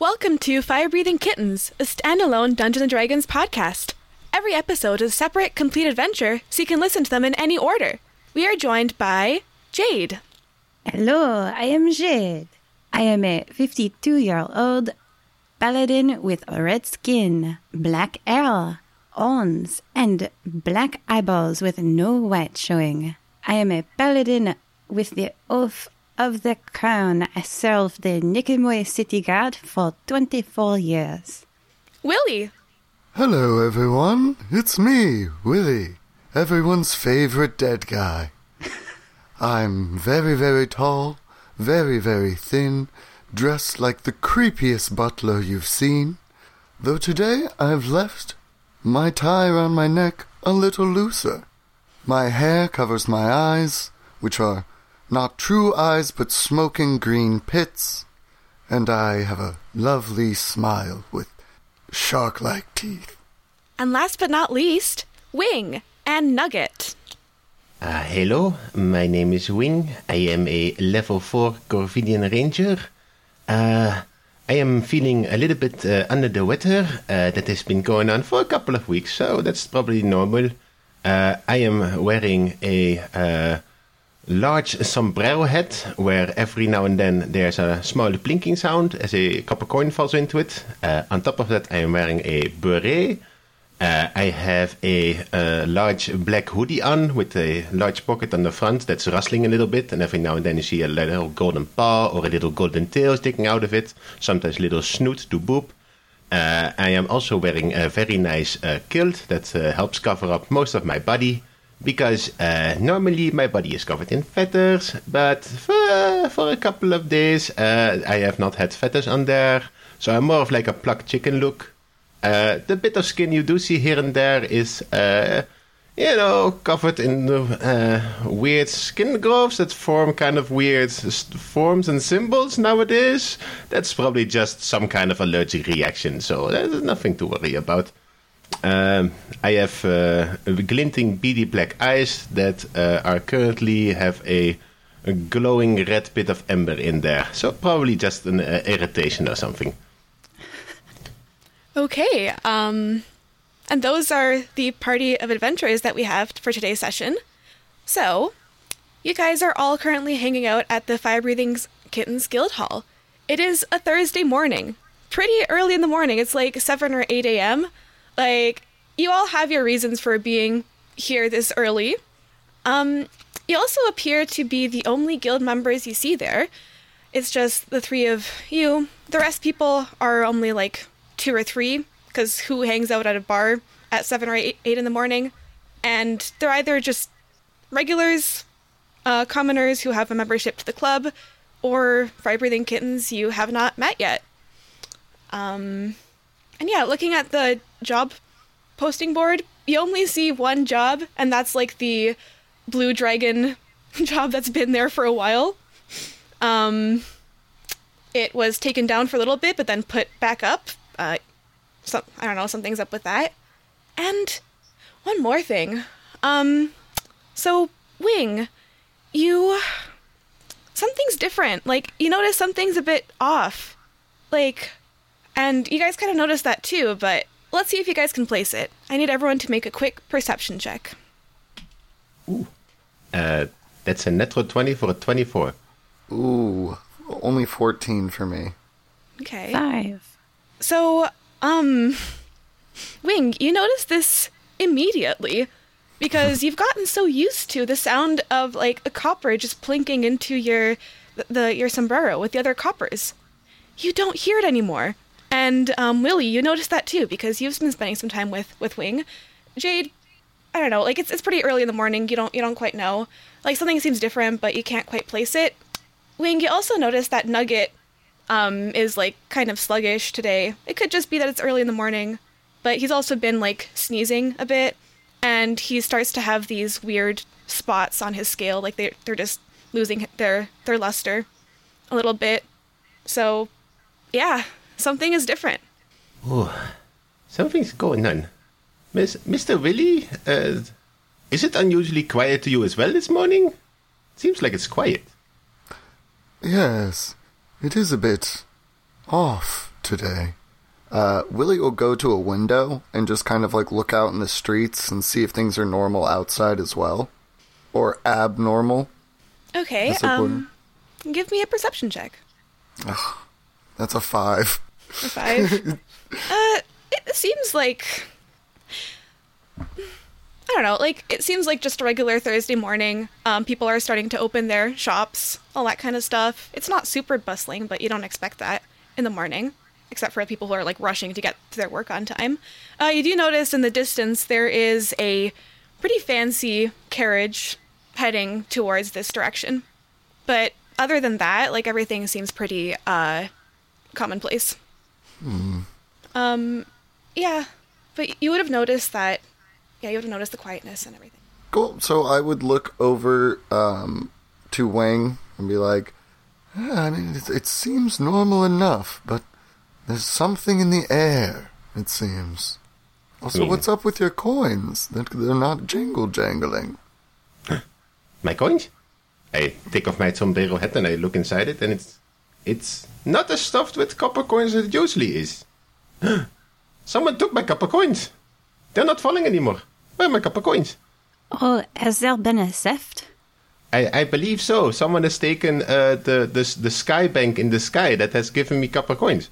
Welcome to Fire Breathing Kittens, a standalone Dungeons and Dragons podcast. Every episode is a separate, complete adventure, so you can listen to them in any order. We are joined by Jade. Hello, I am Jade. I am a 52 year old paladin with red skin, black hair, horns, and black eyeballs with no white showing. I am a paladin with the oath of the crown. I served the Nicomoy City Guard for 24 years. Willie. Hello, everyone. It's me, Willie, everyone's favorite dead guy. I'm very, very tall, very, very thin, dressed like the creepiest butler you've seen. Though today I've left my tie around my neck a little looser. My hair covers my eyes, which are not true eyes but smoking green pits, and I have a lovely smile with shark like teeth. And last but not least, Wing and Nugget. Uh, hello, my name is Wing. I am a level 4 Corvidian Ranger. Uh, I am feeling a little bit uh, under the weather. Uh, that has been going on for a couple of weeks, so that's probably normal. Uh, I am wearing a uh, large sombrero hat where every now and then there's a small blinking sound as a copper coin falls into it. Uh, on top of that, I am wearing a beret. Uh, I have a, uh, large black hoodie on with a large pocket on the front that's rustling a little bit, and every now and then you see a little golden paw or a little golden tail sticking out of it, sometimes a little snoot to boop. Uh, I am also wearing a very nice uh, kilt that uh, helps cover up most of my body because uh, normally my body is covered in feathers, but for, for a couple of days uh, I have not had feathers on there, so I'm more of like a plucked chicken look. Uh, the bit of skin you do see here and there is, uh, you know, covered in uh, weird skin growths that form kind of weird forms and symbols nowadays. That's probably just some kind of allergic reaction, so there's nothing to worry about. Um, I have uh, glinting beady black eyes that uh, are currently have a, a glowing red bit of ember in there, so probably just an uh, irritation or something. Okay, um, and those are the party of adventurers that we have for today's session. So, you guys are all currently hanging out at the Fire Breathing Kittens Guild Hall. It is a Thursday morning, pretty early in the morning. It's like 7 or 8 a.m. Like, you all have your reasons for being here this early. Um, you also appear to be the only guild members you see there. It's just the three of you. The rest people are only like two or three, because who hangs out at a bar at seven or eight, eight in the morning? And they're either just regulars, uh, commoners who have a membership to the club, or fire breathing kittens you have not met yet. Um, and yeah, looking at the job posting board, you only see one job, and that's like the blue dragon job that's been there for a while. Um, it was taken down for a little bit, but then put back up. Uh, some, I don't know, something's up with that. And one more thing. Um, so Wing, you something's different. Like you notice something's a bit off. Like, and you guys kind of noticed that too. But let's see if you guys can place it. I need everyone to make a quick perception check. Uh, that's a natural 20 for a 24. Ooh, only 14 for me. Okay. Five. So, um, Wing, you notice this immediately because you've gotten so used to the sound of like a copper just plinking into your the your sombrero with the other coppers. You don't hear it anymore. And um, Willie, you noticed that too because you've been spending some time with with Wing. Jade, I don't know, like it's it's pretty early in the morning. You don't you don't quite know. Like something seems different, but you can't quite place it. Wing, you also noticed that Nugget um, is like kind of sluggish today. It could just be that it's early in the morning, but he's also been like sneezing a bit, and he starts to have these weird spots on his scale, like they they're just losing their their luster a little bit. So, yeah, something is different. Oh, something's going on. Miss, Mr. Willie, uh, is it unusually quiet to you as well this morning? Seems like it's quiet. Yes, it is a bit off today. Uh, Willie will go to a window and just kind of like look out in the streets and see if things are normal outside as well, or abnormal. Okay, That's a um, give me a perception check. Ugh, That's a five. Five. uh, it seems like I don't know. Like it seems like just a regular Thursday morning. Um, people are starting to open their shops, all that kind of stuff. It's not super bustling, but you don't expect that in the morning, except for people who are like rushing to get to their work on time. Uh, you do notice in the distance there is a pretty fancy carriage heading towards this direction, but other than that, like everything seems pretty uh, commonplace. Um, yeah, but you would have noticed that. Yeah, you would have noticed the quietness and everything. Cool. So I would look over um, to Wing and be like, "Yeah, I mean, it, it seems normal enough, but there's something in the air, it seems. Also, Yeah. what's up with your coins? That they're not jingle jangling. My coins? I take off my sombrero hat and I look inside it, and it's it's not as stuffed with copper coins as it usually is. Someone took my copper coins. They're not falling anymore. Where are my copper coins? Oh, has there been a theft? I, I believe so. Someone has taken uh, the, the the sky bank in the sky that has given me copper coins.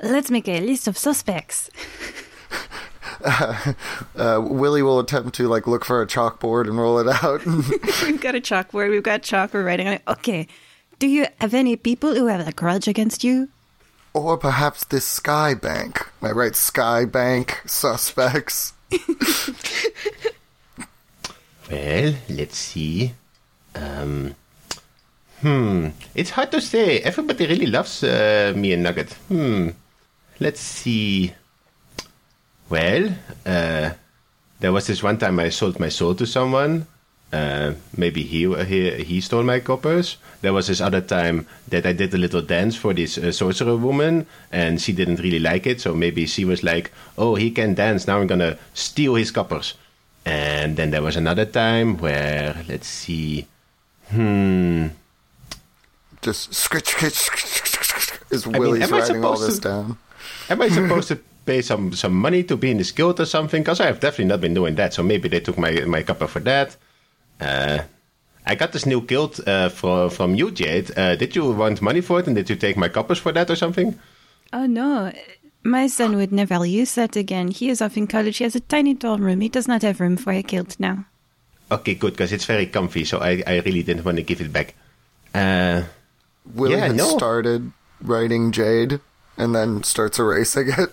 Let's make a list of suspects. Uh, Willie will attempt to like look for a chalkboard and roll it out. we've got a chalkboard, we've got chalk, we're writing on it. Okay. Do you have any people who have a grudge against you? or perhaps this Sky Bank. Am I right? Sky Bank suspects. Well, let's see. Um, hmm, it's hard to say. Everybody really loves uh, me and Nugget. Hmm, let's see. Well, uh, there was this one time I sold my soul to someone. Uh, maybe he, he he stole my coppers. There was this other time that I did a little dance for this uh, sorcerer woman, and she didn't really like it. So maybe she was like, "Oh, he can dance. Now I'm gonna steal his coppers." And then there was another time where, let's see, hmm, Just scritch, scritch, scritch, scritch, scritch, as mean, Willie's am I writing all this to- down. am I supposed to pay some some money to be in this guild or something? Because I have definitely not been doing that. So maybe they took my my copper for that. Uh, I got this new guild uh, from from you, Jade. Uh, did you want money for it, and did you take my coppers for that or something? Oh no, my son would never use that again. He is off in college. He has a tiny dorm room. He does not have room for a kilt now. Okay, good, because it's very comfy. So I I really didn't want to give it back. Uh, Willie Yeah, had no. started writing Jade and then starts erasing it.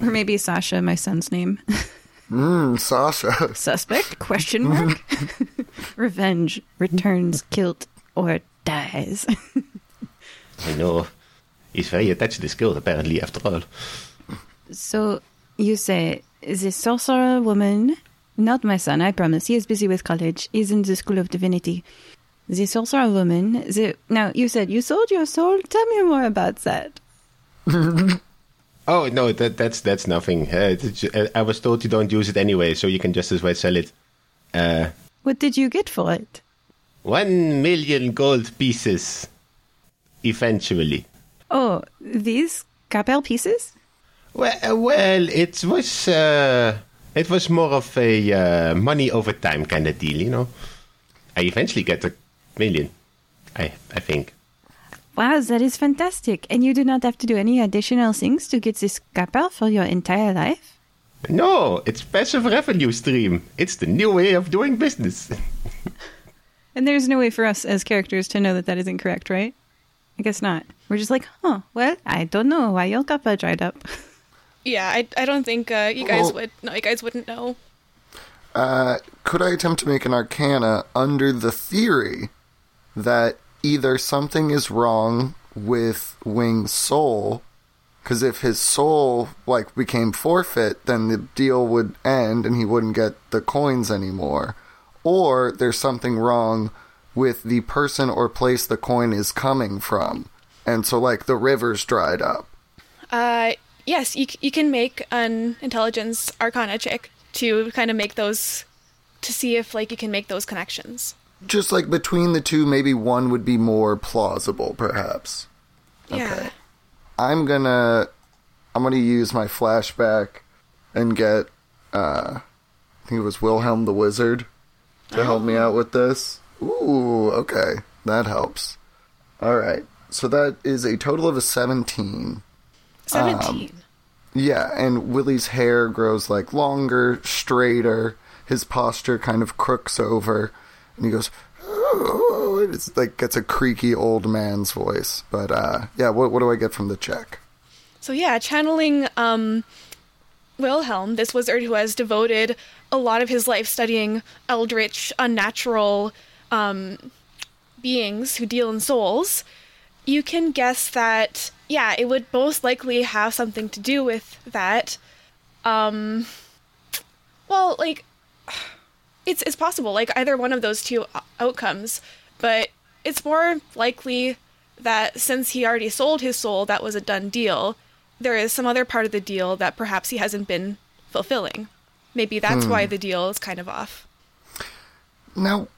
Or maybe Sasha, my son's name. Mm, Sasha. Suspect? Question mark. Revenge returns kilt or dies. I know he's very attached to this guild apparently. After all. so you say the sorcerer woman, not my son. I promise. He is busy with college. He's in the school of divinity. The sorcerer woman. The now you said you sold your soul. Tell me more about that. Oh no, that that's that's nothing. Uh, uh, I was told you don't use it anyway, so you can just as well sell it. Uh, What did you get for it? one million gold pieces. Eventually. Oh, these copper pieces. Well, uh, well, it was uh, it was more of a uh, money over time kind of deal, you know. I eventually get a million. I I think. Wow, that is fantastic. And you do not have to do any additional things to get this copper for your entire life? No, it's passive revenue stream. It's the new way of doing business. And there's no way for us as characters to know that that isn't correct, right? I guess not. We're just like, huh, well, I don't know why your kappa dried up. Yeah, I, I don't think uh, you guys Well- would. No, you guys wouldn't know. Uh, could I attempt to make an arcana under the theory that either something is wrong with Wing's soul? Because if his soul like became forfeit, then the deal would end and he wouldn't get the coins anymore. Or there's something wrong with the person or place the coin is coming from, and so like the river's dried up. Uh, yes, you, you can make an intelligence arcana check to kind of make those, to see if like you can make those connections. Just like between the two, maybe one would be more plausible, perhaps. Yeah. I'm gonna I'm gonna use my flashback and get uh I think it was Wilhelm the Wizard to help me out with this. Ooh, okay. That helps. Alright. So that is a total of a seventeen. 17. Yeah, and Willie's hair grows like longer, straighter. His posture kind of crooks over, and he goes, "Oh," it's like gets a creaky old man's voice. But uh, yeah, what what do I get from the check? So yeah, channeling um, Wilhelm, this wizard who has devoted a lot of his life studying eldritch, unnatural um, beings who deal in souls, you can guess that yeah, it would most likely have something to do with that. Um, well, like it's it's possible, like either one of those two outcomes, but it's more likely that since he already sold his soul, that was a done deal. There is some other part of the deal that perhaps he hasn't been fulfilling. Maybe that's why the deal is kind of off. Now,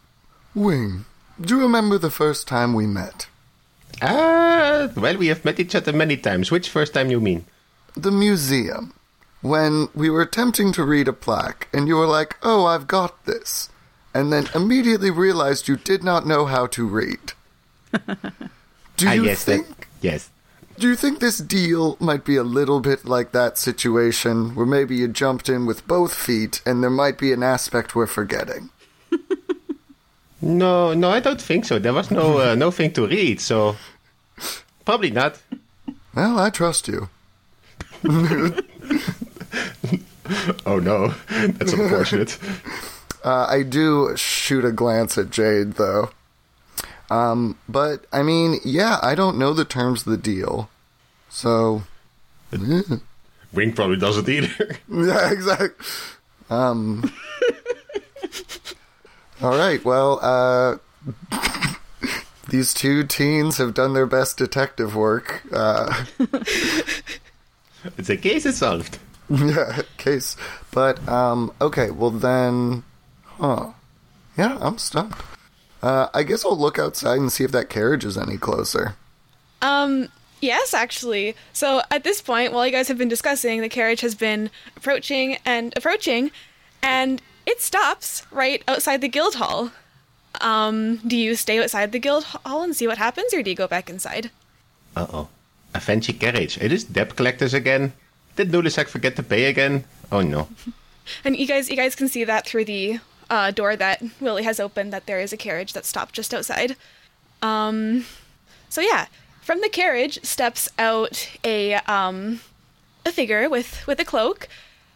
Wing, do you remember the first time we met? Ah, well, we have met each other many times. Which first time you mean? The museum. When we were attempting to read a plaque, and you were like, "Oh, I've got this," and then immediately realized you did not know how to read. Do ah, you yes, think? that, yes. Do you think this deal might be a little bit like that situation where maybe you jumped in with both feet and there might be an aspect we're forgetting? No, no, I don't think so. There was no uh, no thing to read, so probably not. Well, I trust you. Oh no, that's unfortunate. Uh, I do shoot a glance at Jade, though. Um, but, I mean, yeah, I don't know the terms of the deal. So, Wing probably doesn't either. yeah, exactly. Um, all right, well, uh, these two teens have done their best detective work. Uh, it's a case is solved. yeah, case. But, um, okay, well then, huh. Yeah, I'm stumped. Uh, I guess I'll look outside and see if that carriage is any closer. Um, yes, actually. So at this point, while you guys have been discussing, the carriage has been approaching and approaching, and it stops right outside the guild hall. Um, do you stay outside the guild hall and see what happens, or do you go back inside? Uh oh. A fancy carriage. It is debt collectors again. Did Nulisek forget to pay again? Oh no. And you guys, you guys can see that through the uh, door that Willie has opened that there is a carriage that stopped just outside. Um, so yeah, from the carriage steps out a um, a figure with with a cloak.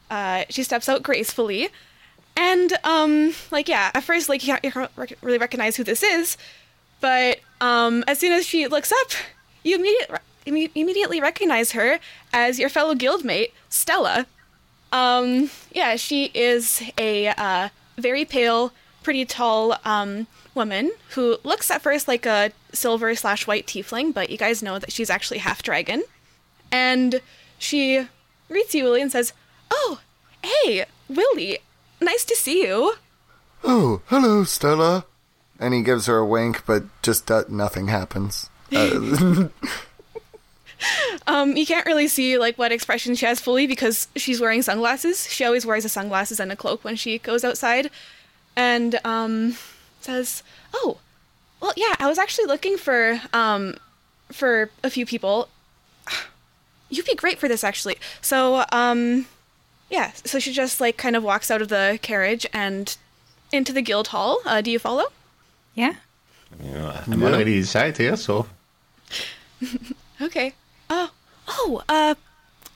Uh, she steps out gracefully, and um, like yeah, at first like you can't, you can't rec- really recognize who this is, but um, as soon as she looks up, you immediately imme- immediately recognize her as your fellow guildmate Stella. Um, yeah, she is a uh, very pale, pretty tall um, woman who looks at first like a silver slash white tiefling, but you guys know that she's actually half dragon. And she greets you, Willie, and says, "Oh, hey, Willie, nice to see you." Oh, hello, Stella. And he gives her a wink, but just uh, nothing happens. Uh, Um, you can't really see like what expression she has fully because she's wearing sunglasses. She always wears the sunglasses and a cloak when she goes outside, and um, says, "Oh, well, yeah, I was actually looking for um, for a few people. You'd be great for this, actually. So, um, yeah. So she just like kind of walks out of the carriage and into the guild hall. Uh, do you follow? Yeah. You know, I'm already inside here, so Okay. Oh, oh, uh,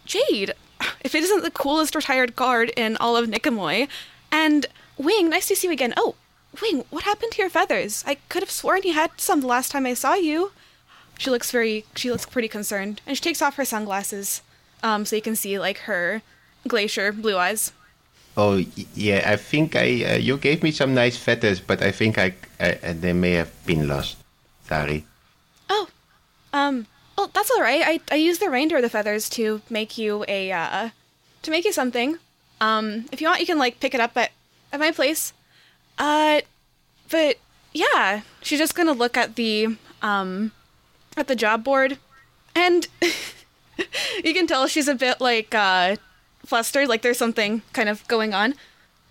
Jade. If it isn't the coolest retired guard in all of Nicomoy. And Wing, nice to see you again. Oh, Wing, what happened to your feathers? I could have sworn you had some the last time I saw you. She looks very, she looks pretty concerned. And she takes off her sunglasses, um, so you can see, like, her glacier blue eyes. Oh yeah, I think I uh, you gave me some nice feathers, but I think I, I uh, they may have been lost. Sorry. Oh, um, well, that's all right. I I used the reindeer the feathers to make you a uh, to make you something. Um, if you want, you can like pick it up at at my place. Uh, but yeah, she's just gonna look at the um at the job board, and you can tell she's a bit like uh, flustered, like there's something kind of going on.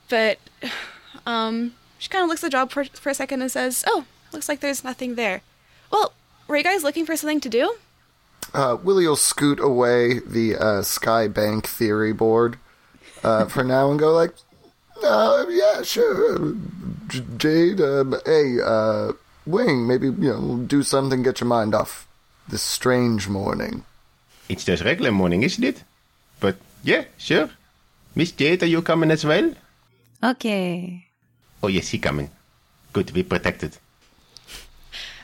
But um, she kind of looks at the job for, for a second and says, "Oh, looks like there's nothing there." Well, were you guys looking for something to do? Uh, Willie will scoot away the uh, Sky Bank theory board uh, for now and go like, uh, "Yeah, sure, J- Jade. Um, hey, uh, Wing, maybe you know, do something, get your mind off this strange morning." It's just regular morning, isn't it? But yeah, sure. Miss Jade, are you coming as well? Okay. Oh yes, he coming. Good to be protected.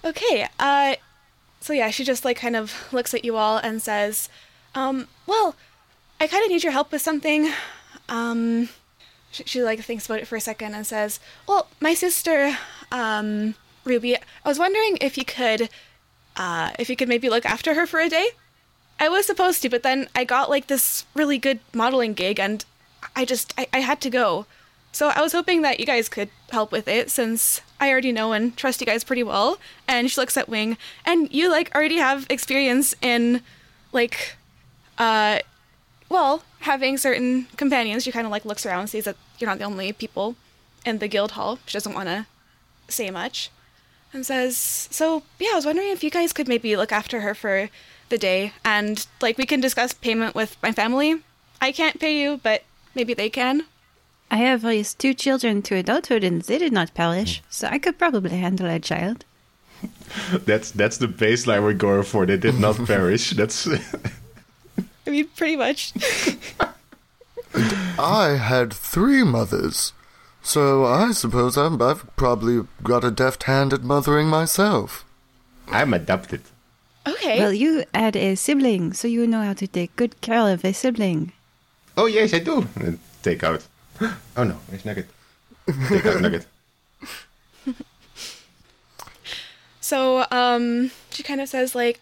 Okay. Uh, so yeah, she just like kind of looks at you all and says, um, "Well, I kind of need your help with something." Um, she, she like thinks about it for a second and says, "Well, my sister, um, Ruby, I was wondering if you could, uh, if you could maybe look after her for a day." I was supposed to, but then I got like this really good modeling gig and I just I, I had to go. So I was hoping that you guys could help with it since I already know and trust you guys pretty well. And she looks at Wing and you like already have experience in like uh well, having certain companions. She kind of like looks around, sees that you're not the only people in the guild hall. She doesn't want to say much. And says, "So, yeah, I was wondering if you guys could maybe look after her for the day and like we can discuss payment with my family. I can't pay you, but maybe they can." I have raised two children to adulthood and they did not perish, so I could probably handle a child. That's that's the baseline we're going for. They did not perish. That's I mean, pretty much. I had three mothers, so I suppose I'm, I've probably got a deft hand at mothering myself. I'm adopted. Okay. Well, you had a sibling, so you know how to take good care of a sibling. Oh yes, I do. Take out. Oh no, it's Nugget. Take out Nugget. So, um, she kind of says like,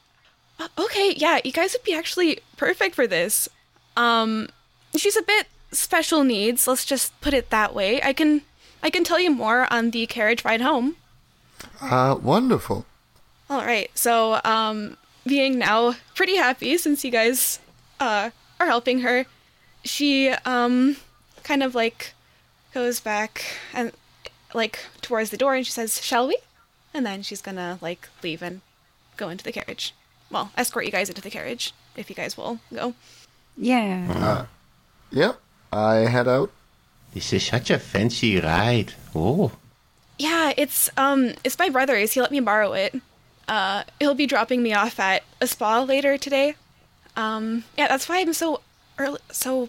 "Uh, "Okay, yeah, you guys would be actually perfect for this. Um, she's a bit special needs. Let's just put it that way. I can, I can tell you more on the carriage ride home. Ah, wonderful. All right. So, um, being now pretty happy since you guys, uh, are helping her, she, um, kind of like goes back and like towards the door and she says, "Shall we?" And then she's gonna like leave and go into the carriage. Well, escort you guys into the carriage if you guys will go. Yeah. Yep, I head out. This is such a fancy ride. Oh, Yeah, it's um, it's my brother's. He let me borrow it. Uh, he'll be dropping me off at a spa later today. Um, yeah, that's why I'm so early, so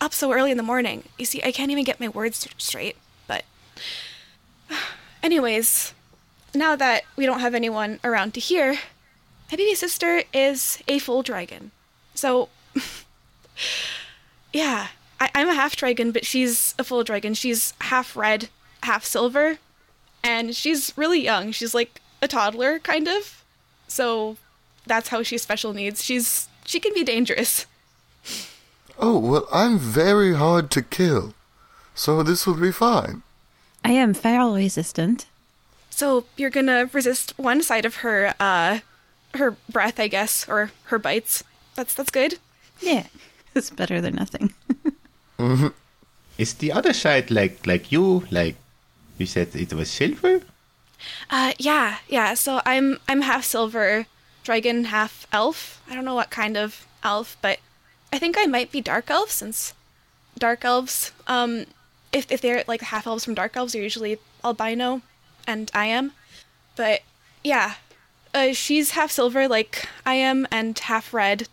up so early in the morning. You see, I can't even get my words straight. But, anyways, now that we don't have anyone around to hear, my baby sister is a full dragon. So, yeah, I, I'm a half dragon, but she's a full dragon. She's half red, half silver, and she's really young. She's like a toddler, kind of. So that's how she's special needs. She's she can be dangerous. Oh, well, I'm very hard to kill, so this will be fine. I am feral resistant. So you're gonna resist one side of her uh her breath, I guess, or her bites. That's that's good. Yeah. It's better than nothing. mm-hmm. is the other side like like you? Like you said, it was silver. Uh yeah, yeah. So I'm I'm half silver dragon, half elf. I don't know what kind of elf, but I think I might be dark elf since dark elves um if if they're like half elves from dark elves are usually albino and I am. But yeah. Uh, she's half silver like I am and half red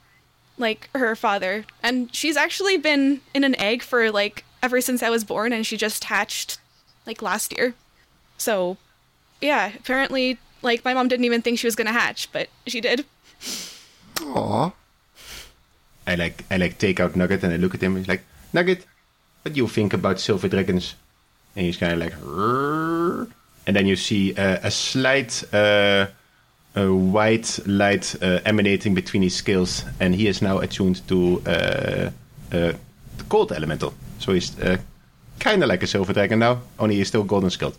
like her father. And she's actually been in an egg for like ever since I was born and she just hatched like last year. So yeah, apparently like my mom didn't even think she was gonna hatch, but she did. Aw. I like I like take out Nugget and I look at him. and He's like Nugget, what do you think about silver dragons? And he's kind of like, "Rrrr." and then you see uh, a slight uh, a white light uh, emanating between his scales, and he is now attuned to uh, uh, the cold elemental. So he's uh, kind of like a silver dragon now, only he's still golden skilled.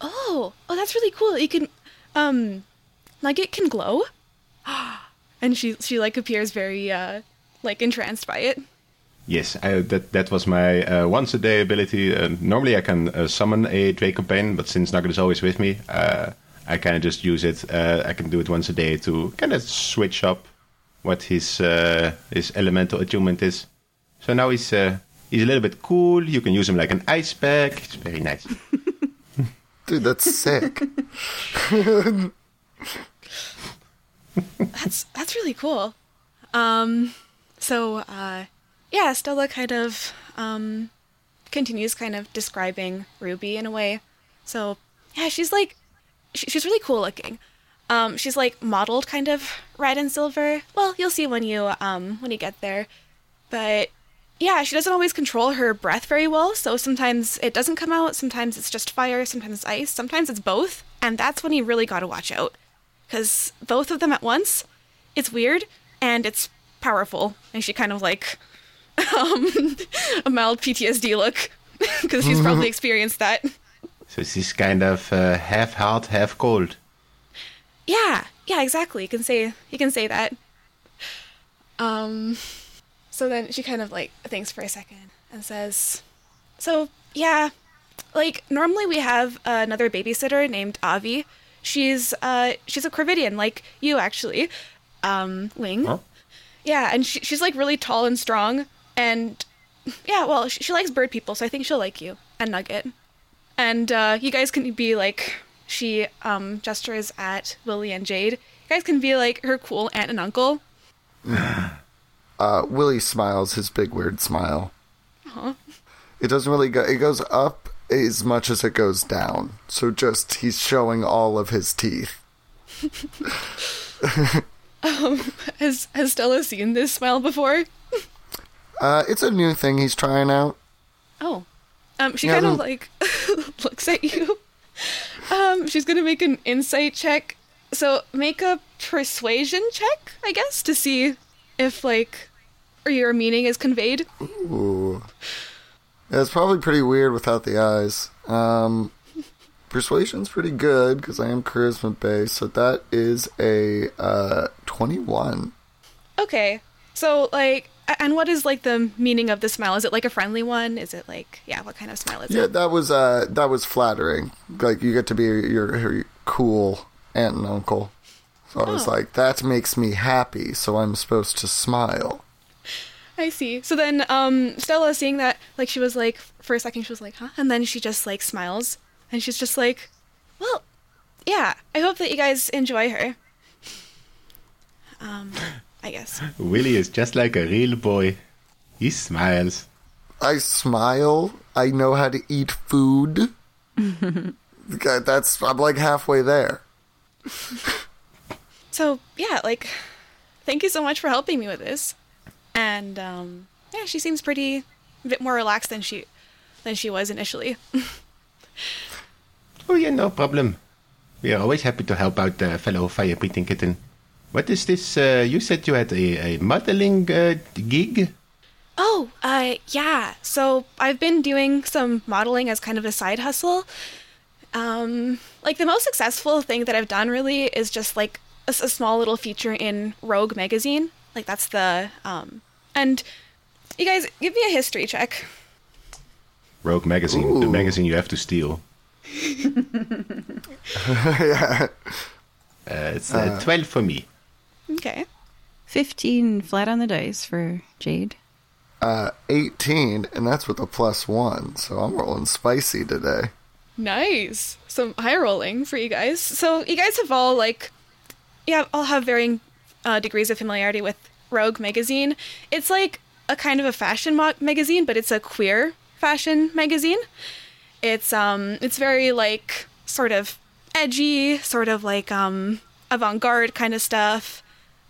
Oh, oh, that's really cool. You can, um, Nugget can glow. and she she like appears very uh like entranced by it. Yes, I, that that was my uh, once a day ability. Uh, normally, I can uh, summon a Drake companion, but since Nugget is always with me, uh, I kind of just use it. Uh, I can do it once a day to kind of switch up what his uh, his elemental attunement is. So now he's uh, he's a little bit cool. You can use him like an ice pack. It's very nice. Dude, that's sick. That's that's really cool. Um, so uh, yeah, Stella kind of um continues kind of describing Ruby in a way. So yeah, she's like she, she's really cool looking. Um, she's like modeled kind of red and silver. Well, you'll see when you um when you get there. But yeah, she doesn't always control her breath very well, so sometimes it doesn't come out, sometimes it's just fire, sometimes it's ice, sometimes it's both, and that's when you really got to watch out. Cuz both of them at once, it's weird and it's powerful. And she kind of like um a mild PTSD look because she's probably experienced that. so she's kind of uh, half hot, half cold. Yeah, yeah, exactly. You can say you can say that. Um so then she kind of like thinks for a second and says, "So, yeah, like normally we have another babysitter named Avi. She's uh she's a Corvidian like you actually. Um Wing. Huh? Yeah, and she, she's like really tall and strong and yeah, well, she, she likes bird people, so I think she'll like you and Nugget. And uh you guys can be like she um gestures at Willie and Jade. You guys can be like her cool aunt and uncle. Uh, Willie smiles his big weird smile. Huh? It doesn't really go. It goes up as much as it goes down. So just he's showing all of his teeth. Has has Stella seen this smile before? Uh, it's a new thing he's trying out. Oh. Um, she kind of like looks at you. Um, she's gonna make an insight check. So make a persuasion check, I guess, to see if like your meaning is conveyed. Ooh. Yeah, it's probably pretty weird without the eyes. Um, persuasion's pretty good because I am charisma based. So that is a uh, 21. Okay. So like and what is like the meaning of the smile? Is it like a friendly one? Is it like yeah, what kind of smile is Yeah, it? Yeah, that was uh, that was flattering. Like you get to be your, your cool aunt and uncle. So I was Oh. like, that makes me happy. So I'm supposed to smile. I see. So then um Stella seeing that like she was like for a second she was like, "Huh?" And then she just like smiles and she's just like, "Well, yeah, I hope that you guys enjoy her." Um I guess. Willie is just like a real boy. He smiles. I smile. I know how to eat food. That's I'm like halfway there. So, yeah, like thank you so much for helping me with this. And um yeah, she seems pretty a bit more relaxed than she than she was initially. Oh yeah, no problem. We are always happy to help out the fellow fire breathing kitten. What is this? Uh, you said you had a, a modeling uh, gig. Oh, uh, yeah. So I've been doing some modeling as kind of a side hustle. Um, like the most successful thing that I've done really is just like a small little feature in Rogue magazine. Like that's the um, and you guys give me a history check. Rogue magazine, the magazine you have to steal. Yeah. Uh, it's uh, twelve for me. Okay. 15 flat on the dice for Jade. Uh, 18, and that's with a plus one. So I'm rolling spicy today. Nice. Some high rolling for you guys. So you guys have all like, yeah, all have varying uh, degrees of familiarity with Rogue magazine. It's like a kind of a fashion mo- magazine, but it's a queer fashion magazine. It's um, it's very like sort of edgy, sort of like um, avant-garde kind of stuff,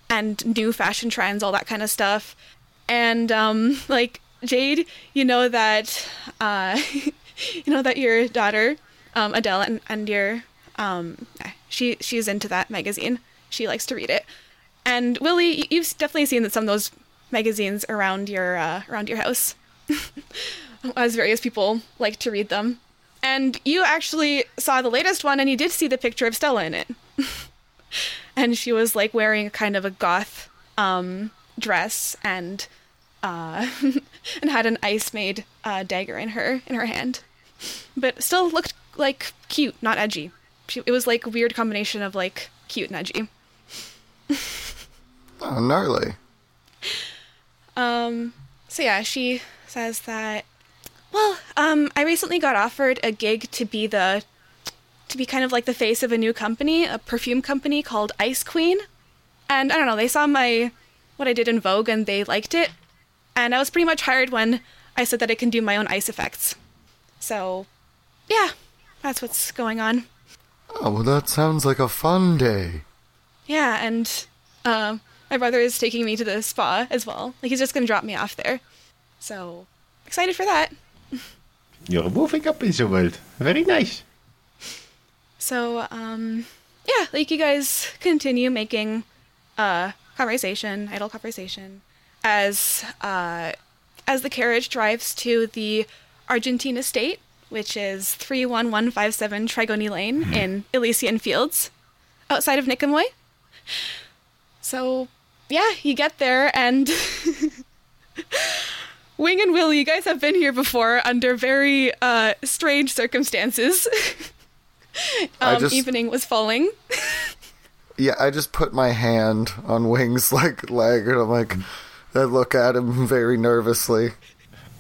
and new fashion trends, all that kind of stuff. And um, like Jade, you know that uh, you know that your daughter um, Adele and, and your um, she she's into that magazine. She likes to read it. And Willie, you've definitely seen that some of those magazines around your uh, around your house, as various people like to read them. And you actually saw the latest one, and you did see the picture of Stella in it. and she was like wearing a kind of a goth um, dress and uh, and had an ice made uh, dagger in her in her hand, but still looked like cute, not edgy. She, it was like a weird combination of like cute and edgy. Oh, gnarly. Um, so yeah, she says that. Well, um, I recently got offered a gig to be the, to be kind of like the face of a new company, a perfume company called Ice Queen, and I don't know. They saw my, what I did in Rogue, and they liked it, and I was pretty much hired when I said that I can do my own ice effects. So, yeah, that's what's going on. Oh, well, that sounds like a fun day. Yeah, and uh, my brother is taking me to the spa as well. Like he's just gonna drop me off there. So excited for that. You're moving up in the world. Very nice. So um, yeah, like you guys continue making uh, conversation, idle conversation, as uh, as the carriage drives to the Argentina State, which is three one one five seven Trigoni Lane in Elysian Fields, outside of Nicomoy. So yeah, you get there and Wing and Willie, you guys have been here before under very uh, strange circumstances. Um, just- Evening was falling. Yeah, I just put my hand on Wing's like leg, and I'm like, I look at him very nervously.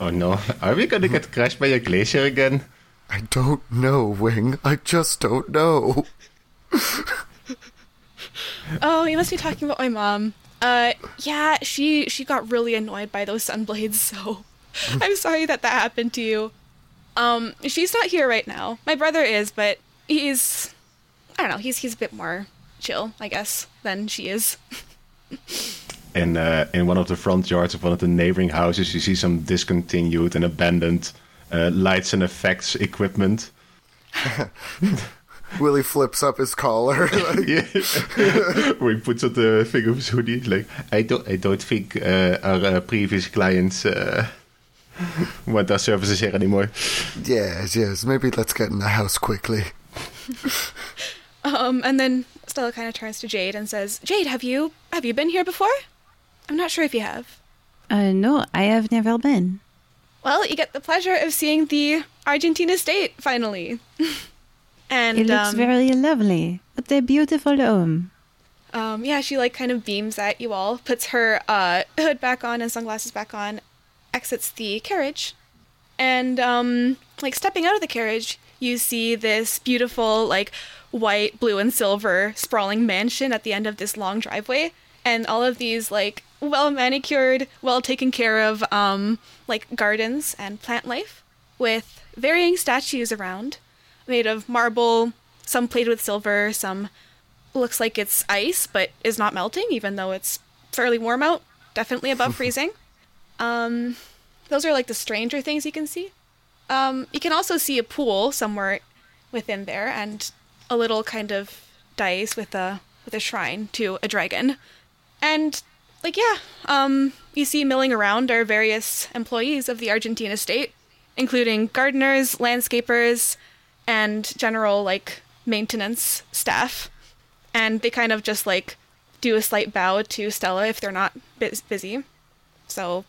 Oh no, are we gonna get crushed by a glacier again? I don't know, Wing. I just don't know. Oh, you must be talking about my mom. Uh, yeah, she she got really annoyed by those sunblades, so I'm sorry that that happened to you. Um, she's not here right now. My brother is, but he's I don't know. He's he's a bit more chill, I guess, than she is. In uh, in one of the front yards of one of the neighboring houses, you see some discontinued and abandoned uh, lights and effects equipment. Willie flips up his collar. like, Yeah. Where he puts on the thing of his hoodie, like I don't, I don't think uh, our uh, previous clients uh, want our services here anymore. yes, yes. Maybe let's get in the house quickly. Um, and then Stella kind of turns to Jade and says, "Jade, have you have you been here before? I'm not sure if you have. Uh, no, I have never been. Well, you get the pleasure of seeing the Argentina state finally." And It looks um, very lovely. What a beautiful home. Um, yeah, she like kind of beams at you all, puts her uh, hood back on and sunglasses back on, exits the carriage, and um, like stepping out of the carriage, you see this beautiful like white, blue, and silver sprawling mansion at the end of this long driveway, and all of these like well manicured, well taken care of um, like gardens and plant life with varying statues around, made of marble, some plated with silver, some looks like it's ice but is not melting even though it's fairly warm out definitely above freezing. Um those are like the stranger things you can see. Um you can also see a pool somewhere within there and a little kind of dais with a with a shrine to a dragon. And like yeah um you see milling around are various employees of the argentina state including gardeners landscapers and general like maintenance staff and they kind of just like do a slight bow to Stella if they're not bus- busy. So,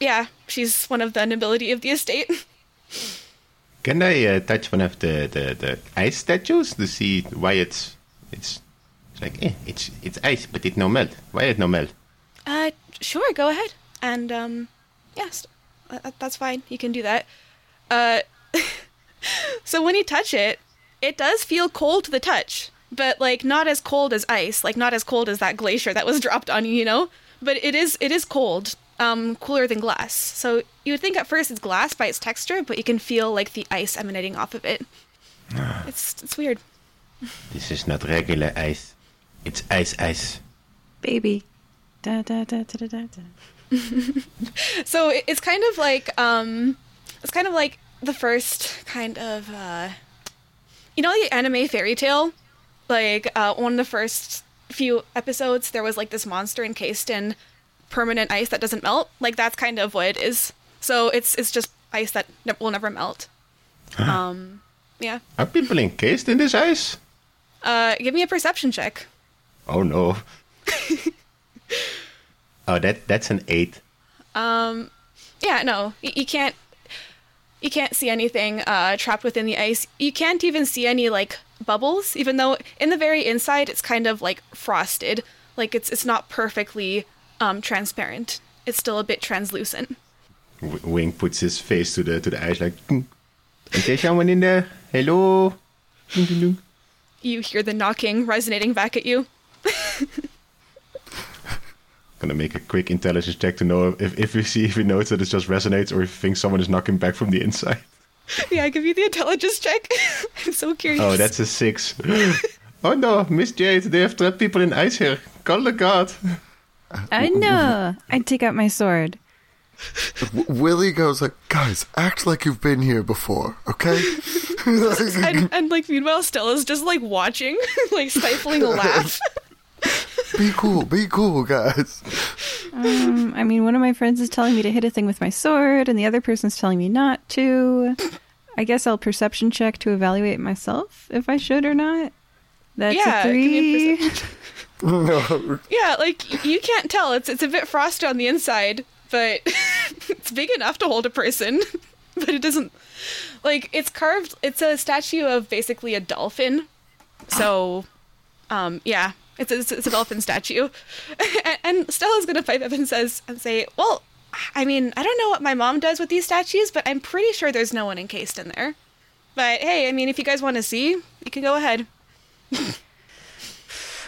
yeah, she's one of the nobility of the estate. Can I uh, touch one of the, the, the ice statues to see why it's it's it's like eh, it's it's ice but it no melt. Why it no melt? Uh, sure, go ahead. And um, yes, that's fine. You can do that. Uh, so when you touch it, it does feel cold to the touch, but like not as cold as ice, like not as cold as that glacier that was dropped on you, you know. But it is it is cold, um, cooler than glass. So you would think at first it's glass by its texture, but you can feel like the ice emanating off of it. It's it's weird. This is not regular ice. It's ice ice. Baby. Da, da, da, da, da, da, da. so it's kind of like um it's kind of like the first kind of uh you know the anime Fairy Tail like uh one of the first few episodes there was like this monster encased in permanent ice that doesn't melt like that's kind of what it is so it's it's just ice that ne- will never melt um yeah Are people encased in this ice? uh give me a perception check Oh no. oh, that that's an eight. Um, Yeah, no, you can't. You can't see anything uh, trapped within the ice. You can't even see any like bubbles, even though in the very inside it's kind of like frosted. Like it's it's not perfectly um, transparent. It's still a bit translucent. W- Wing puts his face to the to the ice like. "Hmm. Is there someone in there? Hello. You hear the knocking resonating back at you. Gonna make a quick intelligence check to know if if we see if we notice that it just resonates or if we think someone is knocking back from the inside. Yeah, I give you the intelligence check. I'm so curious. Oh, that's a six. oh no, Miss Jade, they have trapped people in ice here. Call the god. I uh, know. I take out my sword. W- Willie goes like, guys, act like you've been here before, okay? and, and like meanwhile Stella's just like watching, like stifling a laugh. Be cool, be cool, guys. Um, I mean, one of my friends is telling me to hit a thing with my sword, and the other person's telling me not to. I guess I'll perception check to evaluate myself if I should or not. That's Yeah, a give me a three. No, Yeah, like you can't tell. It's it's a bit frosty on the inside, but it's big enough to hold a person. But it doesn't like it's carved. It's a statue of basically a dolphin. So, um, yeah, it's a, it's a- dolphin statue. and, and Stella's gonna pipe up and says and say, "Well, I mean, I don't know what my mom does with these statues, but I'm pretty sure there's no one encased in there. But hey, I mean, if you guys want to see, you can go ahead."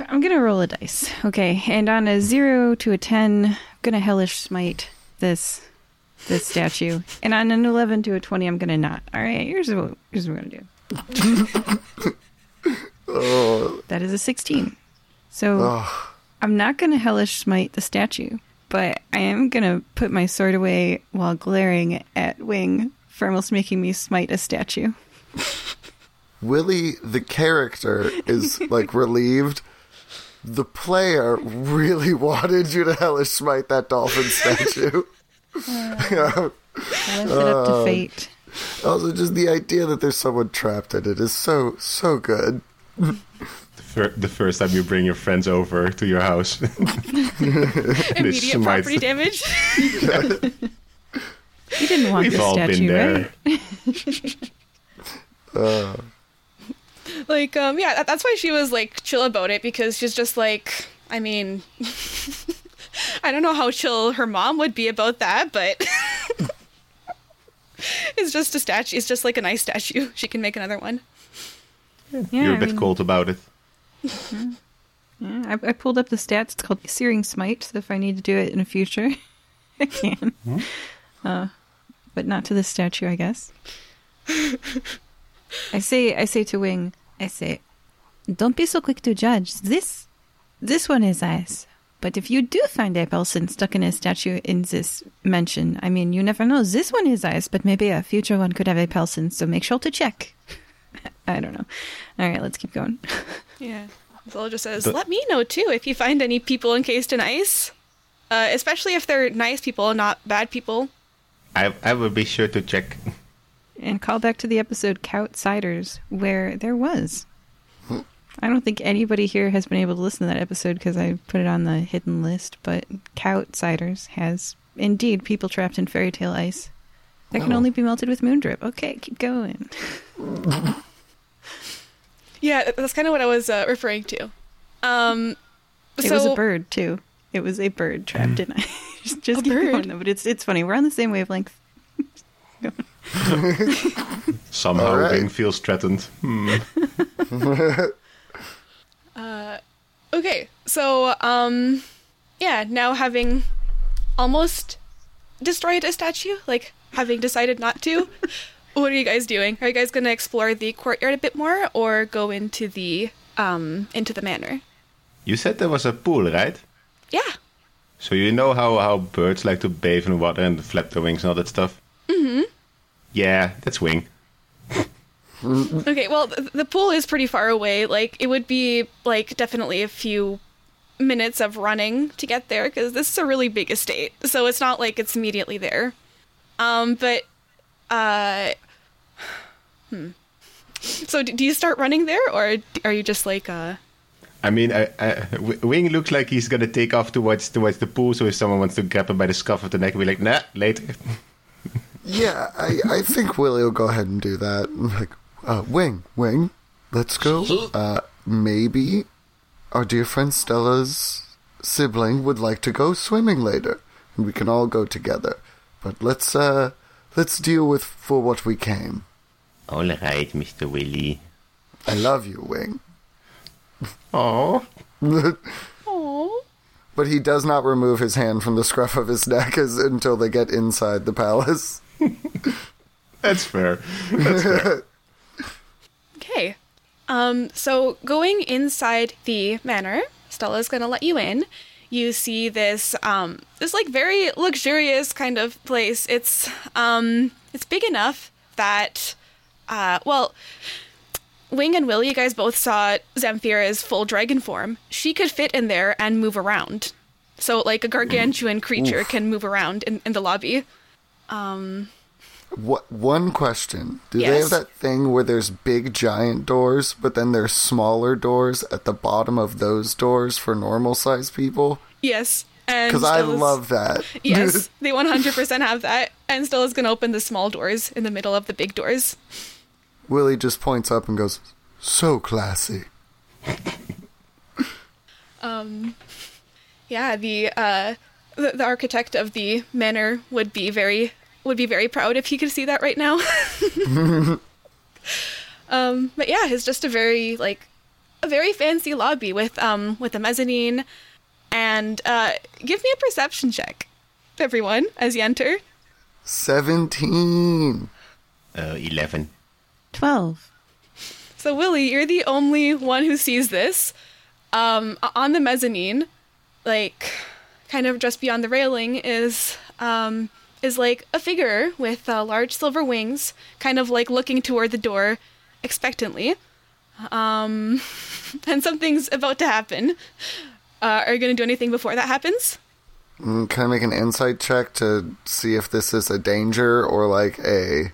I'm gonna roll a dice. Okay, and on a zero to a ten, I'm gonna hellish smite this this statue. And on an eleven to a twenty, I'm gonna not. All right, here's what here's what I'm gonna do. oh. That is a sixteen. So I'm not gonna hellish smite the statue, but I am gonna put my sword away while glaring at Wing for almost making me smite a statue. Willie, the character, is like relieved. The player really wanted you to hellish smite that dolphin statue. I left it up to um, fate. also, just the idea that there's someone trapped in it is so so good. The, fir- the first time you bring your friends over to your house. Immediate smite- property damage. You didn't want We've this all been there. right? like um yeah that's why she was like chill about it because she's just like i mean i don't know how chill her mom would be about that but it's just a statue it's just like a nice statue she can make another one Yeah, You're a I bit mean, cold about it. Yeah, I, I pulled up the stats. It's called Searing Smite. So if I need to do it in the future, I can. Uh, but not to this statue, I guess. I say, I say to Wing, I say, don't be so quick to judge. This, this one is ice. But if you do find a person stuck in a statue in this mansion, I mean, you never know. This one is ice, but maybe a future one could have a person. So make sure to check. I don't know. All right, let's keep going. yeah Zola just says But- let me know too if you find any people encased in ice uh, especially if they're nice people and not bad people I, I will be sure to check. and call back to the episode Outsiders, where there was. I don't think anybody here has been able to listen to that episode because I put it on the hidden list, but Outsiders has indeed people trapped in fairy tale ice that can Oh. only be melted with moondrip. Okay, keep going. yeah that's kind of what i was uh, referring to um It so was a bird too. It was a bird trapped in ice. just just A keep bird? going, though, but it's it's funny. We're on the same wavelength. Somehow All right. Wing feels threatened. Hmm. Okay, so um yeah, now having almost destroyed a statue, like having decided not to, what are you guys doing? Are you guys going to explore the courtyard a bit more or go into the um into the manor? You said there was a pool, right? Yeah. So you know how, how birds like to bathe in water and flap their wings and all that stuff? Mm-hmm. Yeah, that's Wing. Okay, well, th- the pool is pretty far away. Like it would be like definitely a few minutes of running to get there because this is a really big estate. So it's not like it's immediately there. Um, but uh hmm. So do you start running there or are you just like uh I mean, I, I, W- Wing looks like he's gonna take off towards towards the pool. So if someone wants to grab him by the scuff of the neck, and be like, nah, later. Yeah, I, I think Willie will go ahead and do that. Like, uh, Wing, Wing, let's go. Uh, maybe our dear friend Stella's sibling would like to go swimming later, and we can all go together. But let's uh, let's deal with for what we came. All right, Mr. Willie. I love you, Wing. Oh, Oh. But he does not remove his hand from the scruff of his neck as, until they get inside the palace. that's fair. That's fair. Okay. Um, so going inside the manor, Stella's gonna let you in. You see this um this like very luxurious kind of place. It's um it's big enough that uh well Wing and Will, you guys both saw Zamfira's full dragon form. She could fit in there and move around. So like a gargantuan creature can move around in, in the lobby. Um, What one question? Do they have that thing where there's big giant doors, but then there's smaller doors at the bottom of those doors for normal sized people? Yes. Because I love that. Yes, they 100% have that. And Stella's gonna open the small doors in the middle of the big doors. Willie just points up and goes, "So classy." um, Yeah, the uh, the, the architect of the manor would be very would be very proud if he could see that right now. um, but yeah, it's just a very like a very fancy lobby with um with a mezzanine, and uh, give me a perception check, everyone, as you enter. Seventeen. Uh, 11. 12. So Willie, you're the only one who sees this. Um, on the mezzanine, like kind of just beyond the railing, is um, is like a figure with uh, large silver wings, kind of like looking toward the door expectantly. Um, and something's about to happen. Uh, are you gonna do anything before that happens? Mm, Can I make an insight check to see if this is a danger or like a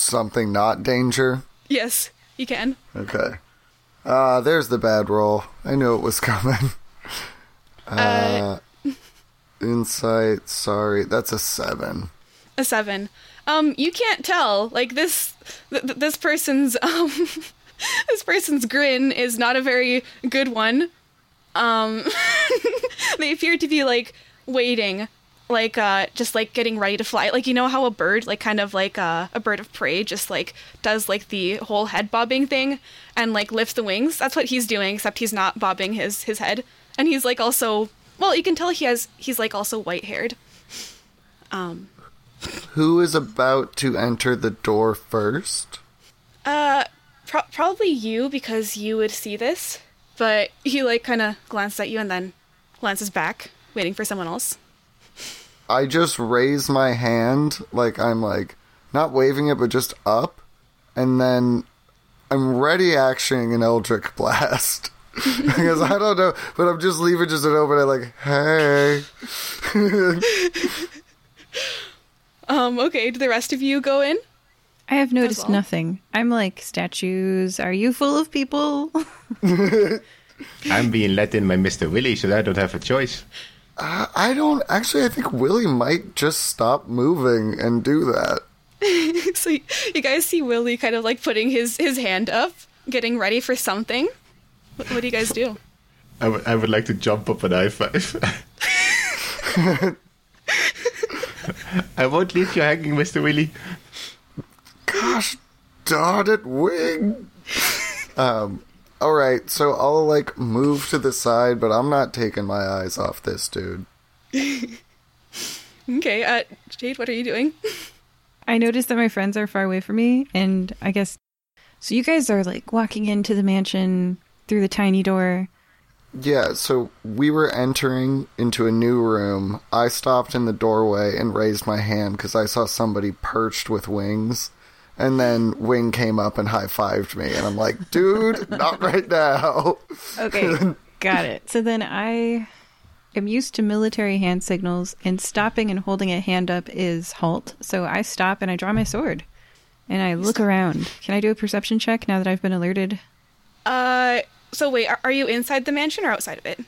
something not danger? Yes, you can. Okay. Ah, there's the bad roll. I knew it was coming. Uh, insight. Sorry, that's a seven. a seven. Um, you can't tell. Like this, th- th- this person's um, this person's grin is not a very good one. Um, they appear to be like waiting, like uh, just like getting ready to fly. Like you know how a bird, like kind of like uh, a bird of prey, just like does like the whole head bobbing thing and like lifts the wings. That's what he's doing, except he's not bobbing his his head, and he's like also. Well, you can tell he has. He's like also white haired. Um, Who is about to enter the door first? Uh, pro- probably you because you would see this. But he like kind of glances at you and then glances back, waiting for someone else. I just raise my hand, like I'm like not waving it, but just up, and then I'm ready actioning an Eldritch Blast. because I don't know, but I'm just leaving just an open. I like, hey, Um, okay. Do the rest of you go in? I have noticed well. nothing. I'm like, statues, are you full of people? I'm being let in by Mr. Willie, so I don't have a choice. I, I don't actually. I think Willie might just stop moving and do that. so you guys see Willie kind of like putting his his hand up, getting ready for something. What, what do you guys do? I would- I would like to jump up and high five. I won't leave you hanging, Mr. Willie. Gosh darn it, Wing. um. All right, so I'll like move to the side, but I'm not taking my eyes off this dude. Okay. Uh, Jade, what are you doing? I noticed that my friends are far away from me, and I guess. So you guys are like walking into the mansion through the tiny door. Yeah, so we were entering into a new room. I stopped in the doorway and raised my hand because I saw somebody perched with wings. And then Wing came up and high fived me, and I'm like, dude, not right now. Okay, got it. So then I am used to military hand signals, and stopping and holding a hand up is halt. So I stop and I draw my sword, and I look around. Can I do a perception check now that I've been alerted? Uh, So wait, are, are you inside the mansion or outside of it?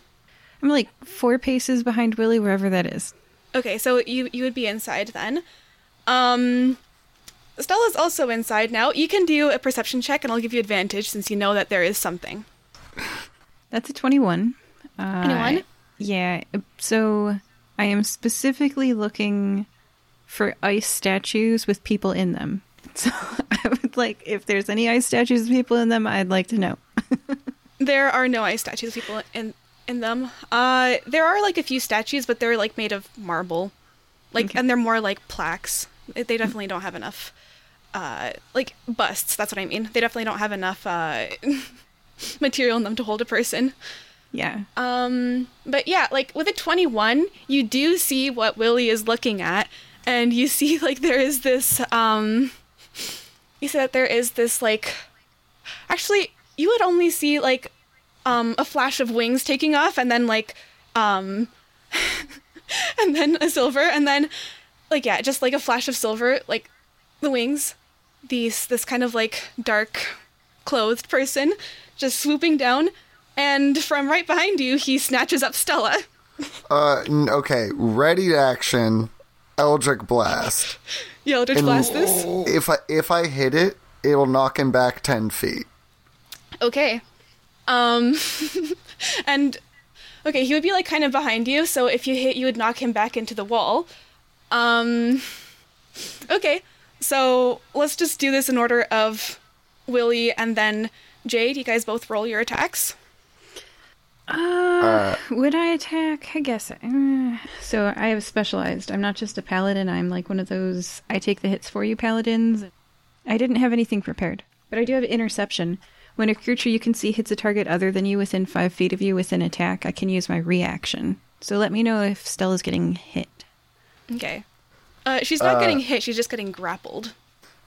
I'm like four paces behind Willie, wherever that is. Okay, so you you would be inside then. Um Stella's also inside now. You can do a perception check and I'll give you advantage since you know that there is something. That's a 21. Uh, 21? Yeah. So I am specifically looking for ice statues with people in them. So I would like, if there's any ice statues with people in them, I'd like to know. There are no ice statues of people in in them. Uh there are like a few statues but they're like made of marble. Like and they're more like plaques. They they definitely don't have enough uh like busts, that's what I mean. They definitely don't have enough uh material in them to hold a person. Yeah. Um, but yeah, like with a 21, you do see what Willie is looking at, and you see like there is this, um, you see that there is this like, actually, you would only see like, um, a flash of wings taking off, and then like, um, and then a silver, and then, like yeah, just like a flash of silver, like the wings, these this kind of like dark clothed person just swooping down, and from right behind you, he snatches up Stella. Uh, okay, ready to action. Eldritch Blast. You Eldritch And- Blast this. If I if I hit it, it'll knock him back ten feet. Okay. Um, and okay, he would be like kind of behind you, so if you hit, you would knock him back into the wall. Um, okay, so let's just do this in order of Willie and then Jade. You guys both roll your attacks. Uh, would I attack? I guess. Uh, so I have specialized. I'm not just a paladin. I'm like one of those I take the hits for you paladins. I didn't have anything prepared, but I do have interception. When a creature you can see hits a target other than you within five feet of you with an attack, I can use my reaction. So let me know if Stella's getting hit. Okay. Uh, she's not getting hit. She's just getting grappled.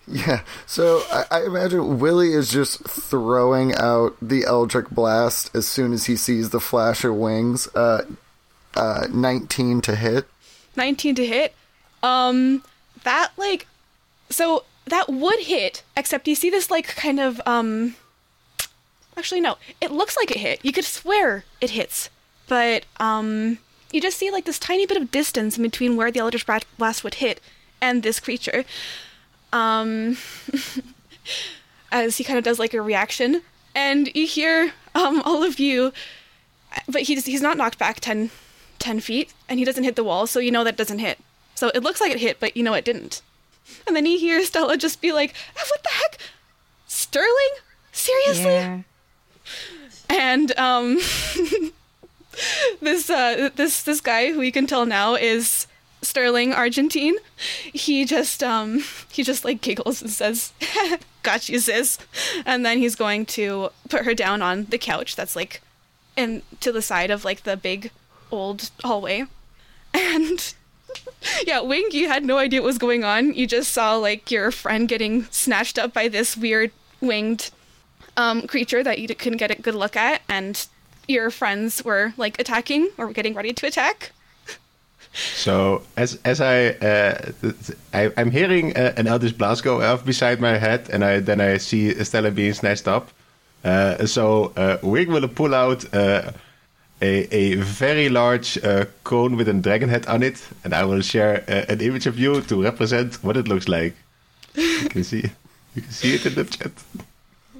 Yeah. So I, I imagine Willie is just throwing out the Eldritch Blast as soon as he sees the flash of wings. Uh, uh, nineteen to hit. 19 to hit. Um, that like, so that would hit, except you see this like kind of um. Actually, no. It looks like it hit. You could swear it hits, but um, you just see like this tiny bit of distance in between where the Eldritch Blast would hit and this creature. Um, as he kind of does like a reaction, and you hear um all of you, but he's he's not knocked back 10, 10 feet, and he doesn't hit the wall, so you know that doesn't hit. So it looks like it hit, but you know it didn't. And then you hear Stella just be like, "Ah, "What the heck, Sterling? Seriously?" Yeah. and um this uh this this guy who you can tell now is Sterling Argentine. He just um he just like giggles and says, "Got you, sis," and then he's going to put her down on the couch that's like in to the side of like the big old hallway, and. Yeah, Wing, you had no idea what was going on. You just saw like your friend getting snatched up by this weird winged um, creature that you couldn't get a good look at, and your friends were like attacking or getting ready to attack. So as as I, uh, I I'm hearing uh, an Eldritch Blast go off beside my head, and I then I see Stella being snatched up. Uh, so uh, Wing will pull out uh, a a very large uh, cone with a dragon head on it, and I will share uh, an image of you to represent what it looks like. You can see you can see it in the chat.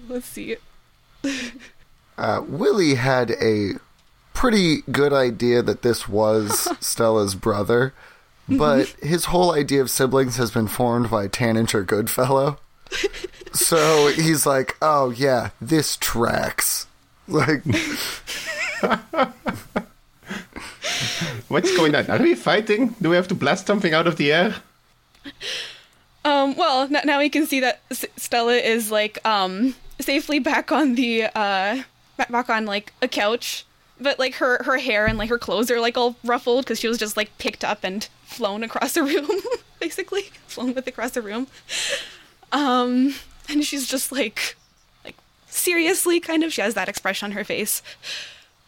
Let's see. Uh, Willie had a pretty good idea that this was Stella's brother, but his whole idea of siblings has been formed by Tanager Goodfellow. so he's like, "Oh yeah, this tracks." Like, What's going on? Are we fighting? Do we have to blast something out of the air? Um, well, n- now we can see that S- Stella is like um safely back on the uh ba- back on like a couch, but like her her hair and like her clothes are like all ruffled because she was just like picked up and flown across the room, basically flown with across the room. Um, and she's just like like seriously kind of she has that expression on her face,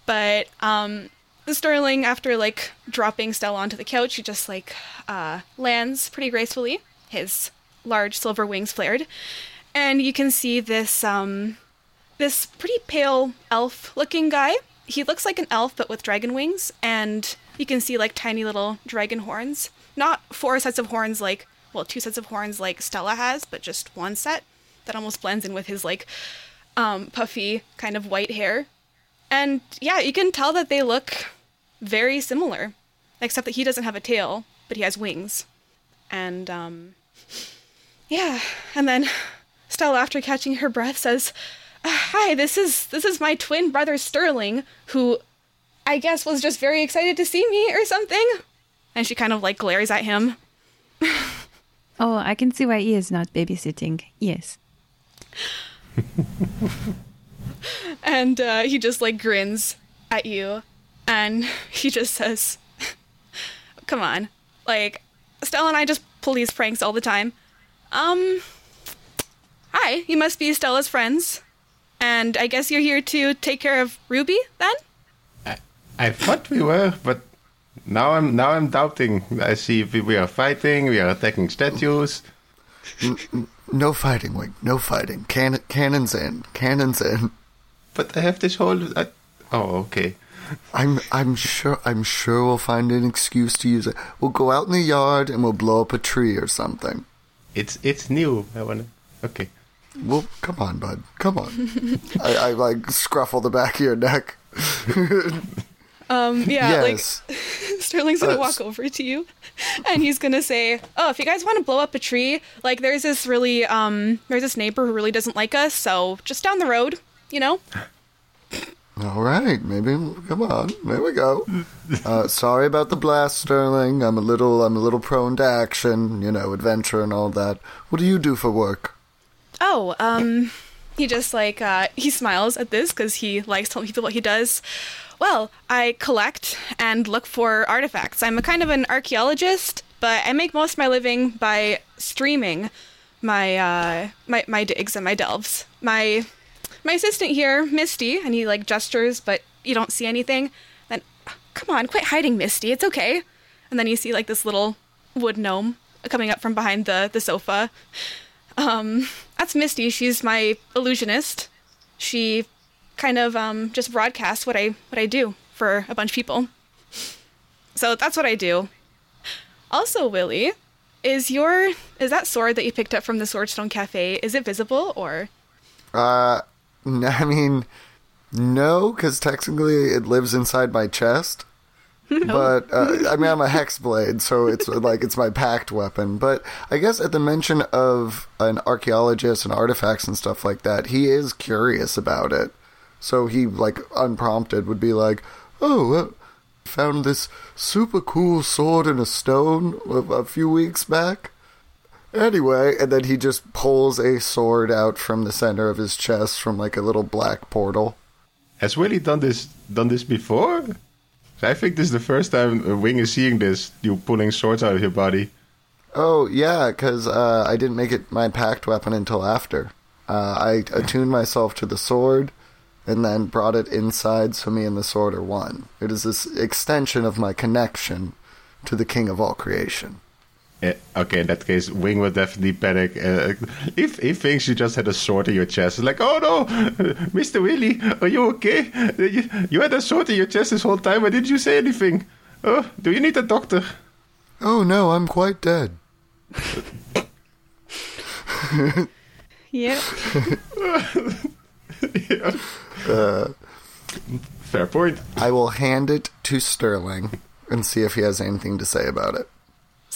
but um. The Sterling, after like dropping Stella onto the couch, he just like uh, lands pretty gracefully. His large silver wings flared, and you can see this um, this pretty pale elf looking guy. He looks like an elf but with dragon wings, and you can see like tiny little dragon horns. Not four sets of horns like, well, two sets of horns like Stella has, but just one set that almost blends in with his like um, puffy kind of white hair. And yeah, you can tell that they look very similar, except that he doesn't have a tail, but he has wings. And um, yeah, and then Stella, after catching her breath, says, "Hi, this is this is my twin brother Sterling, who I guess was just very excited to see me or something." And she kind of like glares at him. Oh, I can see why he is not babysitting. Yes. and uh, he just like grins at you and he just says come on like stella and i just pull these pranks all the time um hi you must be stella's friends and i guess you're here to take care of ruby then I, I thought we were, but now I'm now I'm doubting. I see we, we are fighting, we are attacking statues. No fighting, Wing. No fighting. Can- cannons in. Cannons in. But I have this whole. I, oh, okay. I'm I'm sure I'm sure we'll find an excuse to use it. We'll go out in the yard and we'll blow up a tree or something. It's it's new. I wanna. Okay. Well, come on, bud. Come on. I, I like scruffle the back of your neck. um yeah yes. like sterling's gonna Uh, walk over to you and he's gonna say oh if you guys want to blow up a tree like there's this really um there's this neighbor who really doesn't like us so just down the road you know All right, maybe come on. There we go. Uh, sorry about the blast, Sterling. I'm a little I'm a little prone to action, you know, adventure and all that. What do you do for work? Oh, um, he just like uh, he smiles at this because he likes telling people what he does. Well, I collect and look for artifacts. I'm a kind of an archaeologist, but I make most of my living by streaming my uh, my my digs and my delves. My my assistant here, Misty, and he like gestures, but you don't see anything. Then, come on, quit hiding, Misty. It's okay. And then you see like this little wood gnome coming up from behind the the sofa. Um, that's Misty. She's my illusionist. She kind of um, just broadcasts what I what I do for a bunch of people. So that's what I do. Also, Willie, is your is that sword that you picked up from the Swordstone Cafe? Is it visible or? Uh, I mean, no, because technically it lives inside my chest. But uh, I mean, I'm a hex blade, so it's like it's my pact weapon. But I guess at the mention of an archaeologist and artifacts and stuff like that, he is curious about it. So he, like, unprompted, would be like, "Oh, uh, found this super cool sword in a stone a, a few weeks back." Anyway, and then he just pulls a sword out from the center of his chest from like a little black portal. Has Willie done this done this before? I think this is the first time uh, Wing is seeing this. You pulling swords out of your body. Oh yeah, because uh, I didn't make it my pact weapon until after. Uh, I attuned myself to the sword, and then brought it inside, so me and the sword are one. It is this extension of my connection to the King of all creation. Eh, okay, in that case, Wing will definitely panic. Uh, if he thinks you just had a sword in your chest, it's like, oh no, Mr. Willie, are you okay? You, you had a sword in your chest this whole time. Why didn't you say anything? Oh, do you need a doctor? Oh no, I'm quite dead. Yeah. Fair point. I will hand it to Sterling and see if he has anything to say about it.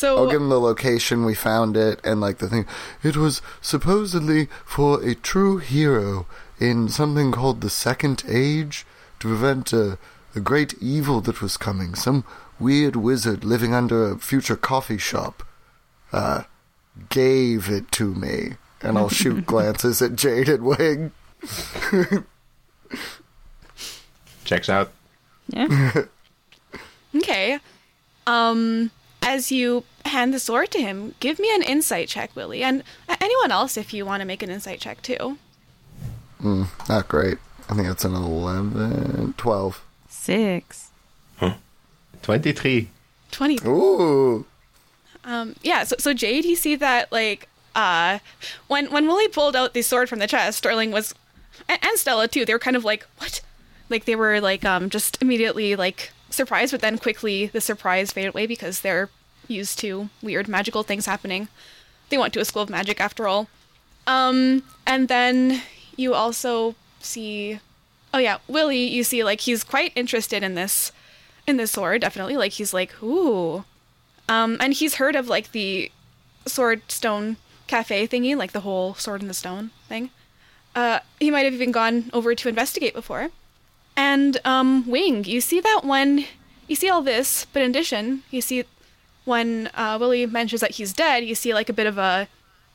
So I'll give him the location we found it and like the thing. It was supposedly for a true hero in something called the Second Age to prevent a, a great evil that was coming. Some weird wizard living under a future coffee shop uh, gave it to me. And I'll shoot glances at Jade and Wing. Checks out. Yeah. okay. Um, as you hand the sword to him, give me an insight check, Willie, and anyone else if you want to make an insight check too. Not great. I think that's an 11, 12. Six. 23. Twenty. Ooh. Um, yeah. So, so Jade, you see that like uh, when when Willie pulled out the sword from the chest, Sterling was and, and Stella too. They were kind of like, "What?" Like they were like um just immediately like surprised, but then quickly the surprise faded away because they're used to weird magical things happening. They went to a school of magic after all. Um, and then you also see, oh yeah, Willie. You see like he's quite interested in this, in this sword. Definitely, like he's like, ooh, um, and he's heard of like the sword stone cafe thingy, like the whole sword in the stone thing. Uh, he might have even gone over to investigate before. And um, Wing, you see that when you see all this, but in addition, you see when uh, Willie mentions that he's dead, you see like a bit of a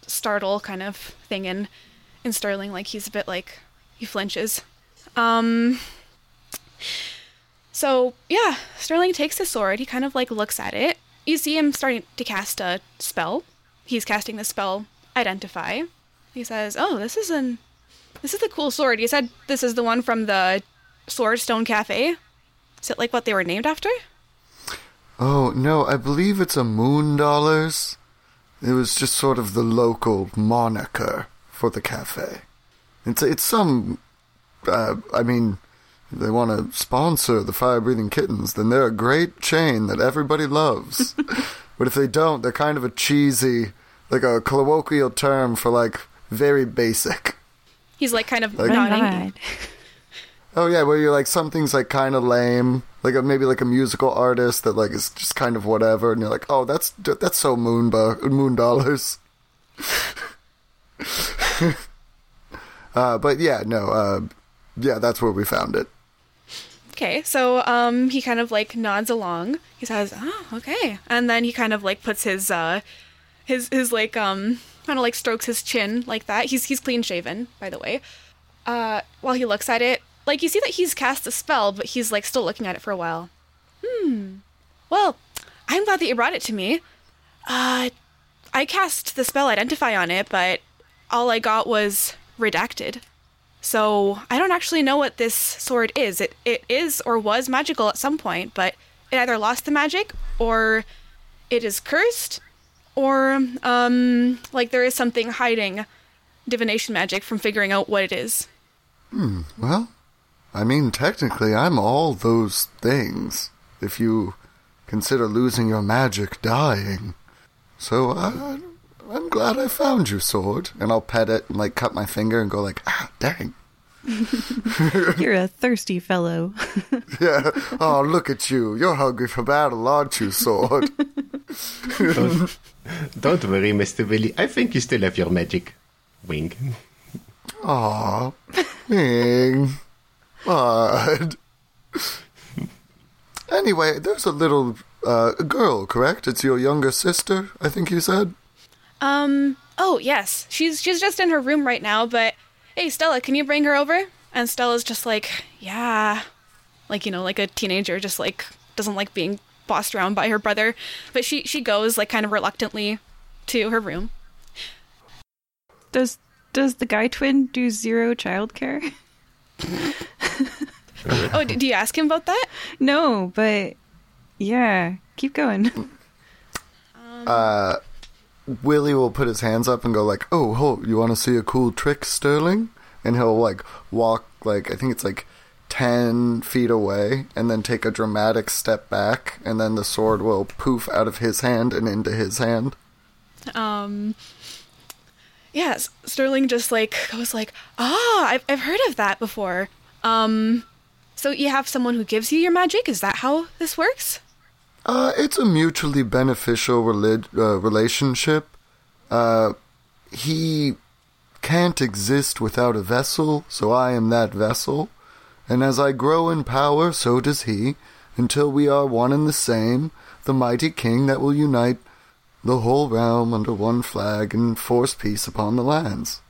startle kind of thing in in Sterling, like he's a bit like he flinches. Um, so yeah, Sterling takes the sword. He kind of like looks at it. You see him starting to cast a spell. He's casting the spell Identify. He says, "Oh, this is an this is a cool sword." You said this is the one from the Swordstone Cafe. Is it like what they were named after? Oh, no, I believe it's a Moon Dollars. It was just sort of the local moniker for the cafe. It's, it's some. Uh, I mean, they want to sponsor the Fire Breathing Kittens, then they're a great chain that everybody loves. but if they don't, they're kind of a cheesy, like a colloquial term for like very basic. He's like kind of Like- nodding. Oh yeah, where you're like something's like kind of lame, like a, maybe like a musical artist that like is just kind of whatever, and you're like, oh, that's that's so moon moon dollars. uh, but yeah, no, uh, yeah, that's where we found it. Okay, so um, he kind of like nods along. He says, "Oh, okay," and then he kind of like puts his uh, his his like um, kind of like strokes his chin like that. He's he's clean shaven, by the way. Uh, while he looks at it, like you see that he's cast a spell, but he's like still looking at it for a while. Hmm. Well, I'm glad that you brought it to me. Uh, I cast the spell Identify on it, but all I got was redacted. So I don't actually know what this sword is. It it is or was magical at some point, but it either lost the magic or it is cursed, or um like there is something hiding divination magic from figuring out what it is. Hmm. Well, I mean, technically, I'm all those things. If you consider losing your magic dying, so I, I'm glad I found your sword, and I'll pet it and like cut my finger and go like, ah, dang. You're a thirsty fellow. Yeah. Oh, look at you. You're hungry for battle, aren't you, sword? Don't, don't worry, Mr. Willie. I think you still have your magic. Wink. Aw, Ming. Bud. Anyway, there's a little uh, girl, correct? It's your younger sister, I think you said? Um. Oh yes, she's she's just in her room right now. But hey, Stella, can you bring her over? And Stella's just like, yeah, like you know, like a teenager, just like doesn't like being bossed around by her brother. But she she goes like kind of reluctantly to her room. Does does the guy twin do zero childcare? Oh, d- do you ask him about that? No, but yeah, keep going. Uh, Willie will put his hands up and go like, "Oh, ho, you want to see a cool trick, Sterling?" And he'll like walk like I think it's like ten feet away, and then take a dramatic step back, and then the sword will poof out of his hand and into his hand. Um. Yes, Sterling just like goes like, ah, I've I've heard of that before. Um. So you have someone who gives you your magic? Is that how this works? Uh, it's a mutually beneficial relig- uh, relationship. Uh, he can't exist without a vessel, so I am that vessel. And as I grow in power, so does he, until we are one and the same, the mighty king that will unite the whole realm under one flag and force peace upon the lands.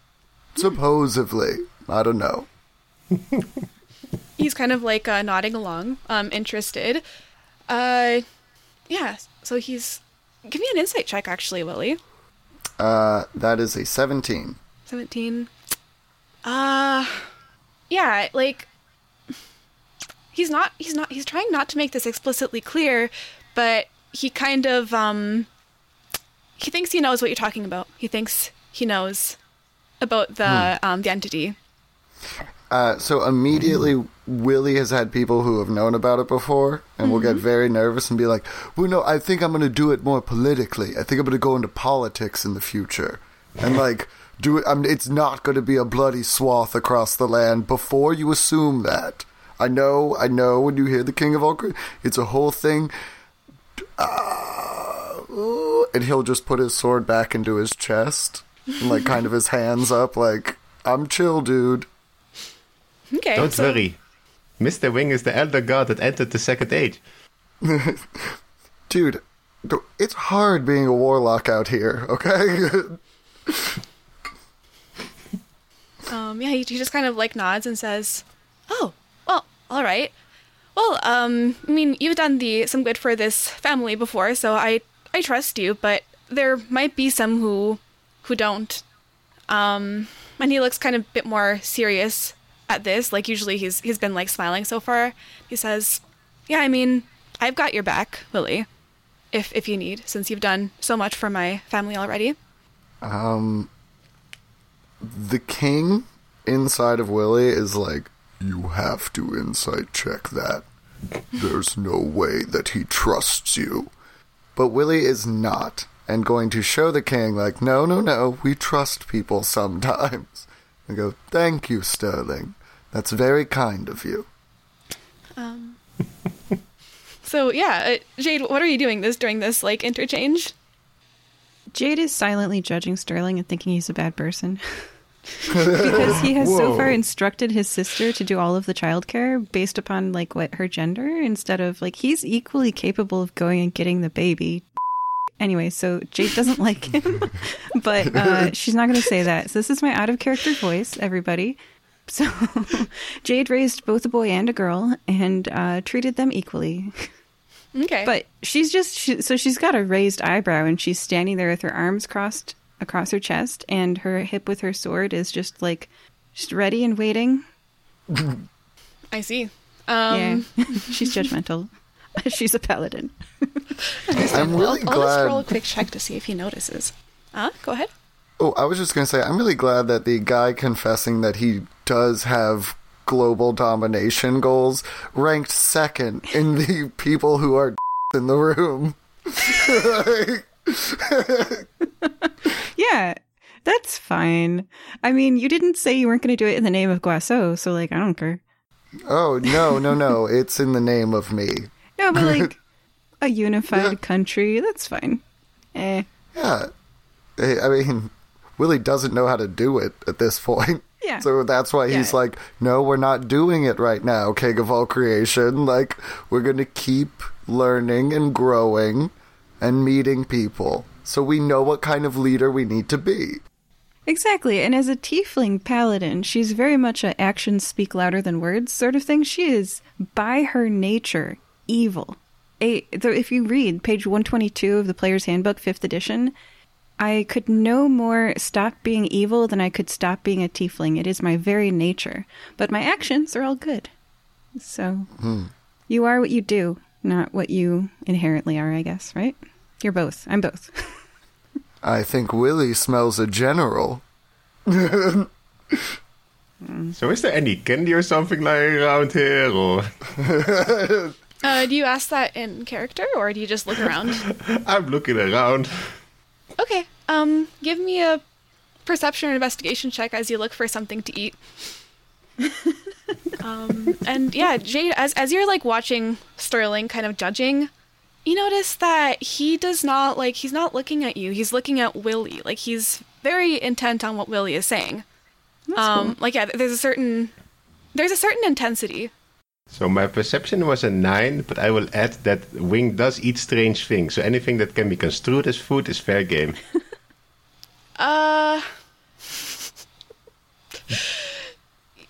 Supposedly. I don't know. he's kind of like uh, nodding along, um, interested. Uh, yeah. So he's give me an insight check, actually, Willie. Uh, that is a 17. Seventeen. Uh, yeah. Like he's not. He's not. He's trying not to make this explicitly clear, but he kind of um. He thinks he knows what you're talking about. He thinks he knows about the um the entity. Uh, so immediately, Willie has had people who have known about it before, and will get very nervous and be like, "Well, no, I think I'm going to do it more politically. I think I'm going to go into politics in the future, and like do it. I mean, it's not going to be a bloody swath across the land. Before you assume that, I know, I know. When you hear the King of all, it's a whole thing." Uh, and he'll just put his sword back into his chest, and like kind of his hands up, like I'm chill, dude. Okay. Don't so- worry. Mr. Wing is the elder god that entered the second age. Dude, it's hard being a warlock out here, okay? Um, yeah, he, he just kind of like nods and says, "Oh, well, all right. Well, um, I mean, you've done the some good for this family before, so I I trust you. But there might be some who who don't. Um, and he looks kind of a bit more serious at this. Like usually he's he's been like smiling so far. He says, "Yeah, I mean, I've got your back, Willie, if if you need, since you've done so much for my family already." um, the king inside of Willie is like, you have to insight check that. There's no way that he trusts you. But Willie is not, and going to show the king, like, no, no, no, we trust people sometimes. And go, thank you, Sterling. That's very kind of you. Um, so yeah, uh, Jade, what are you doing this during this like interchange? Jade is silently judging Sterling and thinking he's a bad person. because he has so far instructed his sister to do all of the childcare based upon like what her gender instead of like he's equally capable of going and getting the baby. Anyway, so Jade doesn't like him, but uh, she's not going to say that. So this is my out of character voice, everybody. So Jade raised both a boy and a girl and uh, treated them equally. Okay, But she's just she, so she's got a raised eyebrow and she's standing there with her arms crossed across her chest and her hip with her sword is just like just ready and waiting. I see. Um, yeah, she's judgmental. she's a paladin. I'm really I'll, I'll just roll a quick check to see if he notices. Huh? Go ahead. Oh, I was just going to say, I'm really glad that the guy confessing that he does have global domination goals ranked second in the people who are in the room. Yeah, that's fine. I mean, you didn't say you weren't going to do it in the name of Guasso, so like I don't care. oh, no, no, no. It's in the name of me. No, but like a unified Yeah. country, that's fine. Eh. Yeah. I I mean, Willie doesn't know how to do it at this point. Yeah. So that's why he's Yeah. like, no, we're not doing it right now, King of all creation. Like, we're going to keep learning and growing and meeting people. So we know what kind of leader we need to be. Exactly, and as a tiefling paladin, she's very much a actions speak louder than words sort of thing. She is, by her nature, evil. A, if you read page 122 of the Player's Handbook, 5th edition, I could no more stop being evil than I could stop being a tiefling. It is my very nature. But my actions are all good. So, hmm. you are what you do, not what you inherently are, I guess, right? You're both. I'm both. I think Willie smells a general. So is there any candy or something lying around here, or Uh, do you ask that in character, or do you just look around? I'm looking around. okay. Um, give me a perception or investigation check as you look for something to eat. Um, and yeah, Jade, as as you're like watching Sterling kind of judging, you notice that he does not like he's not looking at you. He's looking at Willie. Like he's very intent on what Willie is saying. um, like yeah, there's a certain there's a certain intensity. So my perception was a nine, but I will add that Wing does eat strange things. So anything that can be construed as food is fair game. Uh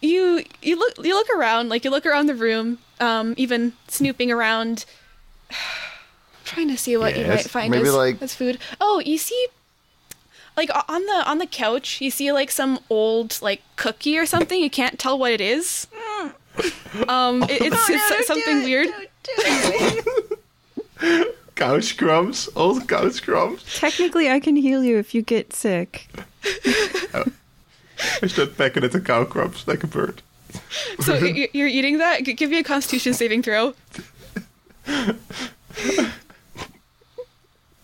you you look you look around like you look around the room um even snooping around. Trying to see what you might find maybe as, like- as food. Oh you see like on the on the couch you see like some old like cookie or something. You can't tell what it is. Um it- it's, it's something weird. couch crumbs, old couch crumbs. Technically, I can heal you if you get sick. I start pecking at the cow crumbs like a bird. So you're eating that? Give me a Constitution saving throw.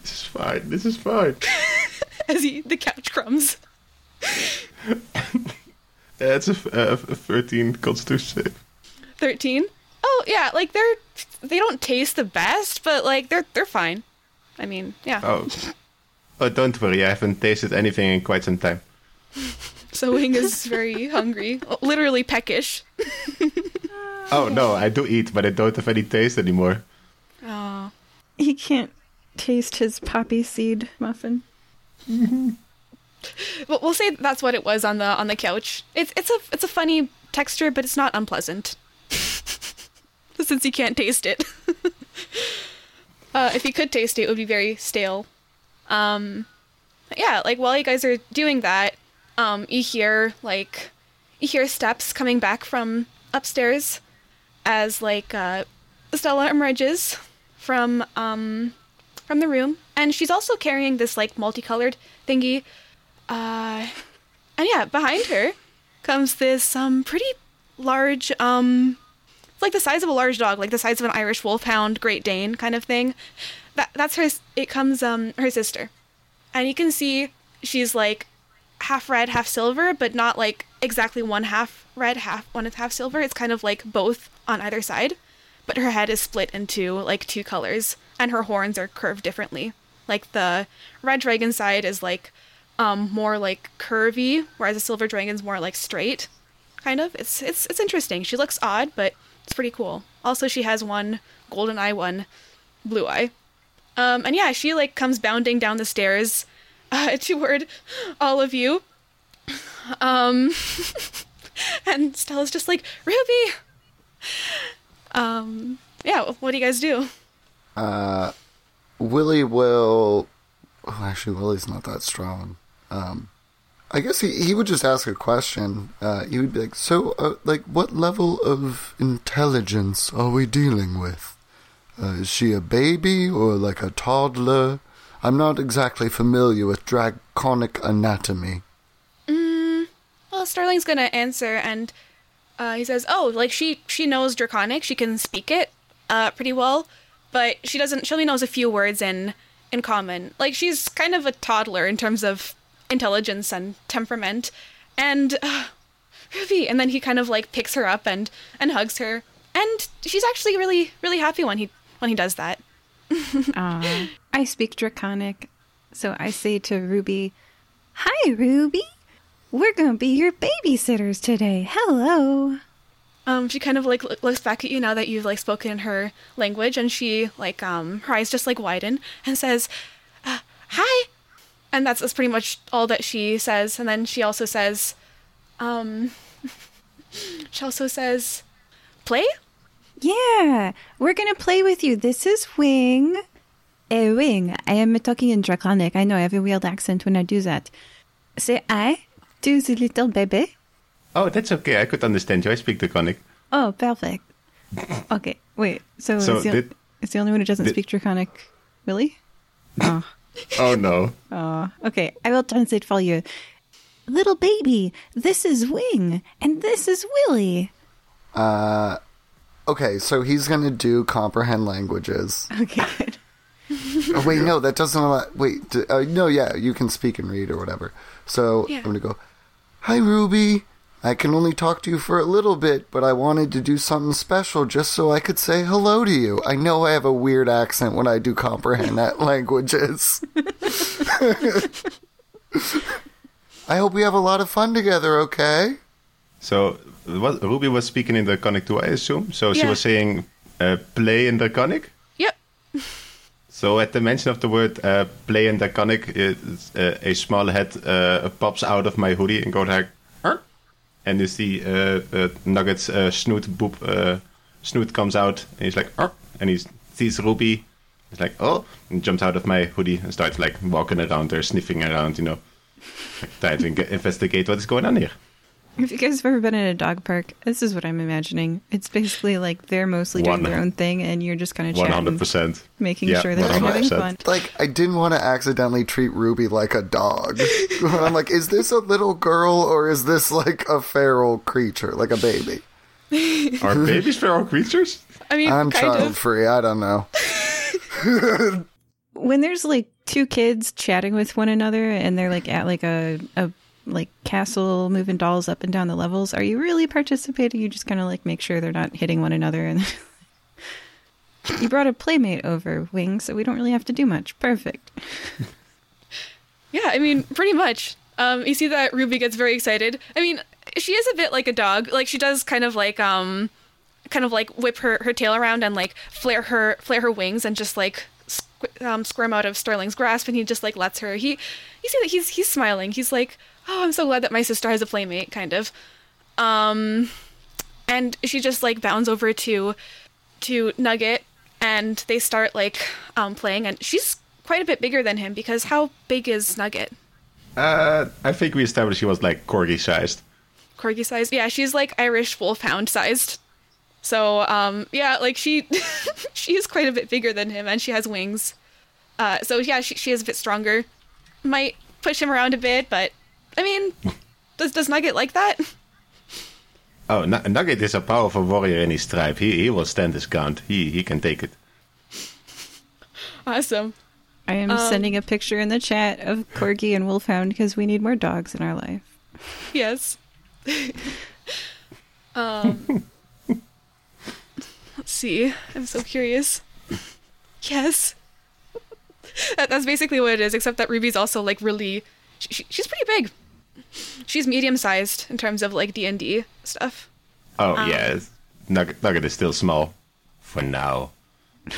This is fine. This is fine. as you eat the couch crumbs. Yeah, it's a, a a 13 constitution save. 13. Oh, yeah, like they're they don't taste the best, but like they're they're fine. I mean, yeah. Oh. oh, don't worry. I haven't tasted anything in quite some time. So Wing is very hungry, literally peckish. Oh, no. I do eat, but I don't have any taste anymore. Oh. He can't taste his poppy seed muffin. But we'll say that's what it was on the on the couch. It's it's a it's a funny texture, but it's not unpleasant. Since he can't taste it. uh, if he could taste it, it would be very stale. Um, yeah, like while you guys are doing that, um, you hear like you hear steps coming back from upstairs as like uh, Stella emerges from um from the room, and she's also carrying this like multicolored thingy. Uh, and yeah, behind her comes this um pretty large um it's like the size of a large dog, like the size of an Irish Wolfhound, Great Dane kind of thing. That that's her. It comes um her sister, and you can see she's like half red, half silver, but not like exactly one half red, half one half silver. It's kind of like both on either side, but her head is split into like two colors, and her horns are curved differently. Like the red dragon side is like um more like curvy, whereas the silver dragon's more like straight. Kind of. It's it's it's interesting. She looks odd, but it's pretty cool. Also, she has one golden eye, one blue eye. Um, and yeah, she like comes bounding down the stairs uh, toward all of you. Um, and Stella's just like Ruby. Um, yeah. What do you guys do? Willie will. Oh, actually, Willie's not that strong. Um, I guess he, he would just ask a question. Uh, he would be like, "So, uh, like, what level of intelligence are we dealing with? Uh, is she a baby or like a toddler? I'm not exactly familiar with draconic anatomy." Well, Sterling's gonna answer, and uh, he says, "Oh, like she she knows Draconic. She can speak it uh, pretty well, but she doesn't. She only knows a few words in in common. Like she's kind of a toddler in terms of intelligence and temperament. And uh, Ruby, and then he kind of like picks her up and and hugs her, and she's actually really really happy when he when he does that. Aw. I speak Draconic, so I say to Ruby, Hi, Ruby. We're to be your babysitters today. Hello. Um, she kind of like looks back at you now that you've like spoken in her language, and she like um her eyes just like widen and says, uh, "Hi," and that's, that's pretty much all that she says. And then she also says, um, she also says, "Play." Yeah, we're going to play with you. This is Wing. Hey, Wing. I am talking in Draconic. I know I have a weird accent when I do that. Say I to the little baby. Oh, that's okay. I could understand you. I speak Draconic. Oh, perfect. Okay, wait. So, So it's, the, did- it's the only one who doesn't did- speak Draconic. Really? Oh. Oh, no. Oh, okay. I will translate for you. Little baby, this is Wing, and this is Willie. Uh, Okay, so he's gonna do comprehend languages. Okay, good. oh, wait, no, that doesn't allow. Wait, d- uh, no, yeah, you can speak and read or whatever. So Yeah. I'm gonna go. Hi, Ruby. I can only talk to you for a little bit, but I wanted to do something special just so I could say hello to you. I know I have a weird accent when I do comprehend that languages. I hope we have a lot of fun together, okay? So, what, Ruby was speaking in Draconic too, I assume. So she was saying uh, play in Draconic. Yep. So at the mention of the word uh, play in Draconic, uh, a small head uh, pops out of my hoodie and goes like, "Arr!" and you see uh, uh, Nugget's uh, snoot boop, uh, snoot comes out, and he's like, "Arr!" and he sees Ruby. He's like, oh, and jumps out of my hoodie and starts like walking around there, sniffing around, you know, like, trying to investigate what is going on here. If you guys have ever been in a dog park, this is what I'm imagining. It's basically like they're mostly doing One- their own thing, and you're just kind of chatting, hundred percent. making Yeah, sure that they're having 100%. fun. Like, I didn't want to accidentally treat Ruby like a dog. I'm like, is this a little girl or is this like a feral creature, like a baby? Are babies feral creatures? I mean, I'm kind child of. free. I don't know. When there's like two kids chatting with one another, and they're like at like a a like castle moving dolls up and down the levels, are you really participating? You just kind of like make sure they're not hitting one another, and you brought a playmate over, Wing, so we don't really have to do much. Perfect. Yeah, I mean, pretty much. Um, you see that Ruby gets very excited. I mean, she is a bit like a dog. Like she does kind of like um, kind of like whip her, her tail around and like flare her flare her wings and just like squ- um, squirm out of Sterling's grasp. And he just like lets her. He you see that he's he's smiling. He's like, oh, I'm so glad that my sister has a playmate. Kind of. Um, and she just like bounds over to to Nugget and they start like um, playing. And she's quite a bit bigger than him because how big is Nugget? Uh, I think we established he was like corgi sized. corgi sized. Yeah, she's like Irish wolfhound sized. So, um, yeah, like she she is quite a bit bigger than him, and she has wings. Uh, so yeah, she she is a bit stronger. Might push him around a bit, but I mean, does does Nugget like that? Oh, N- Nugget is a powerful warrior in his tribe. He he will stand his ground. He he can take it. Awesome. I am sending a picture in the chat of Corgi and Wolfhound because we need more dogs in our life. Yes. um, let's see. I'm so curious. Yes. That, that's basically what it is, except that Ruby's also like really. She, she's pretty big. She's medium sized in terms of like D and D stuff. Oh Um, yeah, Nugget Nugget is still small for now.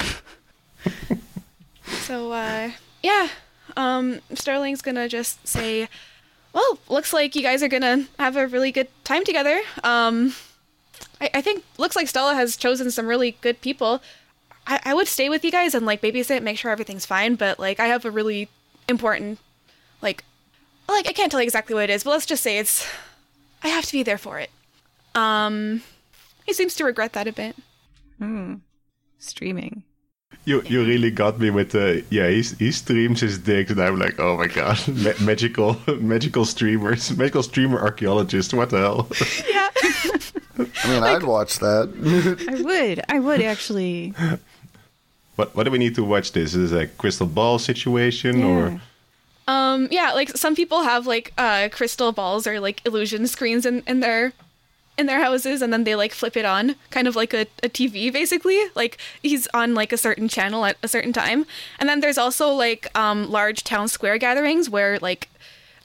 So uh, yeah, um, Sterling's gonna just say, "Well, looks like you guys are gonna have a really good time together." Um, I, I think looks like Stella has chosen some really good people. I, I would stay with you guys and like babysit, make sure everything's fine. But like, I have a really important, like, like I can't tell you exactly what it is, but let's just say it's. I have to be there for it. Um, he seems to regret that a bit. Hmm. Streaming. You you really got me with the yeah. He he streams his dicks, and I'm like, oh my god, Ma- magical magical streamers, magical streamer archaeologist. What the hell? Yeah. I mean, I'd watch that. I would. I would actually. what what do we need to watch? This is a crystal ball situation, Yeah. or Um, yeah, like some people have like uh crystal balls or like illusion screens in, in their in their houses and then they like flip it on, kind of like a, a TV basically. Like he's on like a certain channel at a certain time. And then there's also like um large town square gatherings where like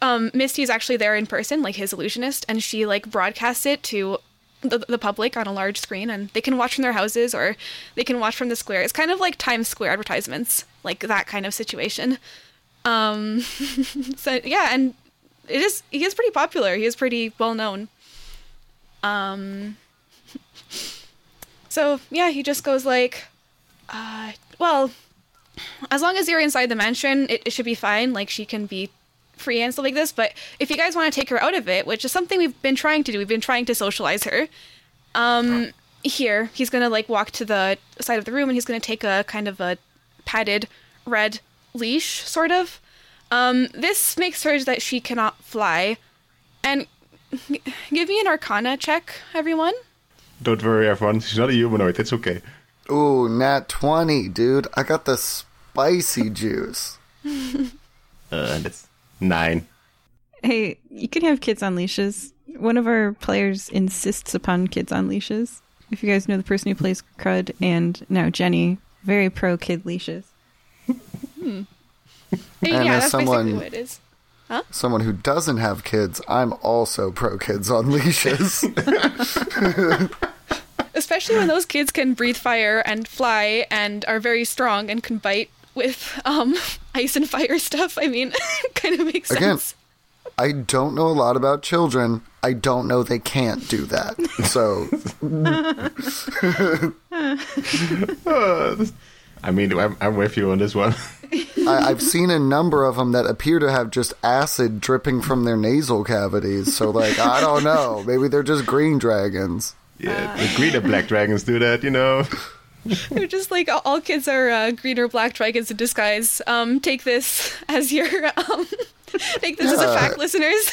um Misty's actually there in person, like his illusionist, and she like broadcasts it to the, the public on a large screen and they can watch from their houses or they can watch from the square. It's kind of like Times Square advertisements, like that kind of situation. Um, so yeah, and it is he is pretty popular. He is pretty well known. Um, so yeah, he just goes like, uh, well, as long as you're inside the mansion, it, it should be fine. Like she can be free and stuff like this. But if you guys want to take her out of it, which is something we've been trying to do, we've been trying to socialize her. Um, here he's gonna like walk to the side of the room and he's gonna take a kind of a padded red leash, sort of. Um, this makes sure that she cannot fly. And g- give me an Arcana check, everyone. don't worry, everyone. She's not a humanoid. It's okay. Ooh, nat 20, dude. I got the spicy juice. Uh, that's nine. Hey, you can have kids on leashes. One of our players insists upon kids on leashes. If you guys know the person who plays Crud and now Jenny, very pro kid leashes. And And yeah, as that's someone- basically what it is. Someone who doesn't have kids, I'm also pro kids on leashes. Especially when those kids can breathe fire and fly and are very strong and can bite with um ice and fire stuff. I mean, kind of makes Again, sense. I don't know a lot about children. I don't know they can't do that. So, I mean, I'm, I'm with you on this one. I, I've seen a number of them that appear to have just acid dripping from their nasal cavities. So, like, I don't know. Maybe they're just green dragons. yeah, the green and black dragons do that, you know. They're just like all- all kids are uh, green or black dragons in disguise. Um, take this as your um, take this as a fact, listeners.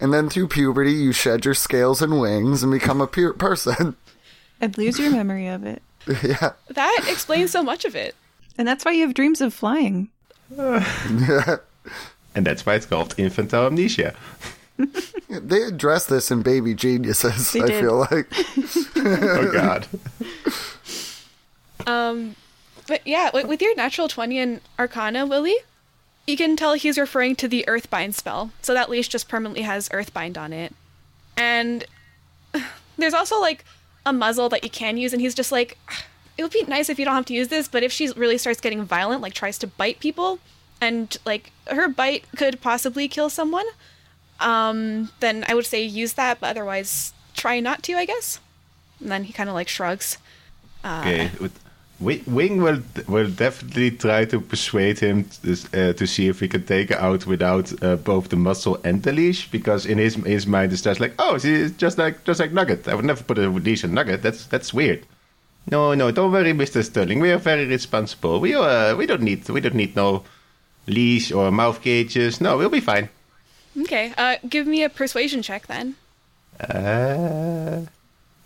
And then through puberty, you shed your scales and wings and become a pure person. And lose your memory of it. yeah. that explains so much of it. And that's why you have dreams of flying. And that's why it's called infantile amnesia. They address this in Baby Geniuses, They I did. feel like. Oh, God. Um, but yeah, wi- with your natural 20 in Arcana, Willie, you can tell he's referring to the Earthbind spell. So that leash just permanently has Earthbind on it. And there's also like a muzzle that you can use, and he's just like, it would be nice if you don't have to use this, but if she really starts getting violent, like tries to bite people, and like her bite could possibly kill someone, um, then I would say use that, but otherwise try not to, I guess. And then he kind of like shrugs. Okay. with- Wi- Wing will will definitely try to persuade him to, uh, to see if he can take her out without uh, both the muscle and the leash, because in his his mind it's just like, oh, she's just like just like Nugget. I would never put a leash on Nugget. That's that's weird. No, no, don't worry, Mister Sterling. We are very responsible. We uh, we don't need we don't need no leash or mouth cages. No, we'll be fine. Okay, uh, give me a persuasion check then. Uh,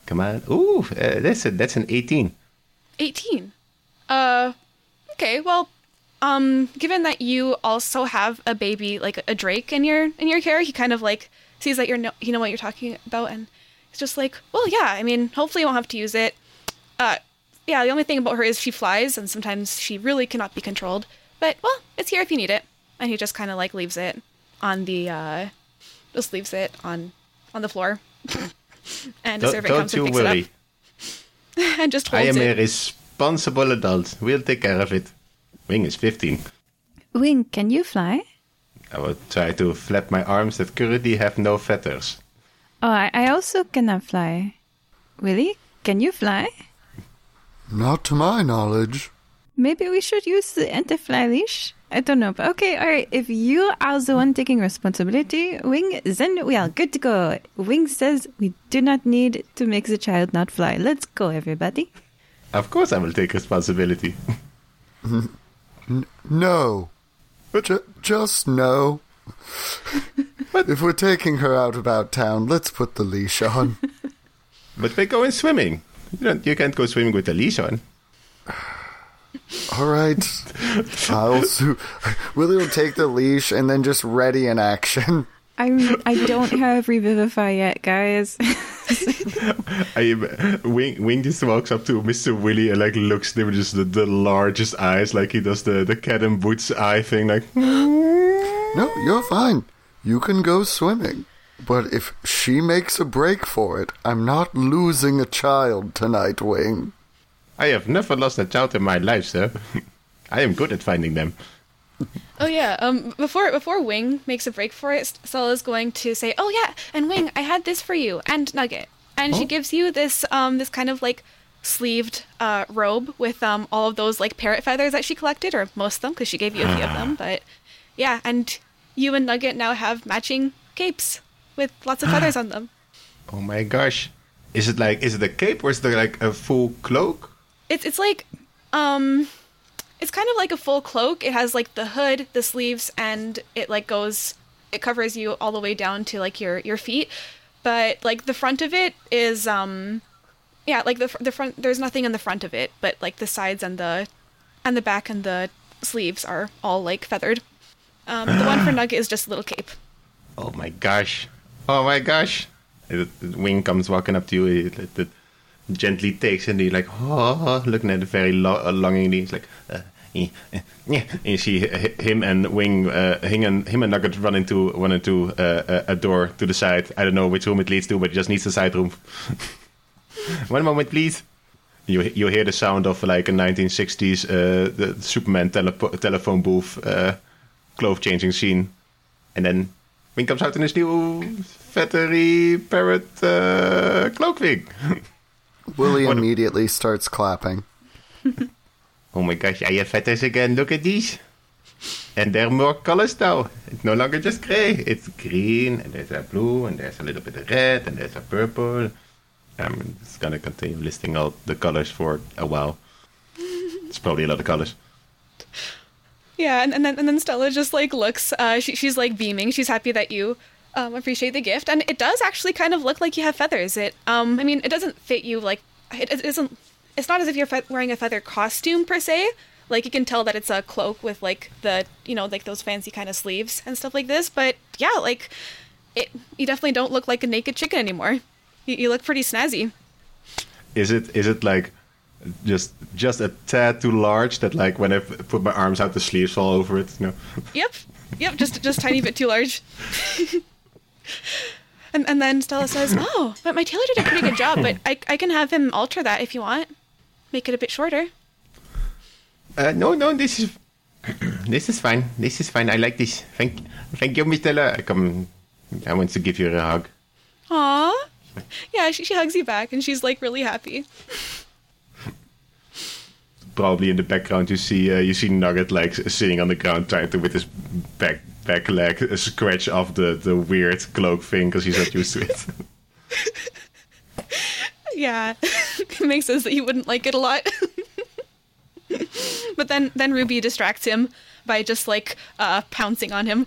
come on. Ooh, uh, that's a, that's an eighteen. 18. Uh, okay, well, um, given that you also have a baby, like a drake in your in your care, he kind of like sees that you're no, you know what you're talking about, and he's just like, well, yeah, I mean, hopefully you won't have to use it. Uh, yeah, the only thing about her is she flies, and sometimes she really cannot be controlled. But well, it's here if you need it, and he just kind of like leaves it on the uh, just leaves it on on the floor, and the Don't, servant comes and picks worry. it up and just I holds am a responsible adult. We'll take care of it. Wing is 15. Wing, can you fly? I will try to flap my arms that currently have no feathers. Oh, I, I also cannot fly. Willie, can you fly? Not to my knowledge. Maybe we should use the anti-fly leash. I don't know, but okay, all right. If you are the one taking responsibility, Wing, then we are good to go. Wing says we do not need to make the child not fly. Let's go, everybody. Of course, I will take responsibility. No. Ju- just no. if we're taking her out about town, let's put the leash on. but we're going swimming. You, don't, you can't go swimming with a leash on. All right. I'll su- Willie will take the leash and then just ready in action. I'm. I don't have revivify yet, guys. I am, Wing, Wing just walks up to Mr. Willie and like looks at him with just the, the largest eyes, like he does the, the cat and boots eye thing, like, No, you're fine. You can go swimming. But if she makes a break for it, I'm not losing a child tonight, Wing. I have never lost a child in my life, sir. I am good at finding them. Oh yeah. Um. Before before Wing makes a break for it, Stella's going to say, "Oh yeah, and Wing, I had this for you, and Nugget." And she gives you this um this kind of like sleeved uh robe with um all of those like parrot feathers that she collected, or most of them, because she gave you a few of them. But yeah, and you and Nugget now have matching capes with lots of feathers on them. Oh my gosh. Is it like, is it a cape or is it like a full cloak? It's it's like um it's kind of like a full cloak. It has like the hood, the sleeves, and it like goes it covers you all the way down to like your your feet. But like the front of it is um yeah, like the the front there's nothing in the front of it, but like the sides and the and the back and the sleeves are all like feathered. Um, the one for Nugget is just a little cape. Oh my gosh. Oh my gosh. The the wing comes walking up to you. Gently takes and he like, oh, looking at it very lo- uh, longingly. He's like, uh, eh, eh. And you see him and Wing, uh, him and him and Nugget run into run into uh, a, a door to the side. I don't know which room it leads to, but it just needs the side room. One moment, please. You you hear the sound of like a 1960s uh, the Superman telepo- telephone booth uh, clothes changing scene, and then Wing comes out in his new feathery parrot uh, cloak wig. Willie What a- immediately starts clapping. Oh my gosh, I have feathers again. Look at these. And there are more colors now. It's no longer just gray. It's green, and there's a blue, and there's a little bit of red, and there's a purple. I'm just gonna continue listing all the colors for a while. It's probably a lot of colors. Yeah, and, and then and then Stella just like looks. Uh, she, she's like beaming. She's happy that you um, appreciate the gift, and it does actually kind of look like you have feathers. It um, I mean, it doesn't fit you like it, it isn't. It's not as if you're fe- wearing a feather costume per se. Like you can tell that it's a cloak with like the you know like those fancy kind of sleeves and stuff like this. But yeah, like it. You definitely don't look like a naked chicken anymore. You, you look pretty snazzy. Is it is it like just just a tad too large that like when I put my arms out, the sleeves fall over it? You know. Yep. Yep, just just tiny bit too large. and and then Stella says, "Oh, but my tailor did a pretty good job, but I I can have him alter that if you want. Make it a bit shorter." Uh, no, no, this is this is fine. This is fine. I like this. Thank, thank you, Miss Stella. I come. I want to give you a hug. Aw. Yeah, she, she hugs you back and she's like really happy. Probably in the background you see uh, you see Nugget like sitting on the ground trying to with his back back leg uh, scratch off the the weird cloak thing because he's not used to it. Yeah. it makes sense that he wouldn't like it a lot. but then then Ruby distracts him by just like uh pouncing on him.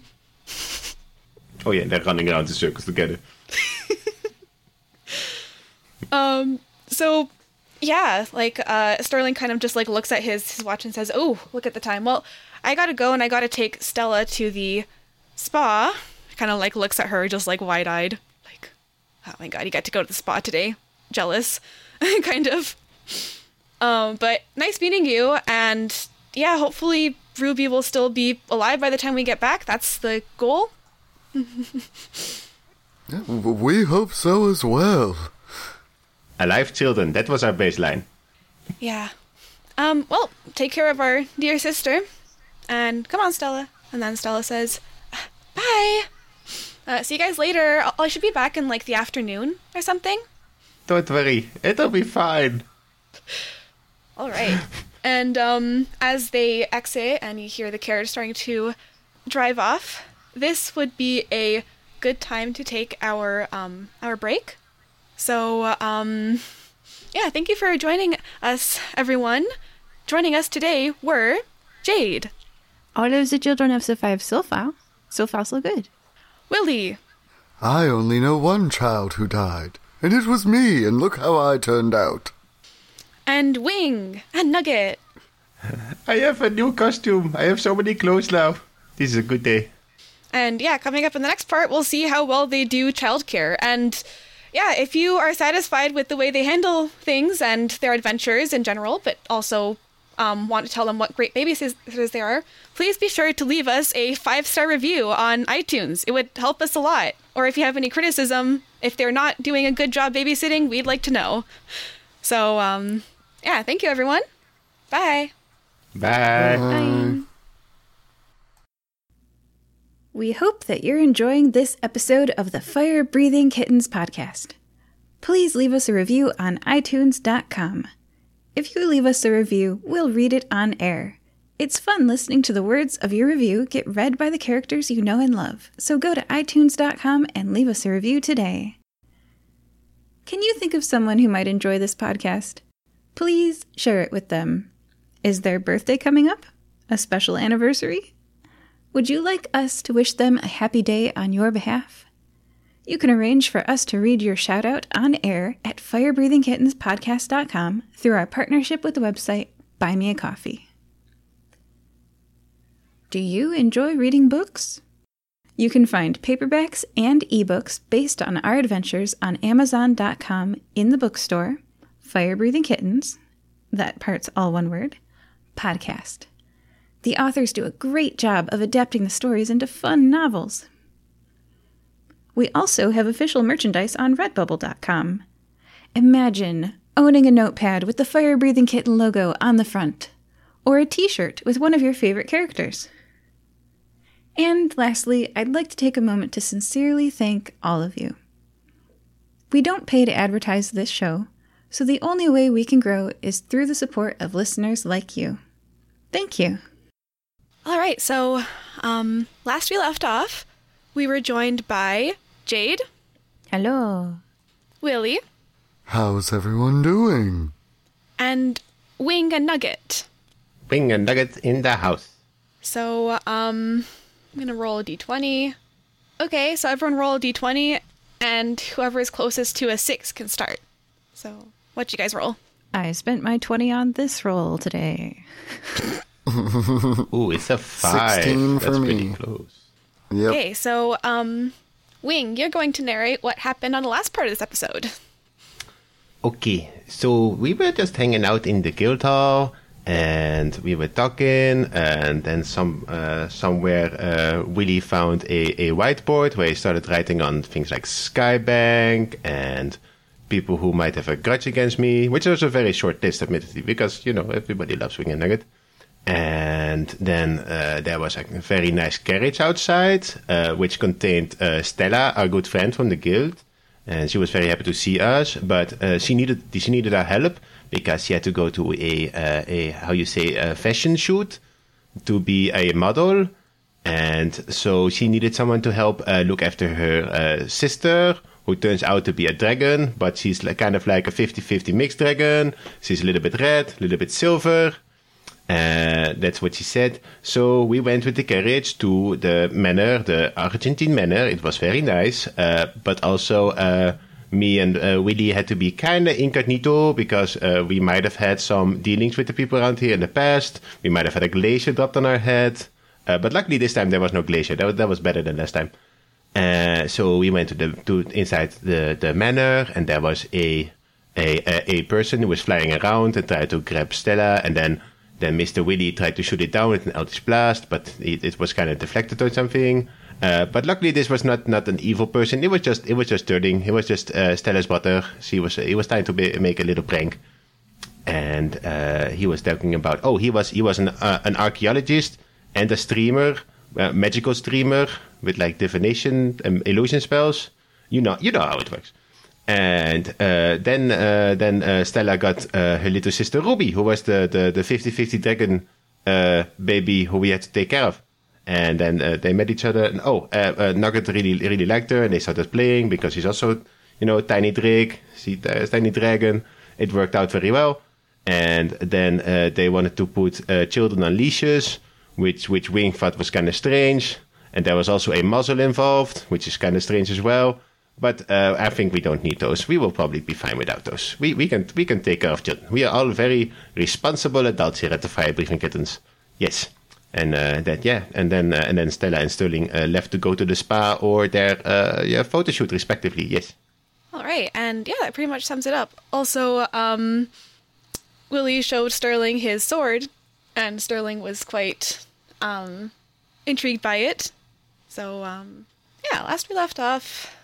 oh yeah, they're running around in circles together. Um, so yeah, like uh Sterling kind of just like looks at his his watch and says, "Oh, look at the time. Well, I got to go and I got to take Stella to the spa." Kind of like looks at her just like wide-eyed, like, "Oh my god, you got to go to the spa today." Jealous, kind of. Um, but nice meeting you and yeah, hopefully Ruby will still be alive by the time we get back. That's the goal. We hope so as well. Alive children. That was our baseline. Yeah. Um, well, take care of our dear sister. And come on, Stella. And then Stella says, bye. Uh, see you guys later. I'll- I should be back in like the afternoon or something. Don't worry. It'll be fine. All right. and um, as they exit and you hear the carriage starting to drive off, this would be a good time to take our um, our break. So um, yeah, thank you for joining us, everyone. Joining us today were Jade, All of the children have survived so far. So far, so good. Willie, I only know one child who died, and it was me, and look how I turned out. and Wing, and Nugget. I have a new costume. I have so many clothes now. This is a good day. And yeah, coming up in the next part, we'll see how well they do childcare. And yeah, if you are satisfied with the way they handle things and their adventures in general, but also um, want to tell them what great babysitters they are, please be sure to leave us a five star review on iTunes. It would help us a lot. Or if you have any criticism, if they're not doing a good job babysitting, we'd like to know. So, um, yeah, thank you, everyone. Bye. Bye. Bye. We hope that you're enjoying this episode of the Fire Breathing Kittens podcast. Please leave us a review on iTunes.com. If you leave us a review, we'll read it on air. It's fun listening to the words of your review get read by the characters you know and love, so go to iTunes.com and leave us a review today. Can you think of someone who might enjoy this podcast? Please share it with them. Is their birthday coming up? A special anniversary? Would you like us to wish them a happy day on your behalf? You can arrange for us to read your shout out on air at firebreathingkittenspodcast.com through our partnership with the website Buy Me a Coffee. Do you enjoy reading books? You can find paperbacks and ebooks based on our adventures on Amazon.com in the bookstore, Fire Breathing Kittens, that part's all one word, podcast. The authors do a great job of adapting the stories into fun novels. We also have official merchandise on Redbubble.com. Imagine owning a notepad with the Fire Breathing Kitten logo on the front, or a t shirt with one of your favorite characters. And lastly, I'd like to take a moment to sincerely thank all of you. We don't pay to advertise this show, so the only way we can grow is through the support of listeners like you. Thank you. All right, so um, last we left off, we were joined by Jade, Hello. Willie, How's everyone doing? and Wing and Nugget. Wing a nugget in the house. So um, I'm gonna roll a d20. Okay, so everyone roll a d20, and whoever is closest to a six can start. So what you guys roll? I spent my 20 on this roll today. Ooh, it's a five. 16 for That's pretty me. close. Yep. Okay, so um, Wing, you're going to narrate what happened on the last part of this episode. Okay, so we were just hanging out in the guild hall, and we were talking, and then some uh, somewhere uh, Willie found a, a whiteboard where he started writing on things like Skybank and people who might have a grudge against me, which was a very short list, admittedly, because you know everybody loves Wing and Nugget. And then uh, there was a very nice carriage outside, uh, which contained uh, Stella, our good friend from the guild, and she was very happy to see us. But uh, she needed she needed our help because she had to go to a uh, a how you say a fashion shoot to be a model, and so she needed someone to help uh, look after her sister. Who turns out to be a dragon, but she's like, kind of like a 50 50 mixed dragon. She's a little bit red, a little bit silver. Uh, that's what she said. So we went with the carriage to the manor, the Argentine manor. It was very nice, uh, but also uh, me and uh, Willie had to be kind of incognito because uh, we might have had some dealings with the people around here in the past. We might have had a glacier dropped on our head, uh, but luckily this time there was no glacier. That was, that was better than last time. So we went to the to inside the the manor, and there was a a a, a person who was flying around and tried to grab Stella, and then then Mr. Willie tried to shoot it down with an Eldritch Blast, but it, it was kind of deflected or something. Uh, but luckily, this was not, not an evil person. It was just it was just Durding. It was just uh, Stella's butter. She was he was trying to be, make a little prank, and uh, he was talking about oh he was he was an uh, an archaeologist and a streamer, uh, magical streamer with like divination and illusion spells. You know you know how it works. And uh, then uh, then uh, Stella got uh, her little sister Ruby, who was the the the 50-50 dragon uh, baby who we had to take care of. And then uh, they met each other. And oh, Nugget really really liked her, and they started playing because she's also you know a tiny drake, she tiny dragon. It worked out very well. And then uh, they wanted to put children on leashes, which which thought was kind of strange. And there was also a muzzle involved, which is kind of strange as well. But uh, I think we don't need those. We will probably be fine without those. We, we can we can take care of children. We are all very responsible adults here at the Fire Breathing Kittens. Yes, and uh, that yeah, and then uh, and then Stella and Sterling uh, left to go to the spa or their uh, yeah photo shoot respectively. Yes. All right, and yeah, that pretty much sums it up. Also, um, Willie showed Sterling his sword, and Sterling was quite um, intrigued by it. So, um, yeah, last we left off,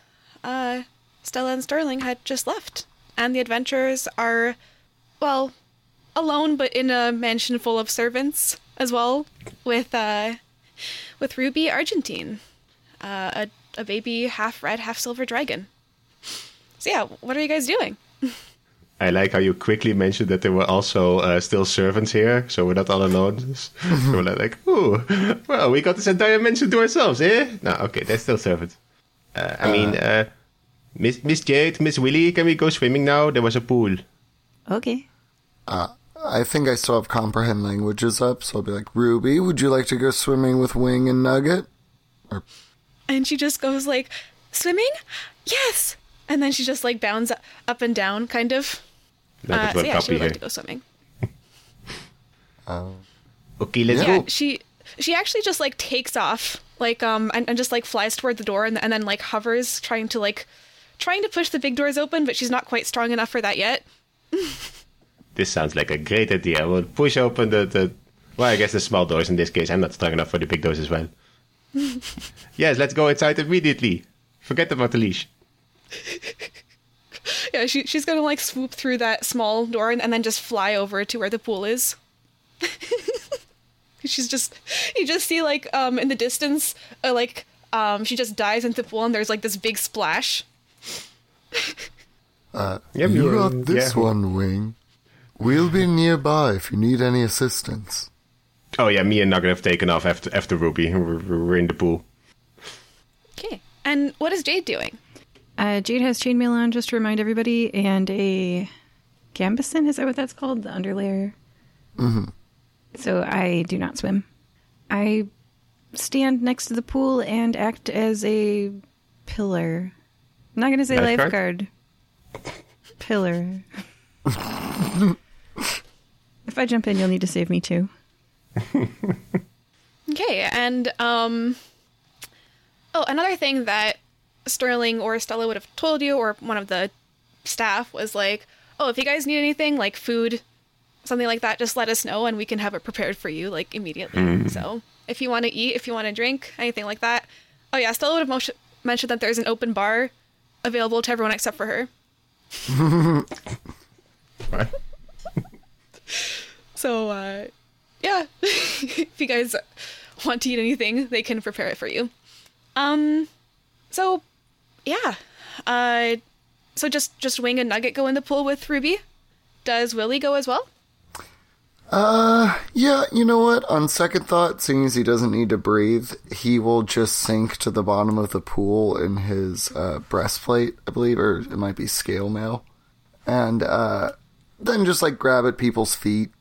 uh, Stella and Sterling had just left, and the adventurers are, well, alone, but in a mansion full of servants as well, with uh, with Ruby Argentine, uh, a a baby half red, half silver dragon. So yeah, what are you guys doing? I like how you quickly mentioned that there were also uh, still servants here, so we're not all alone. so we're like, ooh, well, we got this entire mansion to ourselves, eh? No, okay, they're still servants. Uh, I mean, uh, Miss Miss Jade, Miss Willie, can we go swimming now? There was a pool. Okay. I think I still have comprehend languages up, so I'll be like, Ruby, would you like to go swimming with Wing and Nugget? And she just goes like, "Swimming? Yes!" And then she just like bounds up and down, kind of. That Uh, is so yeah, she copy would here. like to go swimming. Okay, let's Yeah, go. she she actually just like takes off, like um, and, and just like flies toward the door, and, and then like hovers, trying to like trying to push the big doors open, but she's not quite strong enough for that yet. This sounds like a great idea. We'll push open the, the well, I guess the small doors in this case. I'm not strong enough for the big doors as well. yes, let's go inside immediately. Forget about the leash. Yeah, she she's gonna like swoop through that small door and, and then just fly over to where the pool is. She's just you just see like um in the distance uh, like um she just dives into the pool and there's like this big splash. Yeah, you got this yeah. one, Wing. We'll be nearby if you need any assistance. Oh yeah, me and Nugget have taken off after after Ruby. We're, we're in the pool. Okay. And what is Jade doing? Uh, Jade has chainmail on, just to remind everybody, and a gambeson. Is that what that's called? The underlayer. Mm-hmm. So I do not swim. I stand next to the pool and act as a pillar. I'm not going to say Lifeguard? lifeguard. pillar. if I jump in, you'll need to save me too. Okay, and um Oh, another thing that Sterling or Stella would have told you or one of the staff was like, "Oh, if you guys need anything like food, something like that, just let us know and we can have it prepared for you like immediately." So, if you want to eat, if you want to drink, anything like that. Oh yeah, Stella would have mentioned that there's an open bar available to everyone except for her. Right? So, uh, yeah, if you guys want to eat anything, they can prepare it for you. Um, so, yeah, uh, so just just Wing and Nugget go in the pool with Ruby. Does Willie go as well? Uh, yeah, you know what? On second thought, seeing as he doesn't need to breathe, he will just sink to the bottom of the pool in his uh, breastplate, I believe, or it might be scale mail. And uh, then just like grab at people's feet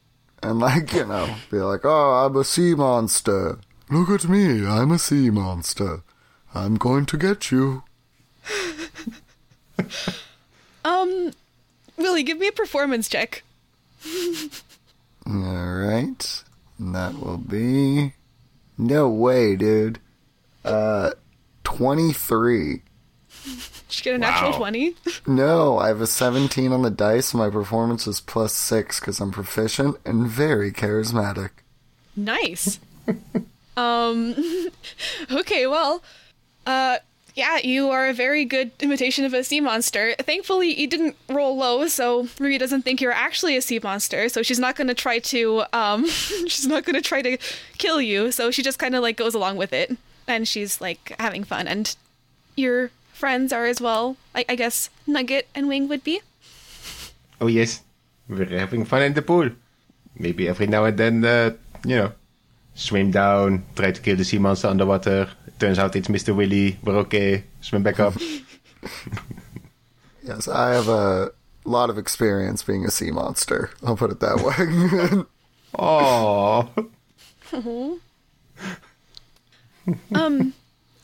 and like, you know, be like, oh, I'm a sea monster. Look at me, I'm a sea monster. I'm going to get you. Um, Willie, give me a performance check. Alright. And that will be. No way, dude. Uh, 23. Did you get a natural 20? No, I have a 17 on the dice. My performance is plus 6 because I'm proficient and very charismatic. nice. um, okay, well, uh, yeah, you are a very good imitation of a sea monster. Thankfully, you didn't roll low, so Ruby doesn't think you're actually a sea monster, so she's not gonna try to, um, she's not gonna try to kill you, so she just kind of like goes along with it. And she's like having fun, and your friends are as well. I, I guess Nugget and Wing would be. Oh yes, we're having fun in the pool. Maybe every now and then, uh, you know, swim down, try to kill the sea monster underwater. Turns out it's Mr. Willie. We're okay. Swim back up. Yes, I have a lot of experience being a sea monster. I'll put it that way. Oh, um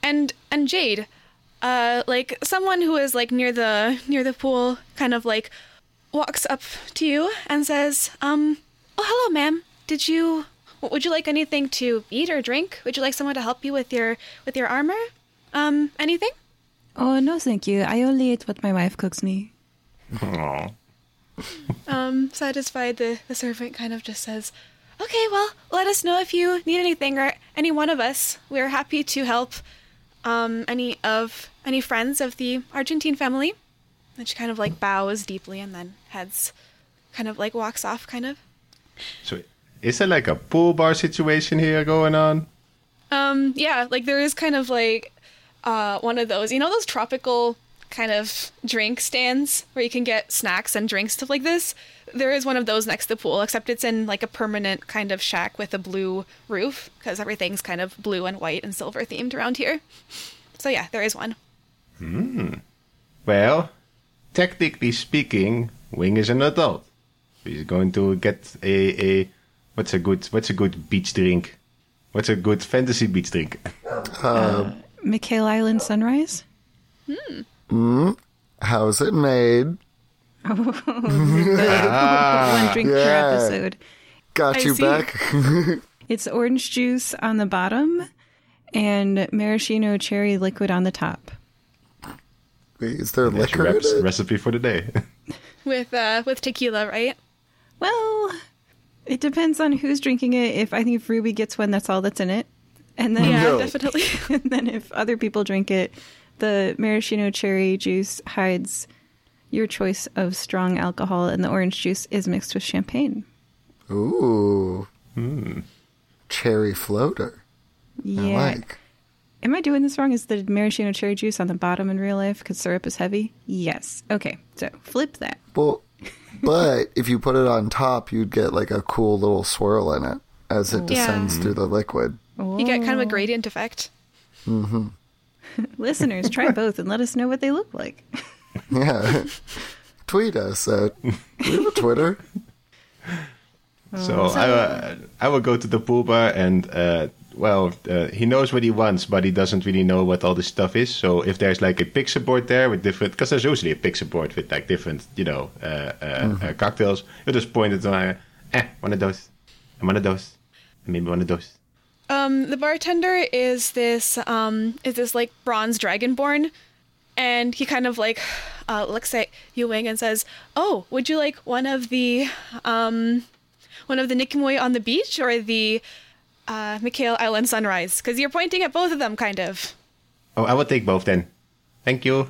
and and jade uh like someone who is like near the near the pool kind of like walks up to you and says um oh hello ma'am did you would you like anything to eat or drink would you like someone to help you with your with your armor um anything Oh, no, thank you. I only eat what my wife cooks me. Aw. um satisfied the the servant kind of just says okay well let us know if you need anything or any one of us we're happy to help um any of any friends of the argentine family and she kind of like bows deeply and then heads kind of like walks off kind of so is there like a pool bar situation here going on? Um, yeah, like there is kind of like uh one of those, you know those tropical kind of drink stands where you can get snacks and drinks stuff like this. There is one of those next to the pool, except it's in like a permanent kind of shack with a blue roof because everything's kind of blue and white and silver themed around here. So yeah, there is one. Hmm. Well, technically speaking, Wing is an adult. He's going to get a, a what's a good what's a good beach drink? What's a good fantasy beach drink? Uh, McHale Island Sunrise? Hmm. How's it made? Ah. One drink per episode. Got I you see. back. It's orange juice on the bottom and maraschino cherry liquid on the top. Wait, is there a your liquor in it? recipe for today. With uh with tequila, right? Well, it depends on who's drinking it. If I think if Ruby gets one, that's all that's in it. And then Yeah, No. definitely. and then if other people drink it, the maraschino cherry juice hides your choice of strong alcohol, and the orange juice is mixed with champagne. Ooh. Hmm. Cherry floater. Yeah. I like. Am I doing this wrong? Is the maraschino cherry juice on the bottom in real life because syrup is heavy? Yes. Okay. So flip that. Well, but if you put it on top, you'd get like a cool little swirl in it. as it Yeah. descends through the liquid. You get kind of a gradient effect. Hmm. Listeners, try both and let us know what they look like. Yeah. Tweet us at we have a Twitter. So, I, uh, I will go to the pool bar and, uh, well, uh, he knows what he wants, but he doesn't really know what all this stuff is. So if there's like a pixel board there with different, because there's usually a pixel board with like different, you know, uh, uh, uh, cocktails, you just point it to, eh, one of those, and one of those, and maybe one of those. Um, the bartender is this um is this like bronze dragonborn, and he kind of like uh, looks at Yu Wing and says, "Oh, would you like one of the um one of the Nicomoy on the beach or the uh, Mikhail Island sunrise? Because you're pointing at both of them, kind of." Oh, I will take both then. Thank you.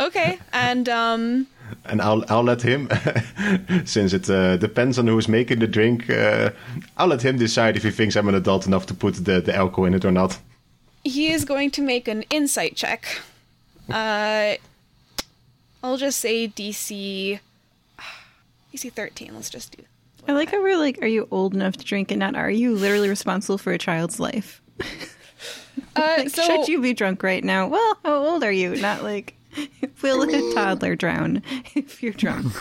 Okay, and um, And I'll I'll let him, since it uh, depends on who's making the drink. Uh, I'll let him decide if he thinks I'm an adult enough to put the, the alcohol in it or not. he is going to make an insight check. Uh, I'll just say DC DC 13. Let's just do. I like how we're like, are you old enough to drink and not are you literally responsible for a child's life? Uh, Like, so should you be drunk right now? Well, how old are you? Not like, will a toddler drown if you're drunk?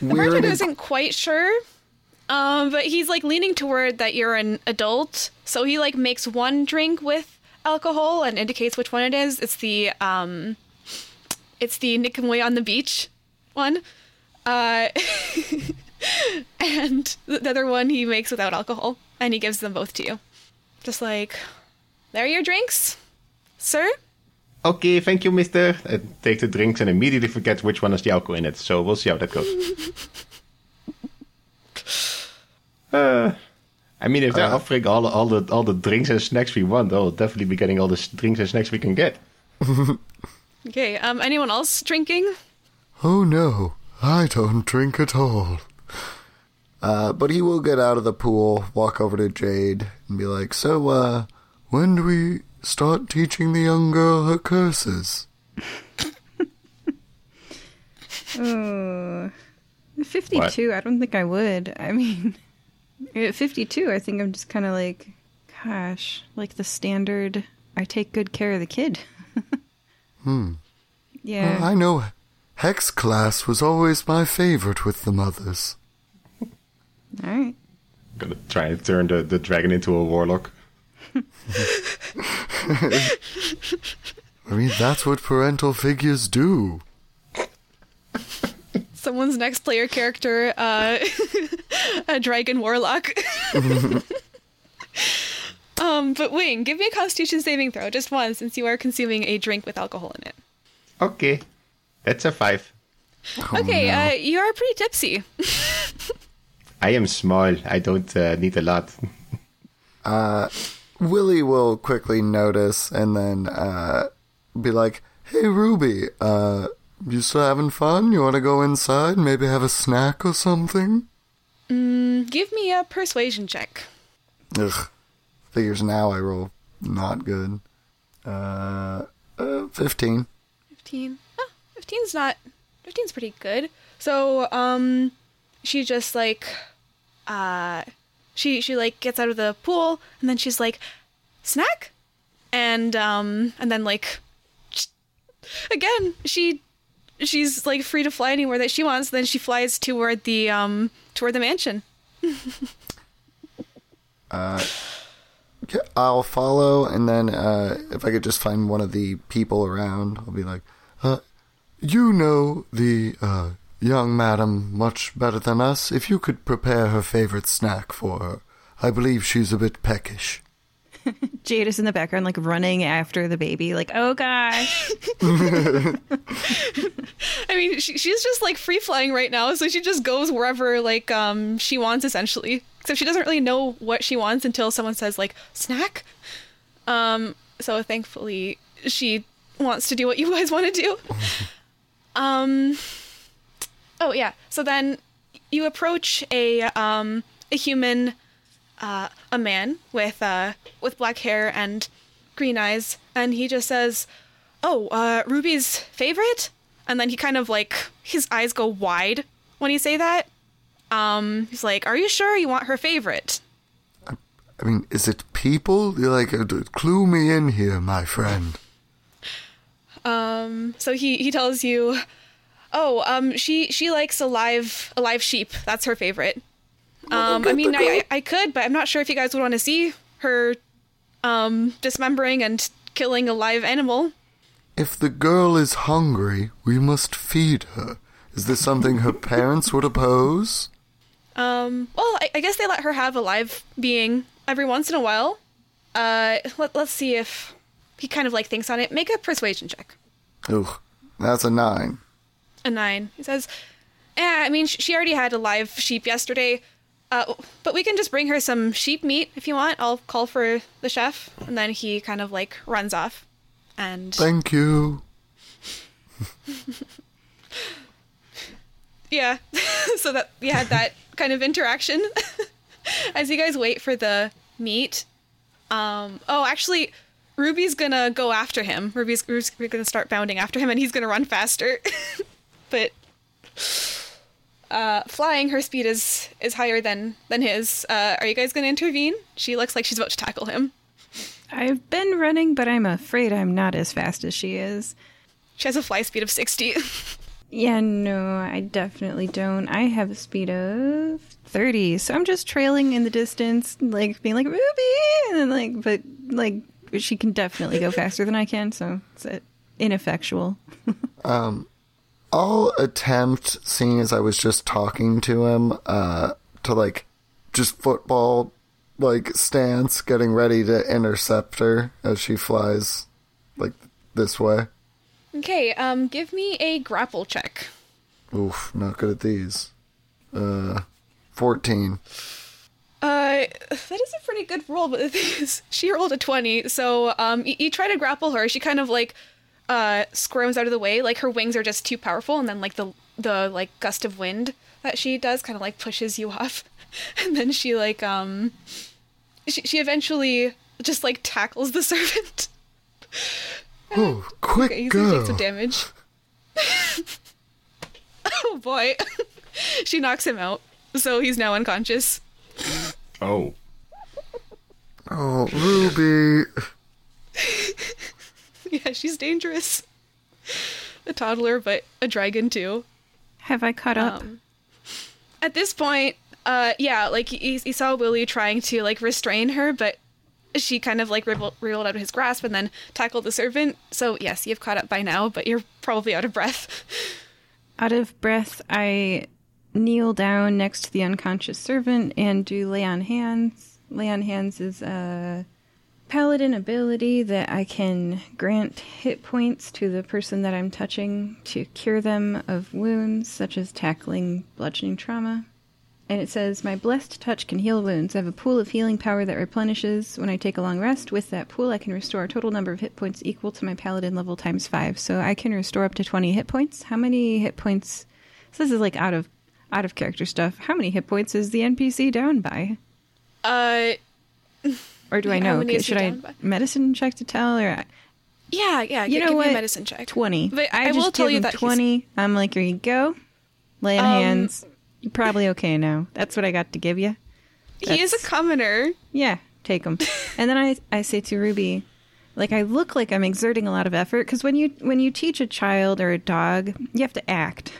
The Weird. bartender isn't quite sure, um, but he's like leaning toward that you're an adult. So he like makes one drink with alcohol and indicates which one it is. It's the um, it's the Nicomoy on the beach one, uh, and the other one he makes without alcohol, and he gives them both to you, just like there are your drinks, sir. Okay, thank you, mister. I take the drinks and immediately forget which one has the alcohol in it. So we'll see how that goes. uh, I mean, if they're offering all, all the all the drinks and snacks we want, I'll definitely be getting all the drinks and snacks we can get. Okay. Um. Anyone else drinking? Oh no, I don't drink at all. Uh, but he will get out of the pool, walk over to Jade, and be like, So, uh, when do we start teaching the young girl her curses? Oh, 52, I don't think I would. I mean, at 52, I think I'm just kind of like, gosh, like the standard, I take good care of the kid. Hmm. Yeah. I know Hex class was always my favorite with the mothers. All right. Gonna try and turn the, the dragon into a warlock. I mean, that's what parental figures do. Someone's next player character, uh, a dragon warlock. um, but Wing, give me a Constitution saving throw, just one, since you are consuming a drink with alcohol in it. Okay, that's a five. okay, uh, you are pretty tipsy. I am small. I don't uh, need a lot. Willie will quickly notice and then uh, be like, "Hey, Ruby, uh, you still having fun? You want to go inside? Maybe have a snack or something?" Give me a persuasion check. Ugh. Figures now I roll not good. Uh, uh fifteen. 15. Oh, 15's not. 15's pretty good. So, um, she just like, uh, she, she like gets out of the pool and then she's like, snack? And, um, and then like, again, she, she's like free to fly anywhere that she wants. Then she flies toward the, um, toward the mansion. Okay, I'll follow, and then uh, if I could just find one of the people around, I'll be like, uh, "You know the uh, young madam much better than us. If you could prepare her favorite snack for her, I believe she's a bit peckish." Jade is in the background, like running after the baby, like, oh gosh. I mean, she, she's just like free flying right now, so she just goes wherever like um she wants essentially. So she doesn't really know what she wants until someone says like snack. Um, so thankfully she wants to do what you guys want to do. um, oh yeah. So then you approach a um a human, uh, a man with uh with black hair and green eyes, and he just says, "Oh, uh, Ruby's favorite." And then he kind of like his eyes go wide when you say that. Um, he's like, "Are you sure you want her favorite?" I mean, is it people? You're like, uh, clue me in here, my friend. Um, so he he tells you, oh, um, she she likes a live a live sheep. That's her favorite. Um, I mean, I I could, but I'm not sure if you guys would want to see her, um, dismembering and killing a live animal. If the girl is hungry, we must feed her. Is this something her parents would oppose? Um, well, I, I guess they let her have a live being every once in a while. Uh, let, let's see if he kind of like thinks on it. Make a persuasion check. Ugh, that's a nine. A nine. He says, "Eh, I mean, she already had a live sheep yesterday. Uh, but we can just bring her some sheep meat if you want. I'll call for the chef." And then he kind of like runs off, and Thank you. yeah, so that we had that kind of interaction as you guys wait for the meat. Um, oh, actually, Ruby's gonna go after him. Ruby's, Ruby's gonna start bounding after him, and he's gonna run faster. But uh, flying, her speed is is higher than than his. Uh, are you guys gonna intervene? She looks like she's about to tackle him. I've been running, but I'm afraid I'm not as fast as she is. She has a fly speed of sixty. Yeah, no, I definitely don't. I have a speed of 30, so I'm just trailing in the distance, like being like, Ruby! And then, like, but, like, she can definitely go faster than I can, so it's uh, ineffectual. I'll attempt, seeing as I was just talking to him, uh, to like just football like stance, getting ready to intercept her as she flies like this way. okay, um, give me a grapple check. Oof, not good at these. Uh, fourteen. Uh, that is a pretty good roll, but the thing is, she rolled a 20, so, um, you, you try to grapple her, she kind of, like, uh, squirms out of the way, like, her wings are just too powerful, and then, like, the, the, like, gust of wind that she does kind of, like, pushes you off, and then she, like, um, she, she eventually just, like, tackles the servant. Oh, quick Okay, he's gonna go! take some damage. oh boy. she knocks him out, so he's now unconscious. Oh. Oh, Ruby. Yeah, she's dangerous. A toddler, but a dragon too. Have I caught up? Um, at this point, uh, yeah, like he, he saw Willie trying to like restrain her, but she kind of like wriggled, wriggled out of his grasp and then tackled the servant. So yes, you've caught up by now, but you're probably out of breath. Out of breath, I kneel down next to the unconscious servant and do lay on hands. Lay on hands is a paladin ability that I can grant hit points to the person that I'm touching to cure them of wounds, such as tackling bludgeoning trauma. And it says, My blessed touch can heal wounds. I have a pool of healing power that replenishes when I take a long rest. With that pool, I can restore a total number of hit points equal to my paladin level times five. So I can restore up to 20 hit points. How many hit points? So this is like out of out of character stuff. How many hit points is the NPC down by? Uh, Or do I know? Should I by? medicine check to tell? Or yeah, yeah. you know give what? medicine check. 20. But I, I, just will tell you that he's- 20. I'm like, here you go. Lay on Um, hands. You're probably okay now. That's what I got to give you. he is a commoner. Yeah, take him. and then I, I say to Ruby, like I look like I'm exerting a lot of effort because when you when you teach a child or a dog, you have to act.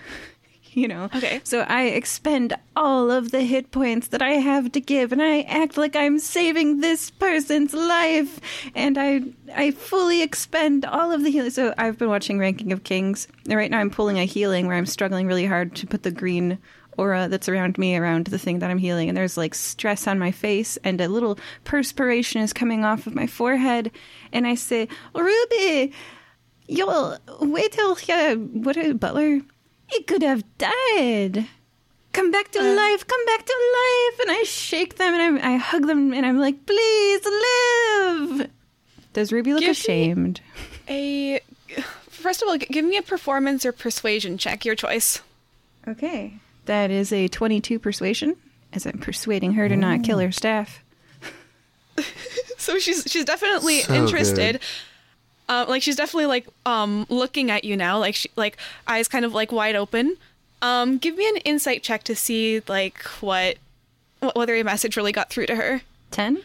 You know. Okay. So I expend all of the hit points that I have to give, and I act like I'm saving this person's life, and I I fully expend all of the healing. So I've been watching Ranking of Kings, and right now I'm pulling a healing where I'm struggling really hard to put the green aura that's around me around the thing that I'm healing. And there's like stress on my face, and a little perspiration is coming off of my forehead. And I say, Ruby, you'll wait till uh, what a butler. He could have died. Come back to uh. life, come back to life. And I shake them and I, I hug them and I'm like, please live. Does Ruby look Give ashamed? A first of all, give me a performance or persuasion check. Your choice. Okay. That is a 22 persuasion, as I'm persuading her to not kill her staff. So she's she's definitely So interested. good. Uh, like she's definitely like um looking at you now, like she like eyes kind of like wide open. Um, give me an insight check to see like what wh- whether your message really got through to her. 10?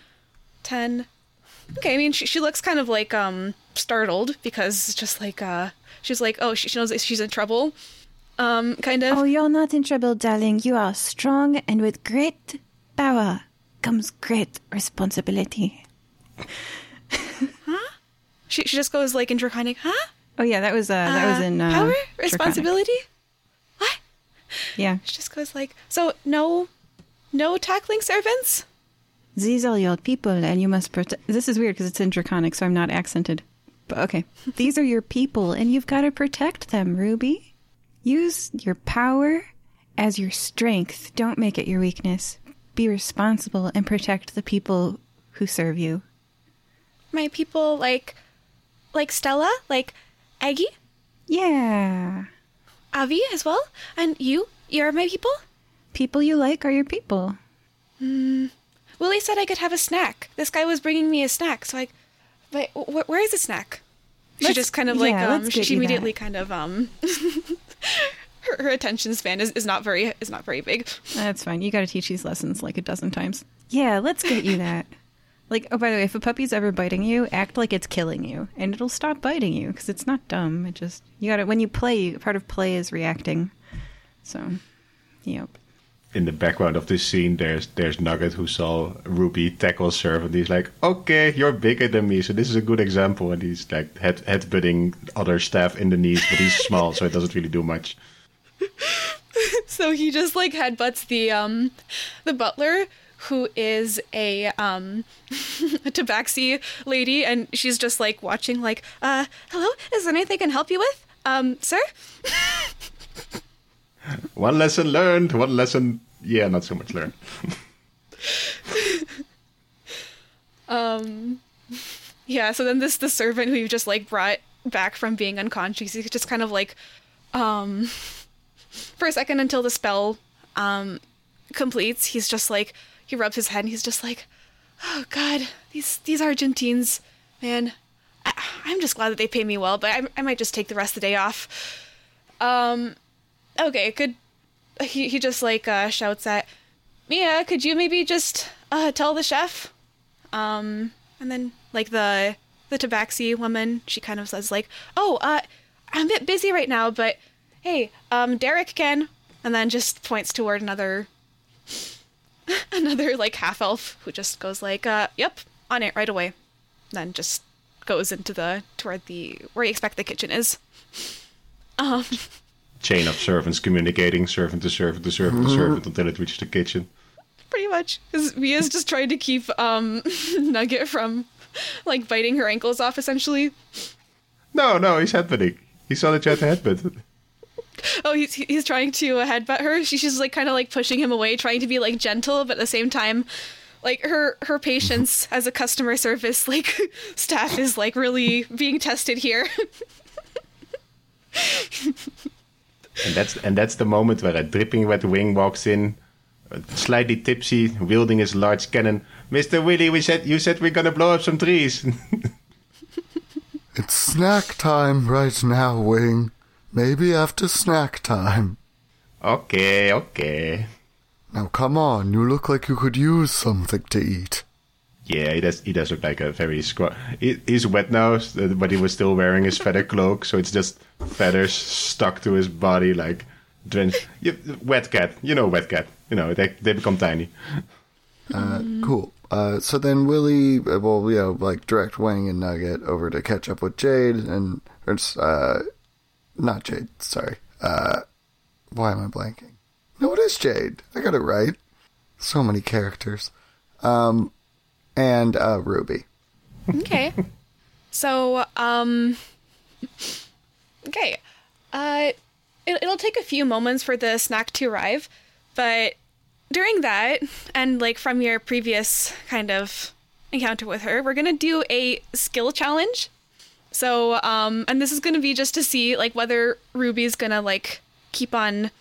10. Okay, I mean, she, she looks kind of like um startled because it's just like, uh, she's like, oh, she, she knows that she's in trouble. Um, kind of. Oh, you're not in trouble, darling. You are strong, and with great power comes great responsibility. She, she just goes like in Draconic, huh? Oh yeah, that was uh, that was Uh, in uh, power? Draconic. Responsibility? What? Yeah, She just goes like, so no, no tackling servants? these are your people, and you must protect. This is weird because it's in Draconic, so I'm not accented. But okay, these are your people, and you've got to protect them, Ruby. Use your power as your strength. Don't make it your weakness. Be responsible and protect the people who serve you. My people like, like Stella, like Aggie, Yeah, Avi as well, and you, you're my people. people you like are your people. Willie said I could have a snack. This guy was bringing me a snack, so I, but wh- where is the snack? she Let's- just kind of like yeah, um, she, she you that. immediately kind of um, her, her attention span is, is not very is not very big. That's fine. You got to teach these lessons like a dozen times. Yeah, let's get you that. Like, oh, by the way, if a puppy's ever biting you, act like it's killing you, and it'll stop biting you because it's not dumb. It just you got to when you play. Part of play is reacting. So, yep. In the background of this scene, there's there's Nugget who saw Ruby tackle Serv, and he's like, "Okay, you're bigger than me, so this is a good example." And he's like head headbutting other staff in the knees, but he's small, so it doesn't really do much. So he just like headbutts the um the butler who is a um a tabaxi lady and she's just like watching like uh hello is there anything I can help you with um sir One lesson learned, one lesson, yeah, not so much learned. um yeah so then this the servant who you just like brought back from being unconscious he's just kind of like um for a second until the spell um completes he's just like he rubs his head and he's just like oh god these these argentines man I, i'm just glad that they pay me well but I, I might just take the rest of the day off. Um okay could he, he just like uh shouts at mia could you maybe just uh tell the chef? Um and then like the the tabaxi woman she kind of says like oh uh i'm a bit busy right now but hey um derek can and then just points toward another another like half elf who just goes like uh yep on it right away then just goes into the toward the where you expect the kitchen is um Chain of servants communicating, servant to servant to servant to servant until it reaches the kitchen. pretty much because mia's just trying to keep um nugget from like biting her ankles off essentially No, no, he's headbutting. He saw that you had to headbutt. Oh, he's he's trying to uh, headbutt her. She, she's like kind of like pushing him away, trying to be like gentle, but at the same time, like her her patience as a customer service like staff is like really being tested here. And that's and that's the moment where a dripping wet wing walks in, uh, slightly tipsy, wielding his large cannon. Mister Willie, we said you said we're gonna blow up some trees. It's snack time right now, Wing. Maybe after snack time. okay, okay. Now come on, you look like you could use something to eat. Yeah, he does. He does look like a very squat. He, he's wet now, but he was still wearing his feather cloak, so it's just feathers stuck to his body, like drenched. You, wet cat, you know, wet cat. You know, they they become tiny. Uh, Cool. Uh, so then Willie, uh, well, you know, like direct Wing and Nugget over to catch up with Jade and, it's, uh, not Jade, sorry. Uh, why am I blanking? No, it is Jade. I got it right. So many characters. Um, and, uh, Ruby. okay, so um, okay, uh, it, it'll take a few moments for the snack to arrive, but during that, and like from your previous kind of encounter with her, we're gonna do a skill challenge. So, um, and this is gonna be just to see like whether Ruby's gonna like keep on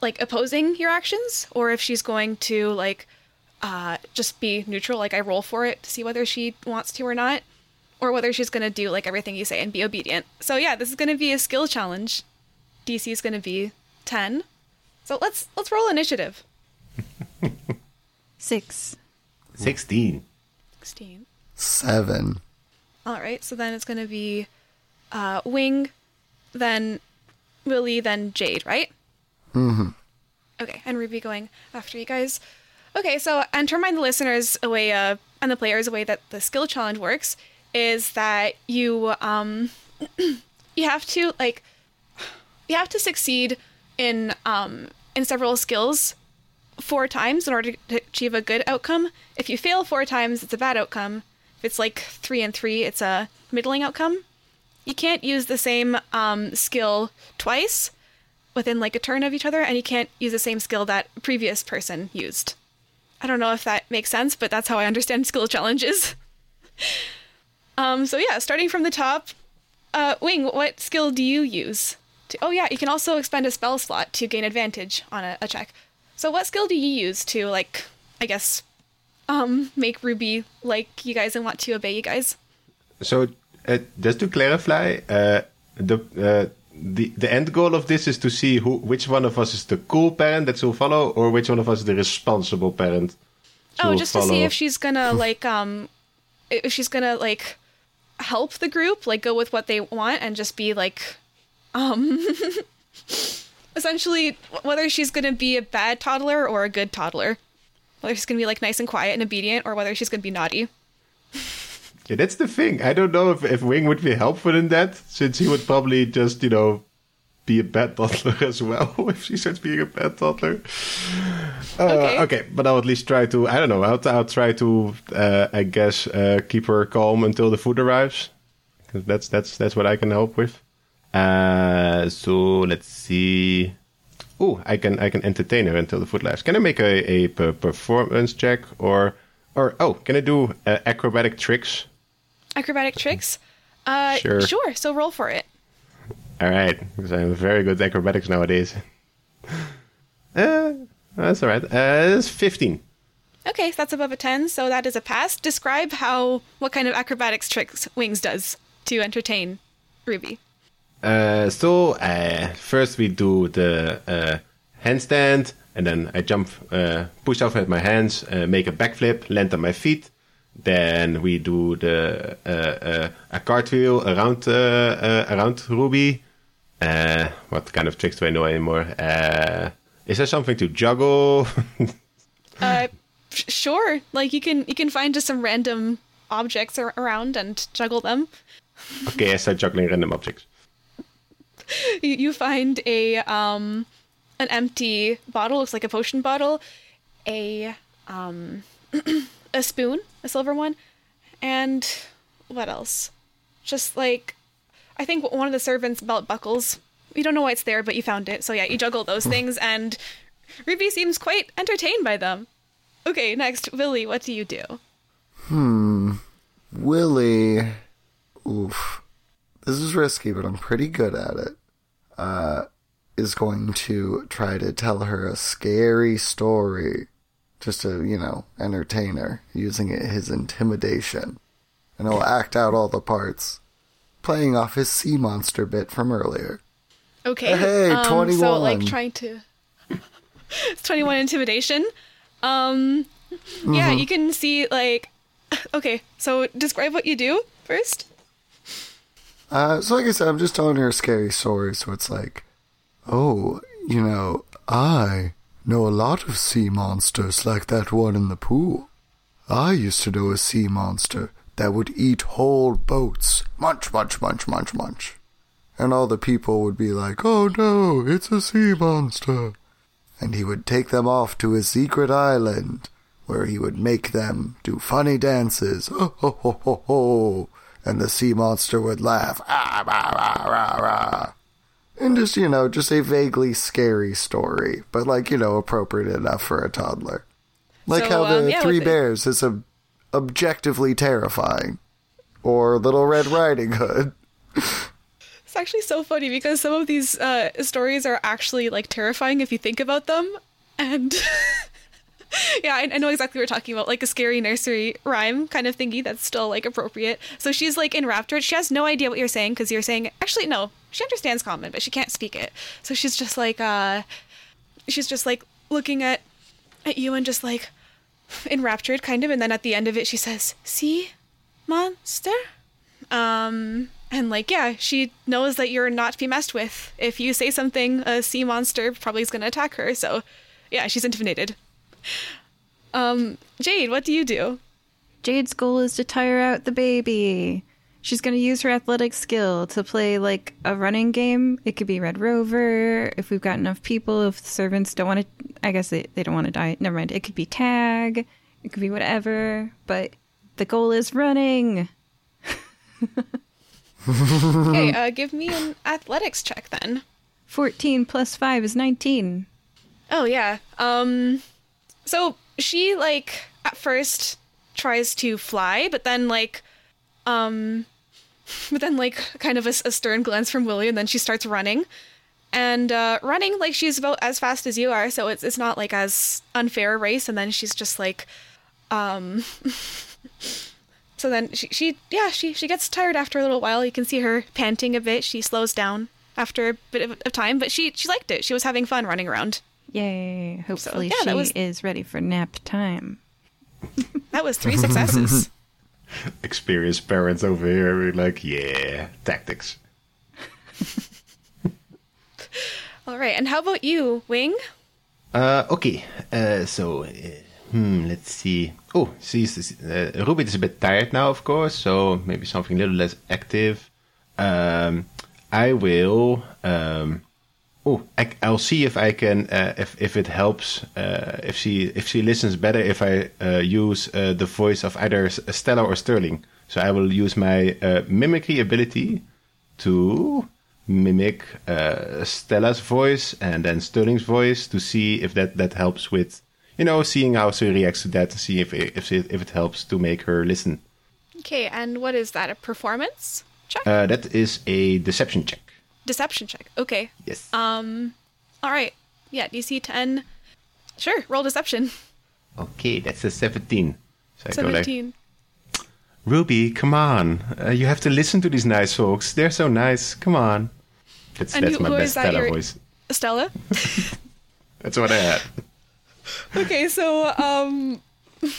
like opposing your actions, or if she's going to like uh just be neutral. Like I roll for it to see whether she wants to or not, or whether she's gonna do like everything you say and be obedient. So yeah, this is gonna be a skill challenge. DC is gonna be ten. So let's let's roll initiative. Six. Sixteen. 16. Seven. All right, so then it's going to be uh, Wing, then Willie, then Jade, right? Mm-hmm. Okay, and Ruby going after you guys. Okay, so and to remind the listeners a way uh, and the players a way that the skill challenge works is that you um you have to like you have to succeed in um in several skills four times in order to achieve a good outcome. If you fail four times, it's a bad outcome. If it's like three and three, it's a middling outcome. You can't use the same um, skill twice within like a turn of each other, and you can't use the same skill that previous person used. I don't know if that makes sense, but that's how I understand skill challenges. um, so yeah, starting from the top, uh, Wing, what skill do you use? To, oh yeah, you can also expend a spell slot to gain advantage on a, a check. So what skill do you use to like, I guess, um, make Ruby like you guys and want to obey you guys? So, uh, just to clarify, uh, the uh, the the end goal of this is to see who which one of us is the cool parent that she'll follow, or which one of us is the responsible parent. Oh, just to see if she's gonna like um, if she's gonna like help the group, like go with what they want, and just be like, um, essentially whether she's gonna be a bad toddler or a good toddler, whether she's gonna be like nice and quiet and obedient, or whether she's gonna be naughty. Yeah, that's the thing. I don't know if, if Wing would be helpful in that, since he would probably just, you know, be a bad toddler as well if she starts being a bad toddler. Uh, Okay. okay. but I'll at least try to, I don't know, I'll, I'll try to, uh, I guess, uh, keep her calm until the food arrives. that's, that's, that's what I can help with. Uh, so let's see. Oh, I can I can entertain her until the food arrives. Can I make a, a per- performance check or or oh, can I do uh, acrobatic tricks? Acrobatic tricks. Uh, Sure. Sure. So roll for it. All right, because I'm very good at acrobatics nowadays. Uh, that's all right. Uh, it's 15. Okay, so that's above a ten, so that is a pass. Describe how what kind of acrobatics tricks Wings does to entertain Ruby. Uh, so uh, first we do the uh, handstand, and then I jump, uh, push off with my hands, uh, make a backflip, land on my feet. Then we do the uh, uh, a cartwheel around uh, uh, around Ruby. Uh, what kind of tricks do I know anymore? Uh, is there something to juggle? Uh, sure. Like you can you can find just some random objects ar- around and juggle them. okay, I start juggling random objects. You, you find a um an empty bottle, looks like a potion bottle, a um a spoon, a silver one, and what else? Just like I think one of the servants' belt buckles. You don't know why it's there, but you found it. So yeah, you juggle those things, and Ruby seems quite entertained by them. Okay, next, Willie, what do you do? Hmm. Willie. Oof. This is risky, but I'm pretty good at it. Uh, is going to try to tell her a scary story. Just to, you know, entertain her, using his intimidation. And he'll act out all the parts. Playing off his sea monster bit from earlier. Okay. Hey, um, So like trying to it's 21 intimidation. Um yeah, Mm-hmm. you can see like okay, so describe what you do first. Uh, so like I said, I'm just telling her a scary story. So it's like, oh, you know, I know a lot of sea monsters like that one in the pool. I used to know a sea monster that would eat whole boats. Munch, munch, munch, munch, munch. And all the people would be like, oh no, it's a sea monster. And he would take them off to his secret island where he would make them do funny dances. Ho, ho, ho, ho, ho. And the sea monster would laugh. Ah, rah, rah, rah, rah. And just, you know, just a vaguely scary story, but like, you know, appropriate enough for a toddler. Like So, how the um, yeah, Three Bears is ob- objectively terrifying. Or Little Red Riding Hood. It's actually so funny because some of these uh, stories are actually like terrifying if you think about them. And yeah, I, I know exactly what we're talking about, like a scary nursery rhyme kind of thingy that's still like appropriate. So she's like enraptured. She has no idea what you're saying because you're saying actually no, she understands common, but she can't speak it. So she's just like uh, she's just like looking at at you and just like, enraptured, kind of, and then at the end of it, she says, "See, monster." Um, and like, yeah, she knows that you're not to be messed with. If you say something, a sea monster probably is going to attack her. So, yeah, she's intimidated. Um, Jade, what do you do? Jade's goal is to tire out the baby. She's going to use her athletic skill to play like a running game. It could be Red Rover if we've got enough people. If the servants don't want to, I guess they, they don't want to die. Never mind. It could be tag. It could be whatever. But the goal is running. Okay, uh, give me an athletics check then. 14 plus 5 is 19. Oh yeah. Um so she like at first tries to fly, but then like um but then like kind of a, a stern glance from Willie and then she starts running. And uh running like she's about as fast as you are, so it's it's not like as unfair a race and then she's just like um so then she, she yeah, she she gets tired after a little while. You can see her panting a bit. She slows down after a bit of, of time, but she she liked it. She was having fun running around. Yay. Hopefully yeah, she was- is ready for nap time. That was three successes. Experienced parents over here are like, yeah, tactics. All right, and how about you, Wing? Uh, okay, uh, so, uh, hmm, let's see. Oh, she's, uh, Ruby is a bit tired now, of course, so maybe something a little less active. Um, I will, um, oh, I, I'll see if I can, uh, if, if it helps, uh, if she, if she listens better if I, uh, use, uh, the voice of either Stella or Sterling. So I will use my, uh, mimicry ability to mimic uh, Stella's voice and then Sterling's voice to see if that, that helps with, you know, seeing how she reacts to that to see if it, if it, if it helps to make her listen. Okay, and what is that? A performance check? Uh, that is a deception check. Deception check. Okay. Yes. Um. All right. Yeah. DC ten. Sure. Roll deception. okay, that's a 17. So I go like, Seventeen. Ruby, come on. Uh, you have to listen to these nice folks. They're so nice. Come on. That's, And that's who- my who best that Stella your- voice. Stella. That's what I had. okay. So um.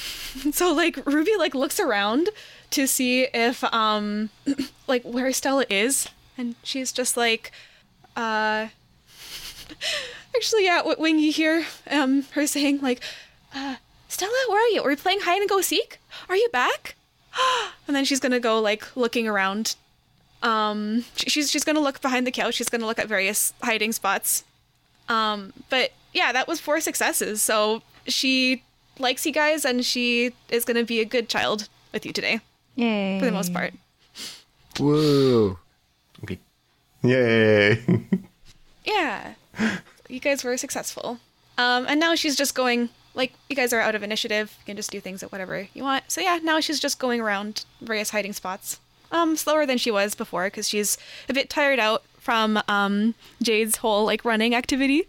So like Ruby like looks around to see if um like where Stella is, and she's just like, uh. Actually, yeah. When you hear um her saying like, uh, Stella, where are you? Are we playing hide and go seek? Are you back? and then she's gonna go like looking around. Um, she's she's gonna look behind the couch. She's gonna look at various hiding spots. Um, but yeah, that was four successes. So she likes you guys, and she is gonna be a good child with you today Yay. for the most part. Whoa. Yay! Yeah, you guys were successful. Um, and now she's just going like you guys are out of initiative. You can just do things at whatever you want. So yeah, now she's just going around various hiding spots. Um, slower than she was before because she's a bit tired out from um Jade's whole like running activity.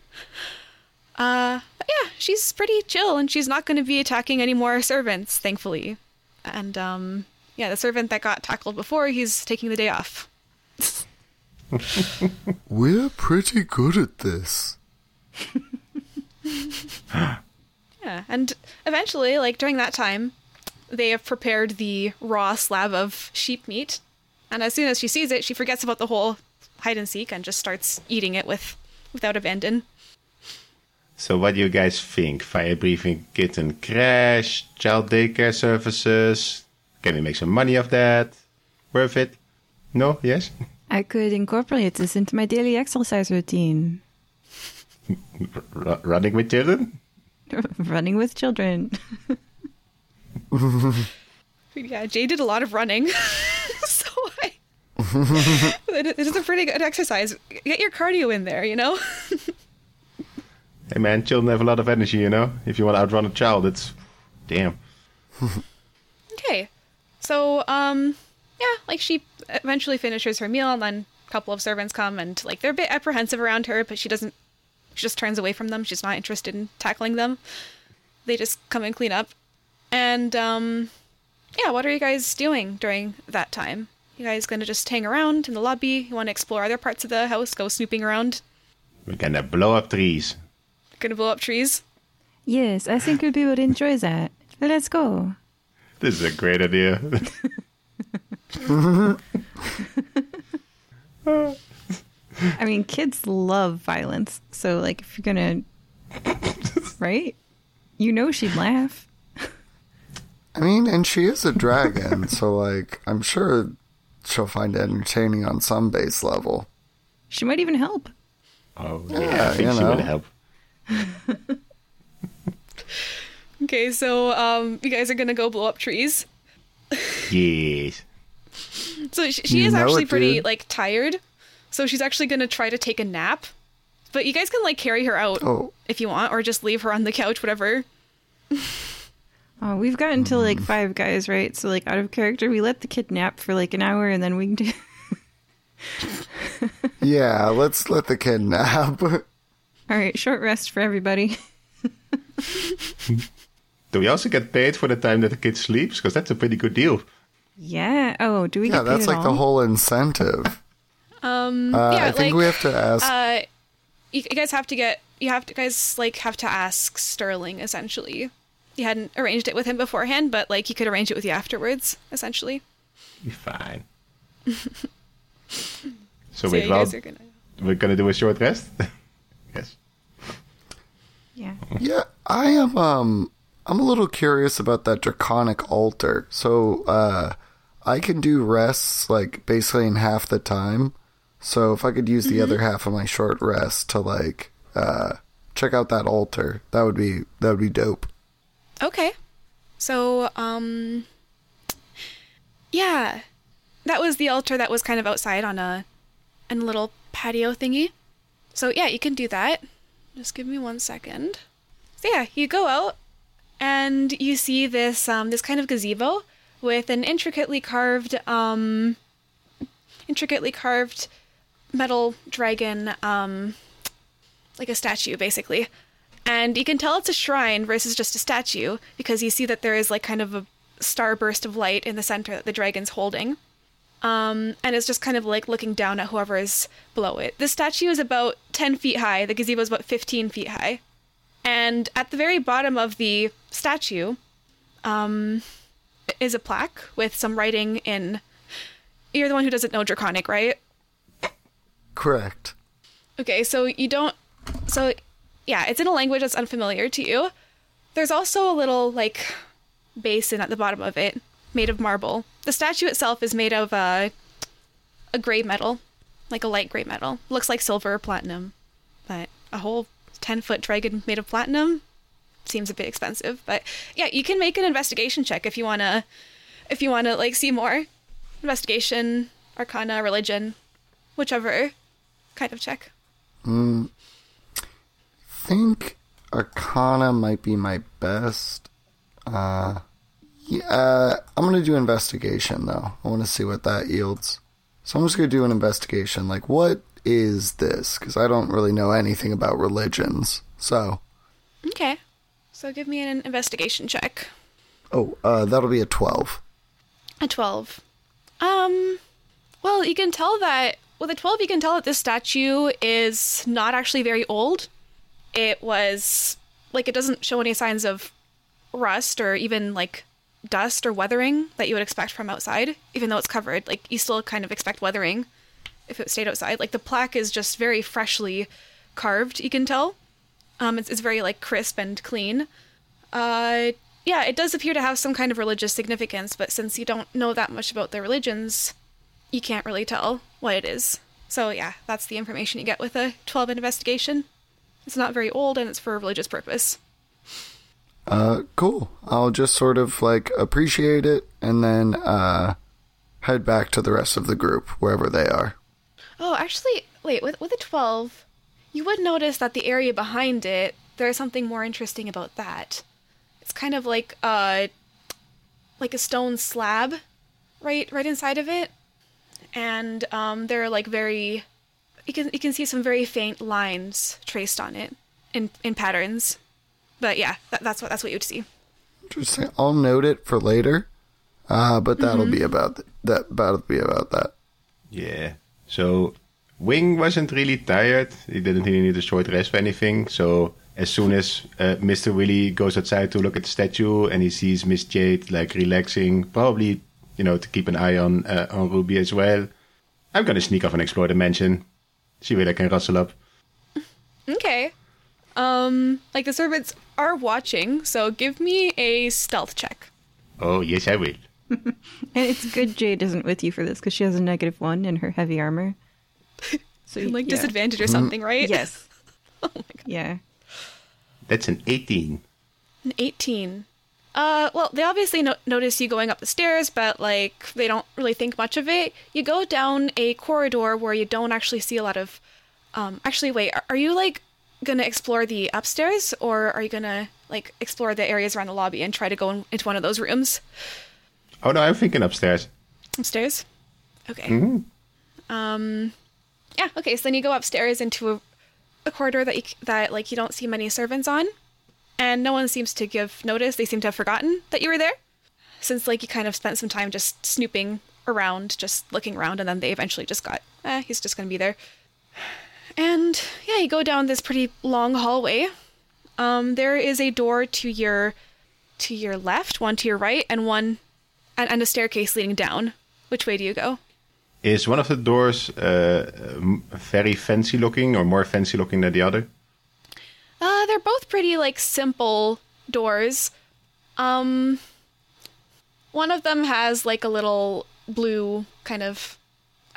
Uh, but yeah, she's pretty chill and she's not going to be attacking any more servants, thankfully. And um, yeah, the servant that got tackled before, he's taking the day off. We're pretty good at this. Yeah, and eventually, like during that time, they have prepared the raw slab of sheep meat, and as soon as she sees it, she forgets about the whole hide and seek and just starts eating it with without abandon. so, what do you guys think? Fire breathing kitten crash, child daycare services. Can we make some money off that? Worth it? No? Yes? I could incorporate this into my daily exercise routine. R- running with children? Running with children. Yeah, Jay did a lot of running, so I. it it is a pretty good exercise. Get your cardio in there, you know. Hey man, children have a lot of energy, you know? If you want to outrun a child, it's. Damn. Okay. So, um, yeah, like she eventually finishes her meal, and then a couple of servants come, and like they're a bit apprehensive around her, but she doesn't. She just turns away from them. She's not interested in tackling them. They just come and clean up, and um, yeah. What are you guys doing during that time? You guys gonna just hang around in the lobby? You want to explore other parts of the house? Go snooping around? We're gonna blow up trees. Gonna blow up trees? yes, I think Ruby would enjoy that. Let's go. This is a great idea. I mean, kids love violence. So, like, if you're gonna, right? You know, she'd laugh. I mean, and she is a dragon, so like I'm sure she'll find it entertaining on some base level. She might even help. oh, Yeah, yeah, I think you she know. would help. Okay, so um, you guys are gonna go blow up trees. Yes. So she, she is actually it, pretty dude. like tired. So she's actually gonna try to take a nap. But you guys can like carry her out Oh. if you want, or just leave her on the couch, whatever. Oh, we've gotten to like five guys, right? So, like, out of character, we let the kid nap for like an hour, and then we do. Yeah, let's let the kid nap. All right, short rest for everybody. Do we also get paid for the time that the kid sleeps? Because that's a pretty good deal. Yeah. Oh, do we yeah, get paid that's at like the whole incentive. Um, Uh, yeah, I think like we have to ask. uh, you, you guys have to get you have to guys like have to ask Sterling essentially. You hadn't arranged it with him beforehand, but like he could arrange it with you afterwards, essentially. Be fine. so, So wait, you well, guys are gonna. we're gonna do a short rest. yes. Yeah. Yeah, I am. Um, I'm a little curious about that draconic altar. So, uh, I can do rests like basically in half the time. So if I could use the other half of my short rest to like uh check out that altar, that would be that would be dope. Okay. So, um Yeah. That was the altar that was kind of outside on a on a little patio thingy. So yeah, you can do that. Just give me one second. So yeah, you go out and you see this um this kind of gazebo with an intricately carved um intricately carved metal dragon um like a statue basically. And you can tell it's a shrine versus just a statue because you see that there is like kind of a starburst of light in the center that the dragon's holding. Um, and it's just kind of like looking down at whoever is below it. The statue is about 10 feet high. The gazebo is about 15 feet high. And at the very bottom of the statue um, is a plaque with some writing in you're the one who doesn't know draconic right Correct. Okay, so you don't. So, yeah, it's in a language that's unfamiliar to you. There's also a little, like, basin at the bottom of it, made of marble. The statue itself is made of uh, a gray metal, like a light gray metal. Looks like silver or platinum, but a whole 10 foot dragon made of platinum seems a bit expensive. But yeah, you can make an investigation check if you want to. If you want to, like, see more. Investigation, arcana, religion, whichever kind of check. Hmm. Think Arcana might be my best. Uh, yeah, uh, I'm gonna do investigation though. I want to see what that yields. So I'm just gonna do an investigation. Like, what is this? Because I don't really know anything about religions. So, Okay. So give me an investigation check. oh, uh, that'll be a twelve. A 12. Um, well, you can tell that, with a 12, you can tell that this statue is not actually very old. It was, like, it doesn't show any signs of rust or even, like, dust or weathering that you would expect from outside, even though it's covered. Like, you still kind of expect weathering if it stayed outside. Like, the plaque is just very freshly carved, you can tell. Um, it's, it's very, like, crisp and clean. Uh, yeah, it does appear to have some kind of religious significance, but since you don't know that much about their religions, you can't really tell what it is. So yeah, that's the information you get with a 12 investigation. It's not very old and it's for a religious purpose. Uh, cool. I'll just sort of like appreciate it and then uh, head back to the rest of the group wherever they are. Oh, actually, wait, with with a 12, you would notice that the area behind it, there's something more interesting about that. It's kind of like uh like a stone slab right right inside of it. And um there are like very you can you can see some very faint lines traced on it in in patterns. But yeah, that, that's what that's what you'd see. Interesting. I'll note it for later. Uh, but that'll Mm-hmm. be about th- that. That'll be about that. Yeah. So Wing wasn't really tired. He didn't really need a short rest or anything. So as soon as uh, Mr. Willie goes outside to look at the statue and he sees Miss Jade like relaxing, probably you know to keep an eye on uh, on Ruby as well. I'm gonna sneak off and explore the mansion. See where I can rustle up. Okay. Um, like the servants are watching, so give me a stealth check. Oh yes, I will. And it's good Jade isn't with you for this because she has a negative one in her heavy armor. So you're Like yeah. disadvantage or something, right? Yes. oh my god. Yeah. That's an 18. An 18. Uh, well, they obviously no- notice you going up the stairs, but like they don't really think much of it. You go down a corridor where you don't actually see a lot of. Um, actually, wait, are, are you like gonna explore the upstairs, or are you gonna like explore the areas around the lobby and try to go in- into one of those rooms Oh no, I'm thinking upstairs. upstairs? Okay. Um, yeah. Okay. So then you go upstairs into a, a corridor that you, that like you don't see many servants on, and no one seems to give notice. They seem to have forgotten that you were there, since like you kind of spent some time just snooping around, just looking around, and then they eventually just got, eh, he's just gonna be there. And yeah, you go down this pretty long hallway. Um, there is a door to your to your left, one to your right, and one and, and a staircase leading down. Which way do you go? Is one of the doors uh, very fancy looking or more fancy looking than the other? Uh, they're both pretty like simple doors. Um, one of them has like a little blue kind of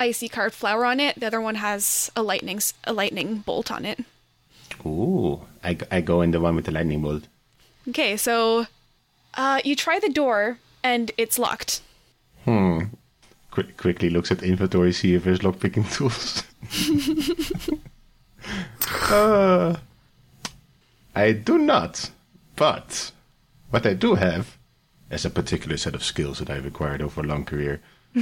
icy carved flower on it. The other one has a lightning a lightning bolt on it. Ooh, I, I go in the one with the lightning bolt. Okay, so uh, you try the door and it's locked. Qu- quickly looks at inventory, see if there's lockpicking tools. uh, I do not, but what I do have is a particular set of skills that I've acquired over a long career.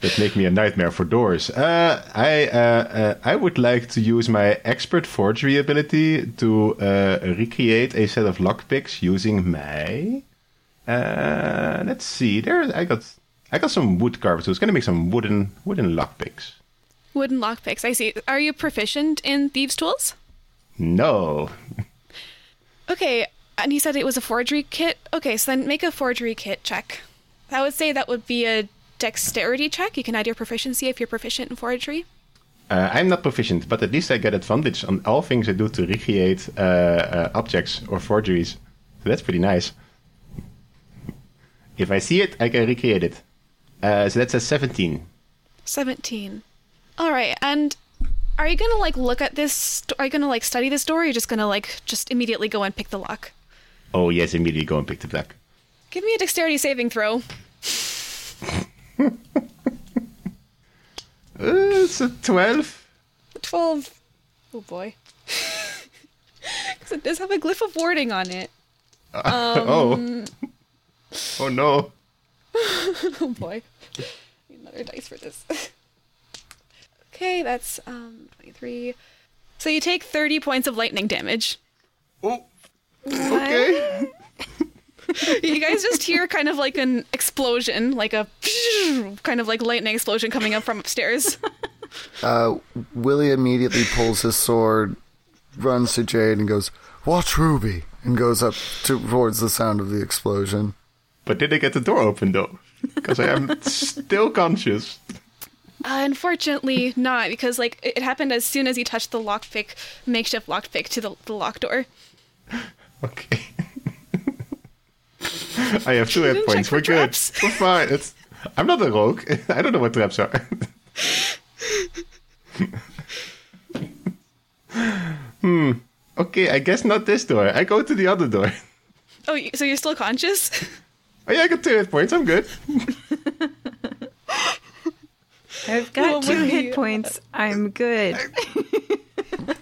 that make me a nightmare for doors. Uh, I uh, uh, I would like to use my expert forgery ability to uh, recreate a set of lockpicks using my uh, let's see. There, I got, I got some wood carved tools. Gonna make some wooden, wooden lockpicks. Wooden lockpicks. I see. Are you proficient in thieves' tools? No, Okay, and he said it was a forgery kit. Okay, so then make a forgery kit check. I would say that would be a dexterity check. You can add your proficiency if you're proficient in forgery. uh, I'm not proficient, but at least I get advantage on all things I do to recreate uh, uh, objects or forgeries. So that's pretty nice. If I see it, I can recreate it. Uh, so that's a 17. 17. All right, and are you gonna like look at this? Are you gonna like study this door? Or are you just gonna like just immediately go and pick the lock? Oh yes, immediately go and pick the lock. Give me a dexterity saving throw. Uh, it's a 12. 12. Oh boy. Because it does have a glyph of warding on it. oh. Oh no. Oh boy. Need another dice for this. okay, that's um 23. So you take 30 points of lightning damage. Oh. Okay. You guys just hear kind of like an explosion, like a kind of like lightning explosion coming up from upstairs. Uh, Willie immediately pulls his sword, runs to Jade, and goes, "Watch Ruby," and goes up to, towards the sound of the explosion. But did they get the door open though? Because I am still conscious. Uh, unfortunately, not because like it happened as soon as you touched the lockpick, makeshift lockpick to the, the lock door. Okay. I have two hit points. We're good. traps. We're fine. It's, I'm not a rogue. I don't know what traps are. hmm. Okay, I guess not this door. I go to the other door. Oh, so you're still conscious? Oh yeah, I got two hit points. I'm good. I've got Well, two hit the- points. I'm good.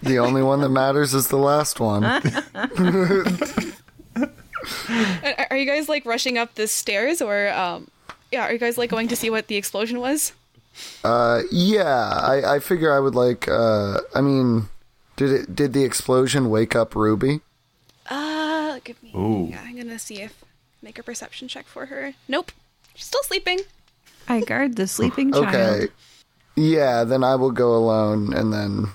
The only one that matters is the last one. Are are you guys like rushing up the stairs, or um, yeah, are you guys like going to see what the explosion was? Uh, yeah, I, I figure I would like. Uh, I mean, did it? Did the explosion wake up Ruby? Uh, give me. Ooh. Yeah, I'm gonna see if make a perception check for her. Nope, she's still sleeping. I guard the sleeping child. Okay. Yeah, then I will go alone and then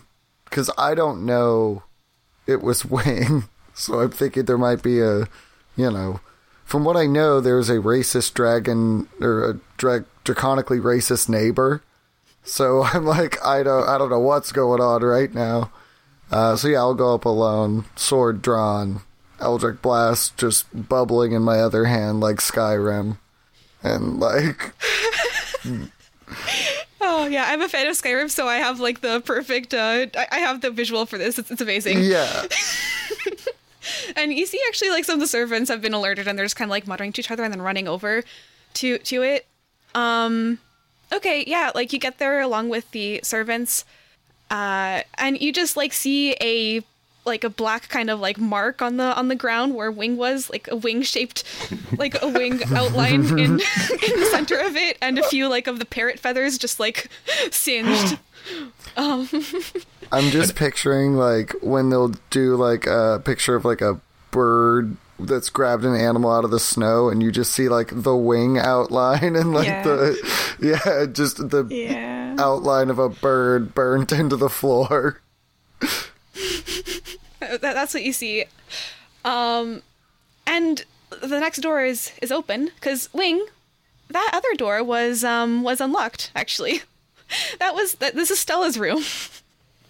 because I don't know it was Wing, so I'm thinking there might be a, you know, from what I know, there's a racist dragon or a dra- draconically racist neighbor. So I'm like, I don't, I don't know what's going on right now. Uh, so yeah, I'll go up alone, sword drawn, Eldritch Blast just bubbling in my other hand like Skyrim, and like, Oh yeah, I'm a fan of Skyrim, so I have like the perfect. Uh, I, I have the visual for this. It's, it's amazing. yeah, And you see, actually, like some of the servants have been alerted, and they're just kind of like muttering to each other and then running over to to it. Um, okay, yeah, like you get there along with the servants, uh, and you just like see a like a black kind of like mark on the on the ground where wing was like a wing shaped like a wing outline in in the center of it and a few like of the parrot feathers just like singed Um. I'm just picturing like when they'll do like a picture of like a bird that's grabbed an animal out of the snow and you just see like the wing outline and like Yeah. the yeah just the Yeah. outline of a bird burnt into the floor that, that's what you see. Um and the next door is is open because wing that other door was um was unlocked actually. That was that this is stella's room.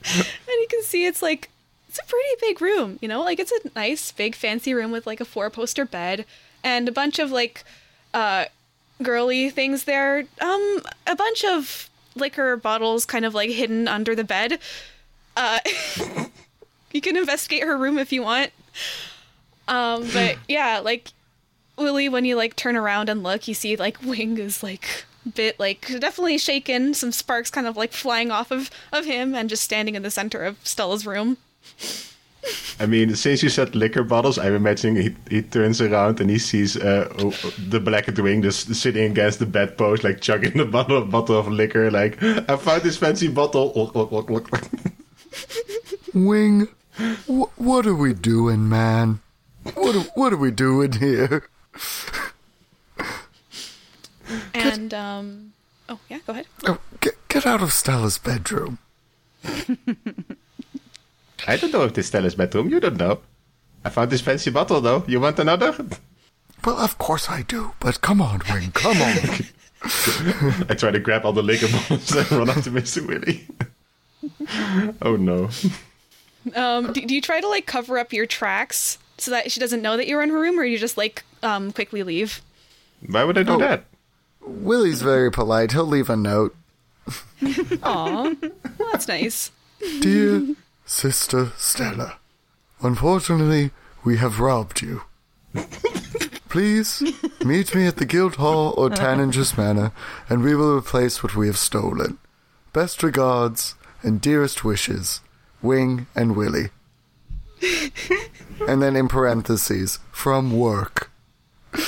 And you can see it's like it's a pretty big room you know? Like it's a nice big fancy room with like a four poster bed and a bunch of like uh girly things there. Um a bunch of liquor bottles kind of like hidden under the bed. Uh you can investigate her room if you want. Um, but yeah, like Willie, when you like turn around and look, you see like Wing is like bit like definitely shaken, some sparks kind of like flying off of of him, and just standing in the center of Stella's room. I mean, since you said liquor bottles, I'm imagining he, he turns around and he sees uh, oh, the blackened wing just sitting against the bedpost, like chugging the bottle, bottle of liquor. Like, I found this fancy bottle. Oh, oh, oh, oh. wing wh- what are we doing man what are, what are we doing here And um, oh yeah, go ahead. oh, get, get out of stella's bedroom I don't know if this is Stella's bedroom. You don't know. I found this fancy bottle, though. You want another? well of course i do but come on wing come on I try to grab all the liquor bottles and run up to Mr. Willie. oh no. Um, do, do you try to like cover up your tracks so that she doesn't know that you're in her room, or you just like um quickly leave? Why would I do Oh. that? willie's very polite he'll leave a note Aw, well, that's nice. Dear Sister Stella, unfortunately, we have robbed you. Please meet me at the Guild Hall or Tanninger's Manor, and we will replace what we have stolen. Best regards and dearest wishes, Wing and Willie. and then in parentheses, from work. Good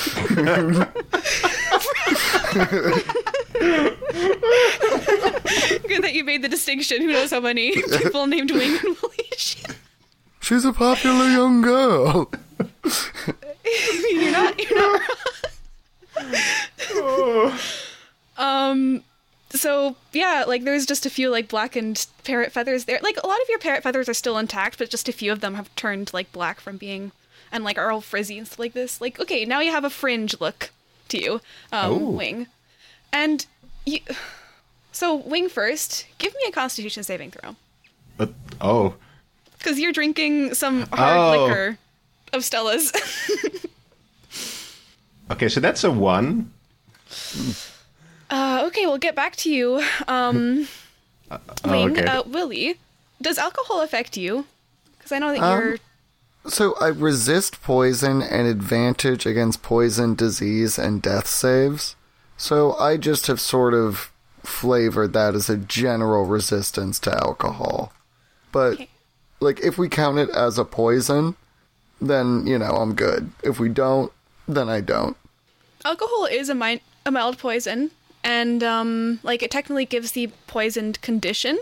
that you made the distinction. Who knows how many people named Wing and Willie? She's a popular young girl. you're not. You're not. wrong. um. So yeah, like there's just a few like blackened parrot feathers there. Like a lot of your parrot feathers are still intact, but just a few of them have turned like black from being, and like are all frizzy and stuff like this. Like okay, now you have a fringe look to you, um. Wing, and you. So Wing first, give me a Constitution saving throw. But, oh. Because you're drinking some hard Oh. liquor of Stella's. Okay, so that's a one. Uh, okay, we'll get back to you. Um, Wing, okay. uh, Willie, does alcohol affect you? Because I know that Um, you're. So I resist poison and advantage against poison, disease, and death saves. So I just have sort of flavored that as a general resistance to alcohol. But Okay. like if we count it as a poison, then you know I'm good. If we don't, then I don't. Alcohol is a, mi- a mild poison, and um, like it technically gives the poisoned condition.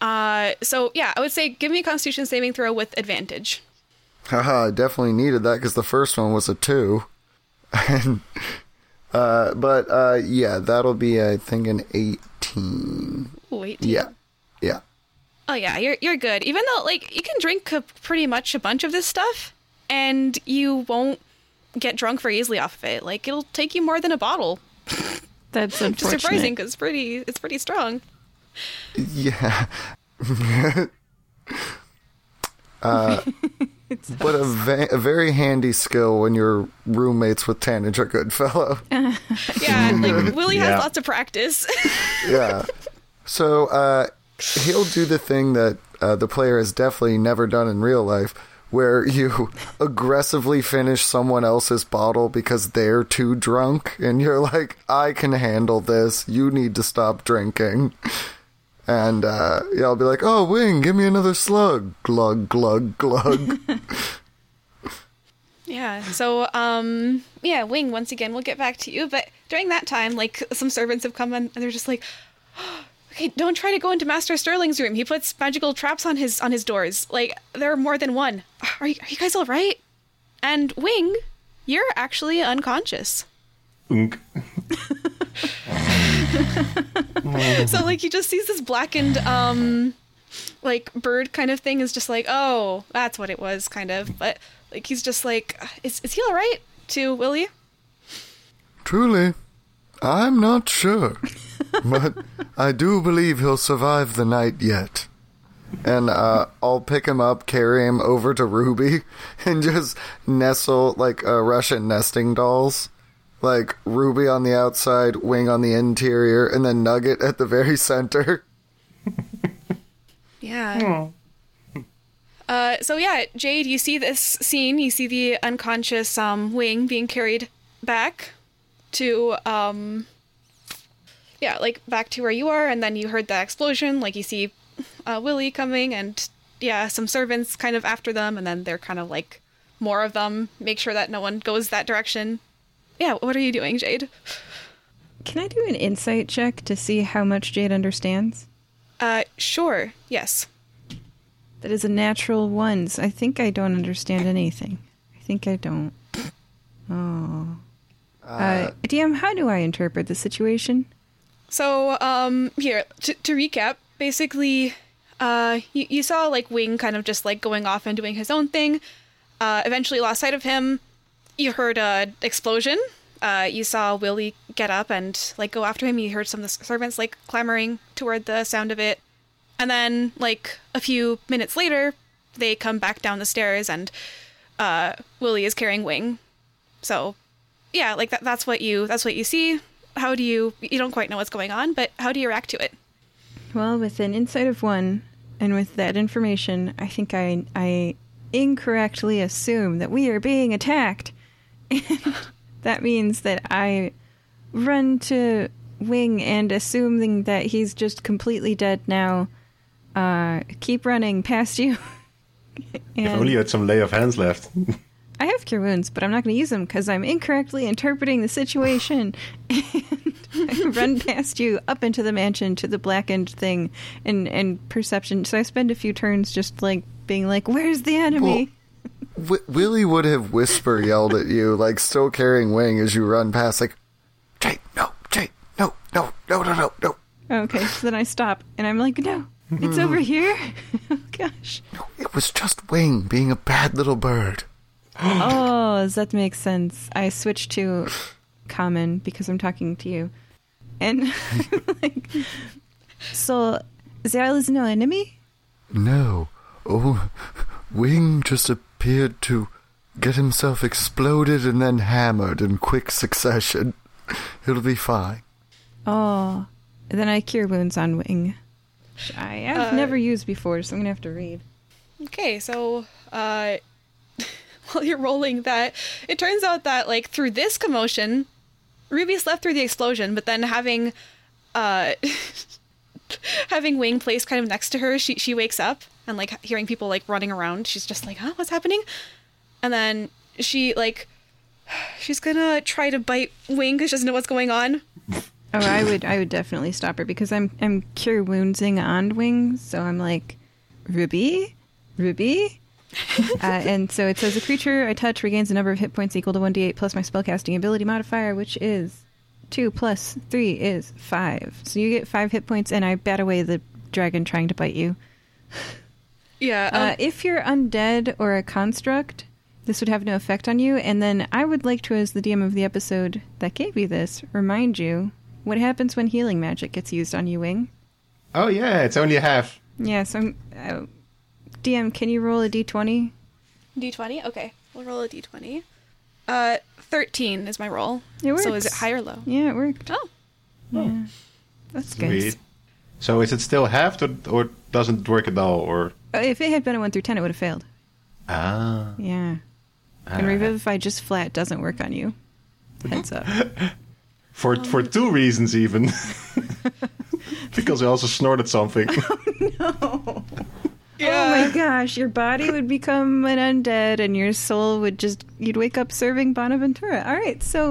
Uh, so yeah, I would say give me a Constitution saving throw with advantage. Haha, I definitely needed that because the first one was a two. and uh, but uh, yeah, that'll be I think an eighteen. Wait. Yeah, yeah. Oh yeah, you're you're good. Even though like you can drink a, pretty much a bunch of this stuff, and you won't get drunk very easily off of it. Like it'll take you more than a bottle. That's Which is unfortunate. surprising because pretty it's pretty strong. Yeah. uh, but a, va- a very handy skill when you're roommates with Tanager Goodfellow. Yeah, like Willie Yeah. has lots of practice. yeah. So uh, he'll do the thing that uh, the player has definitely never done in real life, where you aggressively finish someone else's bottle because they're too drunk, and you're like, "I can handle this. You need to stop drinking." And uh, yeah, I'll be like, "Oh, Wing, give me another slug." Glug, glug, glug. Yeah. So, um, yeah, Wing, once again, we'll get back to you. But during that time, like, some servants have come and they're just like, okay, don't try to go into Master Sterling's room. He puts magical traps on his on his doors. Like, there are more than one. Are you, are you guys all right? And Wing, you're actually unconscious. Unk. so, like, he just sees this blackened, um, like, bird kind of thing is just like, oh, that's what it was, kind of. But, like, he's just like, is, is he all right? To Willie? Truly, I'm not sure. but I do believe he'll survive the night yet. And uh, I'll pick him up, carry him over to Ruby, and just nestle like uh, Russian nesting dolls. Like Ruby on the outside, Wing on the interior, and then Nugget at the very center. Yeah. Uh, so yeah, Jade, you see this scene. You see the unconscious um, wing being carried back to um, yeah, like back to where you are, and then you heard the explosion. Like you see uh, Willie coming, and yeah, some servants kind of after them, and then they're kind of like more of them. Make sure that no one goes that direction. Yeah, what are you doing, Jade? Can I do an insight check to see how much Jade understands? Uh, sure. Yes. That is a natural one. So I think I don't understand anything. I think I don't. Oh. Uh, DM, how do I interpret the situation? So, um, here to, to recap, basically, uh, you, you saw like Wing kind of just like going off and doing his own thing. Uh, eventually lost sight of him. You heard a explosion. Uh, you saw Willie get up and like go after him. You heard some of the servants like clamoring toward the sound of it. And then, like a few minutes later, they come back down the stairs, and uh, Willie is carrying Wing. So, yeah, like that, that's what you that's what you see. How do you you don't quite know what's going on, but how do you react to it? Well, with an insight of one, and with that information, I think I I incorrectly assume that we are being attacked. And that means that I run to Wing and assuming that he's just completely dead now. Uh, keep running past you. If only you had some lay of hands left. I have cure wounds, but I'm not going to use them because I'm incorrectly interpreting the situation. And I run past you up into the mansion to the blackened thing and, and perception. So I spend a few turns just like being like, "Where's the enemy?" W- Willie would have whisper yelled at you, like still carrying Wing as you run past, like, Jay, no, Jay, no, no, no, no, no, no. okay, so then I stop and I'm like, "No, it's over here." oh gosh. No, it was just Wing being a bad little bird. Oh, does that make sense? I switch to common because I'm talking to you. And like, so there is no enemy? No. Oh, Wing just appeared to get himself exploded and then hammered in quick succession. It'll be fine. Oh, then I cure wounds on wing. which I have Uh, never used before, so I'm gonna have to read. Okay, so uh while you're rolling that, it turns out that like through this commotion, Ruby slept through the explosion, but then having uh having Wing placed kind of next to her, she she wakes up and like hearing people like running around, she's just like, "Huh, what's happening?" And then she like she's gonna try to bite Wing because she doesn't know what's going on. Oh, I would, I would definitely stop her because I'm, I'm cure woundsing on wings, so I'm like, Ruby, Ruby, uh, and so it says a creature I touch regains a number of hit points equal to one d8 plus my spellcasting ability modifier, which is two plus three is five. So you get five hit points, and I bat away the dragon trying to bite you. Yeah. Uh, um, if you're undead or a construct, this would have no effect on you. And then I would like to, as the DM of the episode that gave you this, remind you what happens when healing magic gets used on you, Wing. Oh yeah, it's only a half. Yeah, so uh, DM, can you roll a d20? D20? Okay. We'll roll a D20. Uh, 13 is my roll. It So is it high or low? Yeah, it worked. Oh. Yeah. That's good. Sweet. So is it still halved or, or doesn't work at all? Or Uh, If it had been a 1 through 10, it would have failed. ah, Yeah. And Revivify just flat doesn't work on you. Heads up. for for two reasons even. because I also snorted something. Oh my gosh, your body would become an undead and your soul would just, you'd wake up serving Bonaventura. All right, so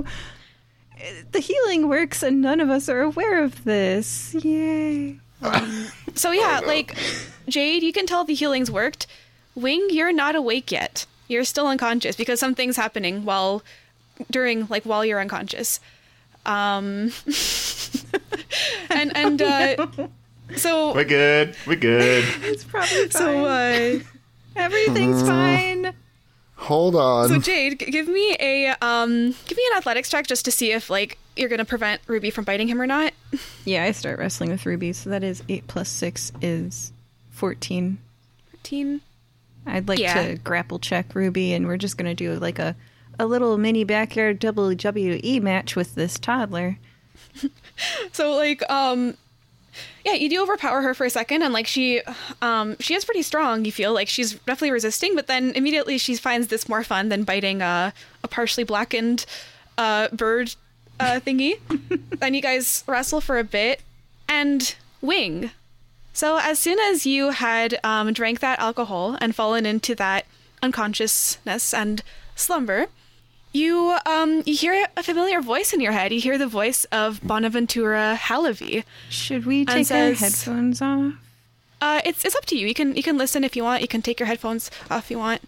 uh, the healing works and none of us are aware of this. Yay. So yeah, like Jade, you can tell the healing's worked. Wing, you're not awake yet. You're still unconscious because something's happening while during like while you're unconscious. Um and and uh so we're good. We're good. It's probably fine. so uh Everything's fine. Hold on. so Jade, g- give me a um give me an athletics check just to see if like you're going to prevent Ruby from biting him or not. Yeah, I start wrestling with Ruby, so that is 8 plus 6 is 14. Fourteen. I'd like Yeah. to grapple check Ruby, and we're just going to do like a, a little mini backyard WWE match with this toddler. So like um yeah, you do overpower her for a second and like she um she is pretty strong, you feel like she's definitely resisting, but then immediately she finds this more fun than biting uh, a partially blackened uh bird uh thingy. then you guys wrestle for a bit and wing. So as soon as you had um drank that alcohol and fallen into that unconsciousness and slumber, you um you hear a familiar voice in your head. You hear the voice of Bonaventura Halavy. Should we And take our headphones off? Uh, it's it's up to you. You can you can listen if you want. You can take your headphones off if you want.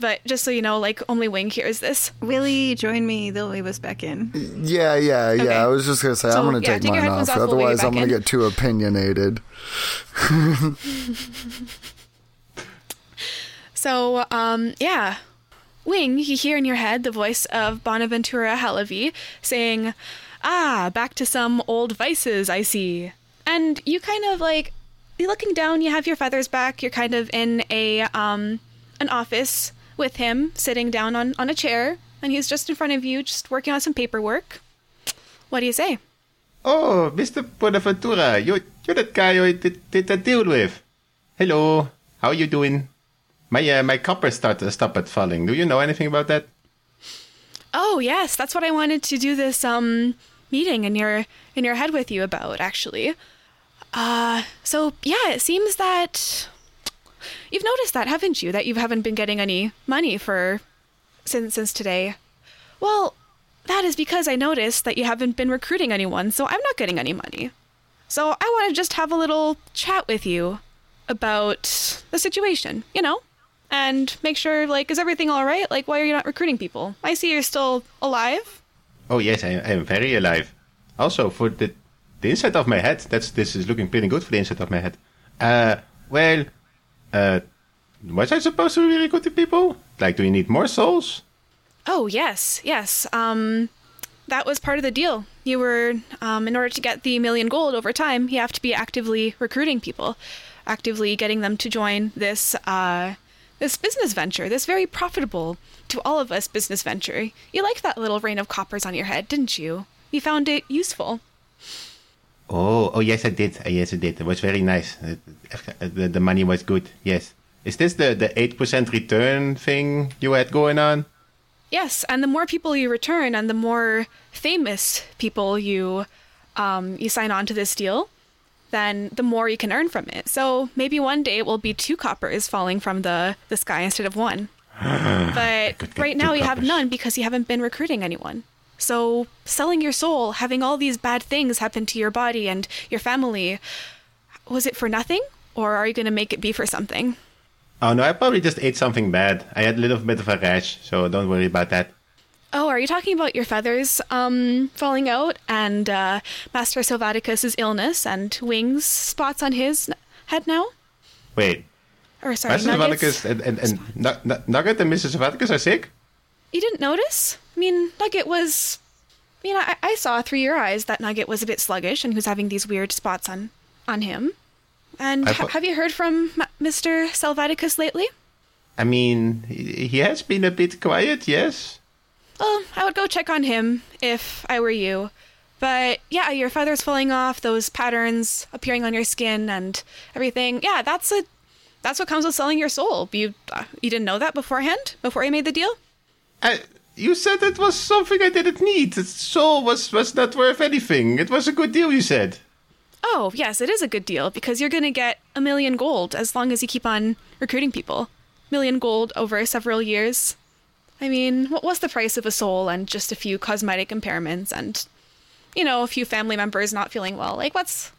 But just so you know, like only Wing hears this. Willie, join me. They'll wave us back in. Yeah, yeah, yeah. Okay. I was just gonna say So, I'm gonna yeah, take, take mine headphones off. off, we'll Otherwise, I'm gonna in. get too opinionated. So um yeah, Wing, you hear in your head the voice of Bonaventura Halavy saying, "Ah, back to some old vices, I see." And you kind of like you're looking down. You have your feathers back. You're kind of in a um an office with him, sitting down on on a chair, and he's just in front of you, just working on some paperwork. What do you say? Oh, Mr. Bonaventura, you, you're that guy I did, did that deal with. Hello, how are you doing? My uh, my copper start, uh, stopped falling. Do you know anything about that? Oh yes, that's what I wanted to do this um meeting in your in your head with you about actually. Uh so yeah, it seems that you've noticed that, haven't you? That you haven't been getting any money for since since today. Well, that is because I noticed that you haven't been recruiting anyone, so I'm not getting any money. So I want to just have a little chat with you about the situation, you know? And make sure, like, is everything all right? Like, why are you not recruiting people? I see you're still alive. Oh yes, I, I am very alive. Also, for the the inside of my head, that's this is looking pretty good for the inside of my head. Uh, well, uh, was I supposed to be recruiting people? Like, do you need more souls? Oh, yes, yes. Um, that was part of the deal. You were, um, in order to get the million gold over time, you have to be actively recruiting people, actively getting them to join this, uh, this business venture, this very profitable to all of us business venture. You liked that little rain of coppers on your head, didn't you? You found it useful. Oh, oh yes, I did. Uh, yes, I did. It was very nice. Uh, the, the money was good. Yes. Is this the the eight percent return thing you had going on? Yes, and the more people you return, and the more famous people you um, you sign on to this deal, then the more you can earn from it. So maybe one day it will be two coppers falling from the the sky instead of one. but right now you have none because you haven't been recruiting anyone. So selling your soul, having all these bad things happen to your body and your family, was it for nothing, or are you going to make it be for something? Oh no, I probably just ate something bad. I had a little bit of a rash, so don't worry about that. Oh, are you talking about your feathers um, falling out and uh, Master Sylvaticus's illness and wings spots on his n- head now? Wait, Or sorry, Mrs. Nuggets. And, and, and Nu- Nugget and Mrs. Savaticus are sick? You didn't notice? I mean, Nugget was. I mean, I, I saw through your eyes that Nugget was a bit sluggish and was having these weird spots on on him. And ha- have you heard from M- Mr. Salvaticus lately? I mean, he has been a bit quiet, yes. Well, I would go check on him if I were you. But yeah, your feathers falling off, those patterns appearing on your skin, and everything. Yeah, that's a that's what comes with selling your soul. You uh, you didn't know that beforehand before you made the deal. I, you said it was something I didn't need. The soul was, was not worth anything. It was a good deal, you said. Oh yes, it is a good deal because you're gonna get a million gold as long as you keep on recruiting people. Million gold over several years. I mean, what was the price of a soul and just a few cosmetic impairments and, you know, a few family members not feeling well? Like, what's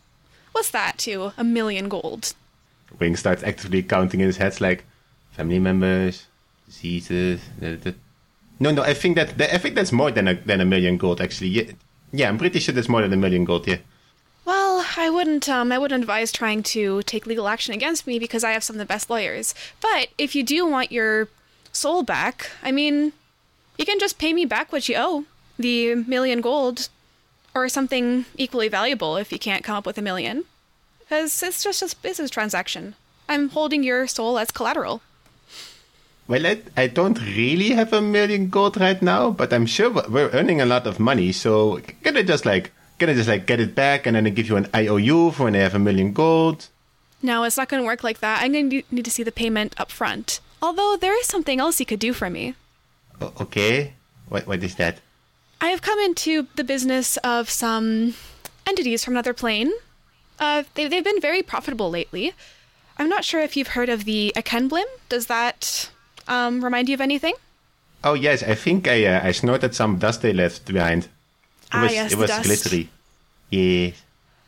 what's that to a million gold? Wing starts actively counting in his head, like family members, diseases. The, the... No, no, I think that, that I think that's more than a than a million gold. Actually, yeah, yeah, I'm pretty sure that's more than a million gold. Yeah. Well, I wouldn't um I wouldn't advise trying to take legal action against me because I have some of the best lawyers. But if you do want your soul back, I mean, you can just pay me back what you owe, the million gold or something equally valuable if you can't come up with a million. Cuz it's just a business transaction. I'm holding your soul as collateral. Well, I, I don't really have a million gold right now, but I'm sure we're- we're earning a lot of money. So can I just like can I just like get it back and then I give you an IOU for when I have a million gold? No, it's not going to work like that. I'm going to need to see the payment up front. Although there is something else you could do for me. Okay, what what is that? I have come into the business of some entities from another plane. Uh, they, they've been very profitable lately. I'm not sure if you've heard of the Akenblim. Does that um, remind you of anything? Oh yes, I think I uh, I snorted some dust they left behind. It Ah, was, yes, it was dust. glittery. Yes.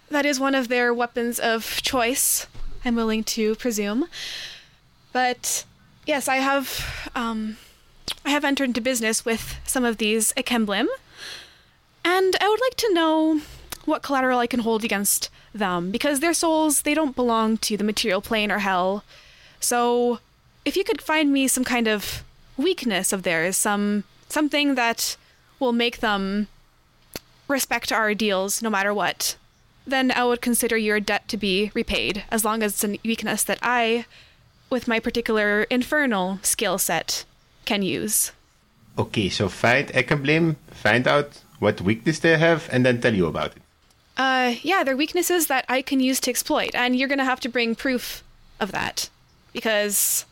That is one of their weapons of choice, I'm willing to presume. But yes, I have um, I have entered into business with some of these Akemblim, and I would like to know what collateral I can hold against them because their souls they don't belong to the material plane or hell. So, if you could find me some kind of weakness of theirs, some something that will make them respect our deals no matter what, then I would consider your debt to be repaid, as long as it's a weakness that I, with my particular infernal skill set, can use. Okay, so find Ekemblem, find out what weakness they have, and then tell you about it. Uh, yeah, they're weaknesses that I can use to exploit, and you're gonna have to bring proof of that. Because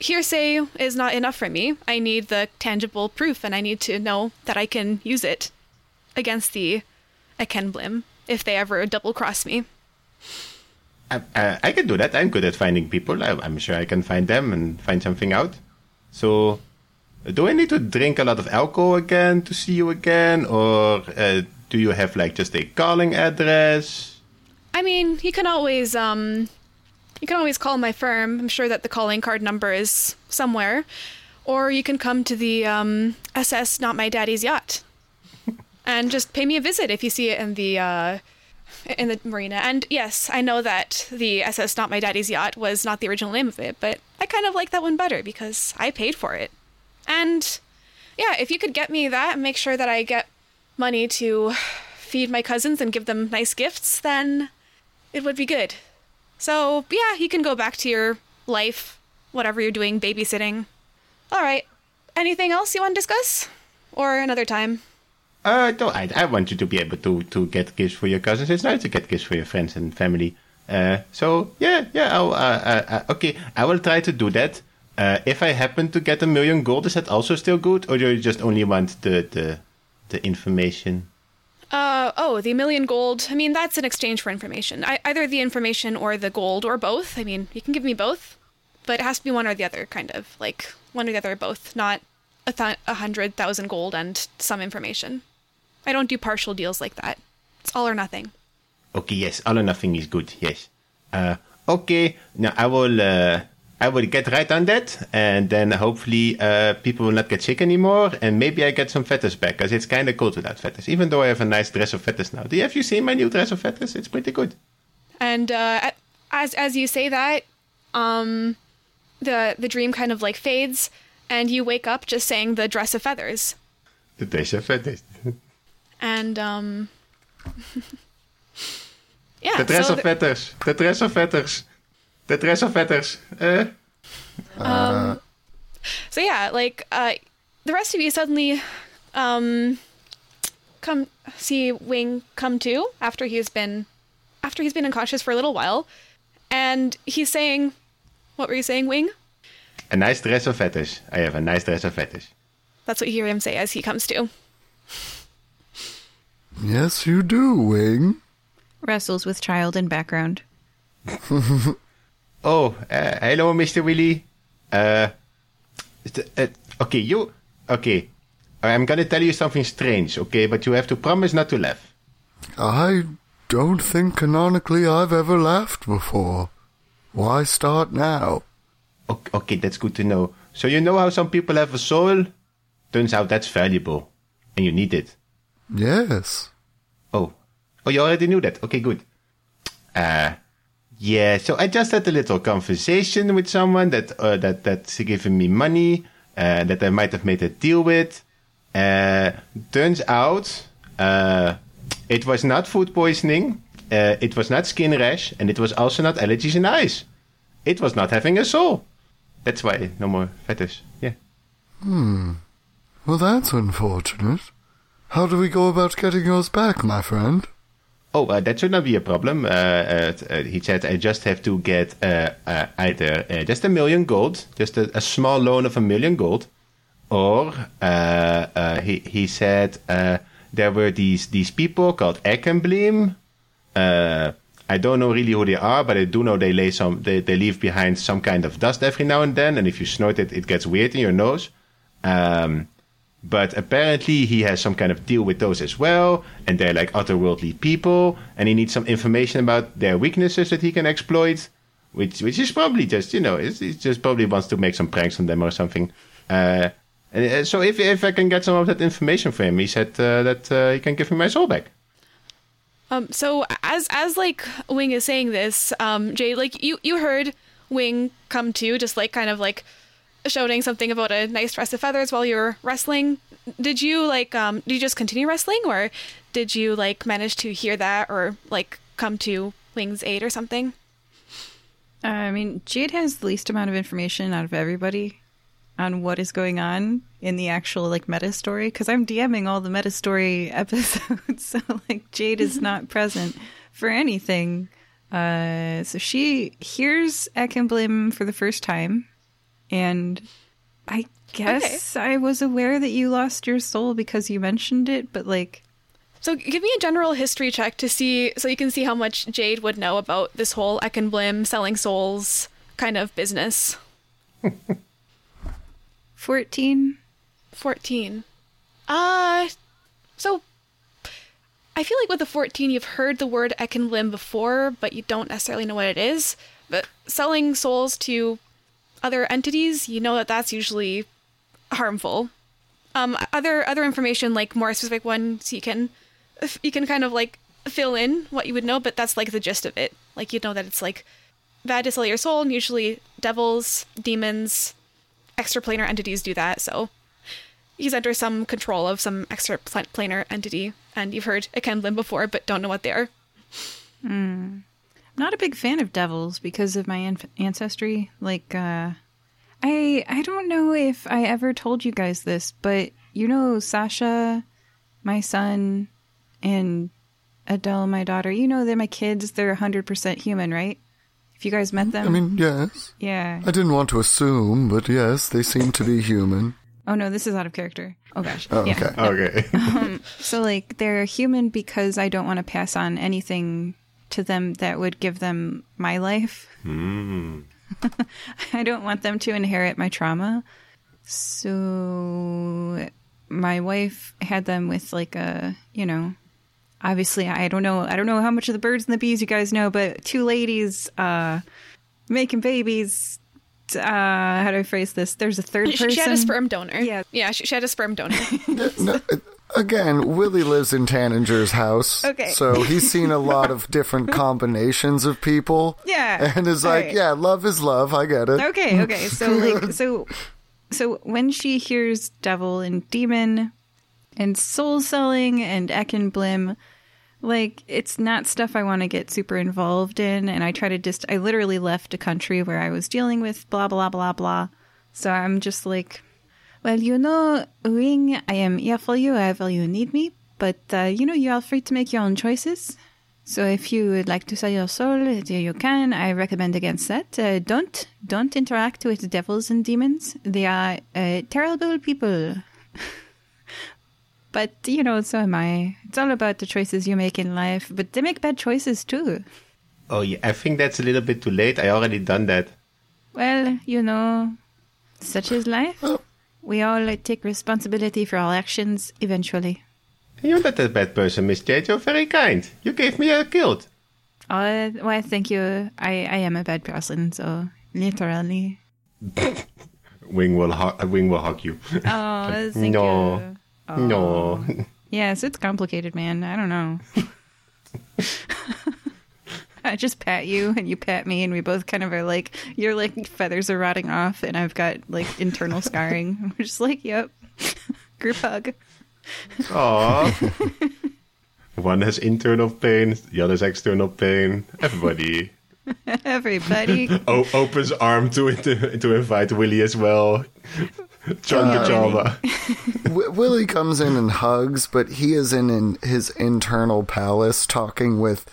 hearsay is not enough for me. I need the tangible proof, and I need to know that I can use it against the Akenblim if they ever double cross me. I, I, I can do that. I'm good at finding people. I, I'm sure I can find them and find something out. So, do I need to drink a lot of alcohol again to see you again, or uh, do you have like just a calling address? I mean, you can always um you can always call my firm. I'm sure that the calling card number is somewhere. Or you can come to the um SS Not My Daddy's Yacht. and just pay me a visit if you see it in the uh in the marina. And yes, I know that the SS Not My Daddy's Yacht was not the original name of it, but I kind of like that one better because I paid for it. And yeah, if you could get me that and make sure that I get money to feed my cousins and give them nice gifts, then it would be good. So, yeah, you can go back to your life, whatever you're doing, babysitting. All right. Anything else you want to discuss? Or another time? Uh, no, I, I want you to be able to, to get gifts for your cousins. It's nice to get gifts for your friends and family. Uh, so yeah, yeah. I'll, uh, uh, uh, okay, I will try to do that. Uh, if I happen to get a million gold, is that also still good, or do you just only want the the, the information? Uh, oh, the million gold. I mean, that's in exchange for information. I, either the information or the gold, or both. I mean, you can give me both, but it has to be one or the other, kind of. Like, one or the other both, not a, th- a hundred thousand gold and some information. I don't do partial deals like that. It's all or nothing. Okay, yes, all or nothing is good. Yes. Uh, okay. Now I will. Uh, I will get right on that, and then hopefully uh, people will not get sick anymore, and maybe I get some feathers back, because it's kind of cold without feathers. Even though I have a nice dress of feathers now. Do you, have you seen my new dress of feathers? It's pretty good. And uh, as as you say that, um, the the dream kind of like fades, and you wake up just saying the dress of feathers. The dress of feathers. And um, yeah, The dress so of the- feathers. The dress of feathers. The dress of feathers. Uh, So yeah, like uh, the rest of you suddenly um, come see Wing come to after he's been after he's been unconscious for a little while, and he's saying, "What were you saying, Wing?" a nice dress of feathers. I have a nice dress of feathers. That's what you hear him say as he comes to. Yes, you do, Wing. Wrestles with child in background. Oh, uh, hello, Mr. Willie. Uh, uh, okay, you. Okay, I'm gonna tell you something strange, okay? But you have to promise not to laugh. I don't think canonically I've ever laughed before. Why start now? Okay, okay, that's good to know. So you know how some people have a soul? Turns out that's valuable, and you need it. Yes. Oh, oh, you already knew that. Okay, good. Uh, yeah. So I just had a little conversation with someone that uh, that that's giving me money uh, that I might have made a deal with. Uh, turns out, uh, it was not food poisoning. Uh, it was not skin rash, and it was also not allergies in eyes. It was not having a soul. That's why no more feathers. Yeah. Hmm. Well, that's unfortunate. How do we go about getting yours back, my friend? Oh, uh, that should not be a problem. Uh, uh, uh, he said, I just have to get uh, uh, either just a million gold, just a, a small loan of a million gold, or he he said there were these these people called Ekembleem. Uh, I don't know really who they are, but I do know they lay some they, they leave behind some kind of dust every now and then, and if you snort it, it gets weird in your nose. Um, but apparently he has some kind of deal with those as well, and they're like otherworldly people, and he needs some information about their weaknesses that he can exploit, which which is probably just you know, it's just probably wants to make some pranks on them or something. Uh, and uh, so if if I can get some of that information for him, he said uh, that uh, he can give me my soul back. Um, so as as like Wing is saying this, um, Jade, like you you heard Wing come to, just like kind of like shouting something about a nice dress of feathers while you were wrestling. Did you like um did you just continue wrestling or did you like manage to hear that or like come to Wing's aid or something? Uh, I mean, Jade has the least amount of information out of everybody on what is going on in the actual like meta story because I'm DMing all the meta story episodes, so like Jade is not present for anything. Uh, so she hears Ekemblim for the first time, and I guess I was aware that you lost your soul because you mentioned it, but like So give me a general history check to see so you can see how much Jade would know about this whole Ekenblim selling souls kind of business. 14. 14. Uh so I feel like with the 14 you've heard the word Ekenblim before, but you don't necessarily know what it is. But selling souls to other entities, you know that that's usually harmful. Um other other information like more specific ones you can you can kind of like fill in what you would know, but that's like the gist of it. Like you know that it's like bad to sell your soul, and usually devils, demons, extraplanar entities do that. So he's under some control of some extraplanar entity, and you've heard Ekemblim before, but don't know what they are. I'm not a big fan of devils because of my an- ancestry. Like, uh, I I don't know if I ever told you guys this, but you know Sasha, my son, and Adele, my daughter. You know they're my kids. They're hundred percent human, right? If you guys met them, I mean, yes. yeah. I didn't want to assume, but yes, they seem to be human. Oh no, this is out of character. Oh gosh. Oh, yeah. okay. Okay. So like they're human because I don't want to pass on anything to them that would give them my life. I don't want them to inherit my trauma. So my wife had them with like a, you know, obviously I don't know I don't know how much of the birds and the bees you guys know, but two ladies uh making babies uh how do I phrase this? There's a third She, person. she had a sperm donor. Yeah. yeah, she, she had a sperm donor. No, it- again, Willie lives in Tanninger's house. Okay. So he's seen a lot of different combinations of people. Yeah. And is like, Alright. yeah, love is love. I get it. Okay, okay. So like so so when she hears devil and demon and soul selling and Ekin Blim, like it's not stuff I want to get super involved in and I try to just I literally left a country where I was dealing with blah blah blah blah. So I'm just like well, you know, Wing, I am here for you however you need me, but uh, you know, you are free to make your own choices. So if you would like to sell your soul, there you can. I recommend against that. Uh, don't don't interact with devils and demons. They are uh, terrible people. but you know, so am I. It's all about the choices you make in life. But they make bad choices too. Oh, yeah, I think that's a little bit too late. I already done that. Well, you know, such is life. We all uh, take responsibility for our actions eventually. You're not a bad person, Miss Jade. You're very kind. You gave me a guilt. Uh, well, thank you. I, I am a bad person, so literally. Wing will hu- Wing will hug you. Oh, thank No. you. No. Yes, it's complicated, man. I don't know. I just pat you and you pat me, and we both kind of are like, your like feathers are rotting off, and I've got like internal scarring. We're just like, yep, group hug. Aww. One has internal pain, the other's external pain. Everybody Everybody, o- opens arm to to, to invite Willie as well. Chonka Java. W- Willie comes in and hugs, but he is in, in his internal palace talking with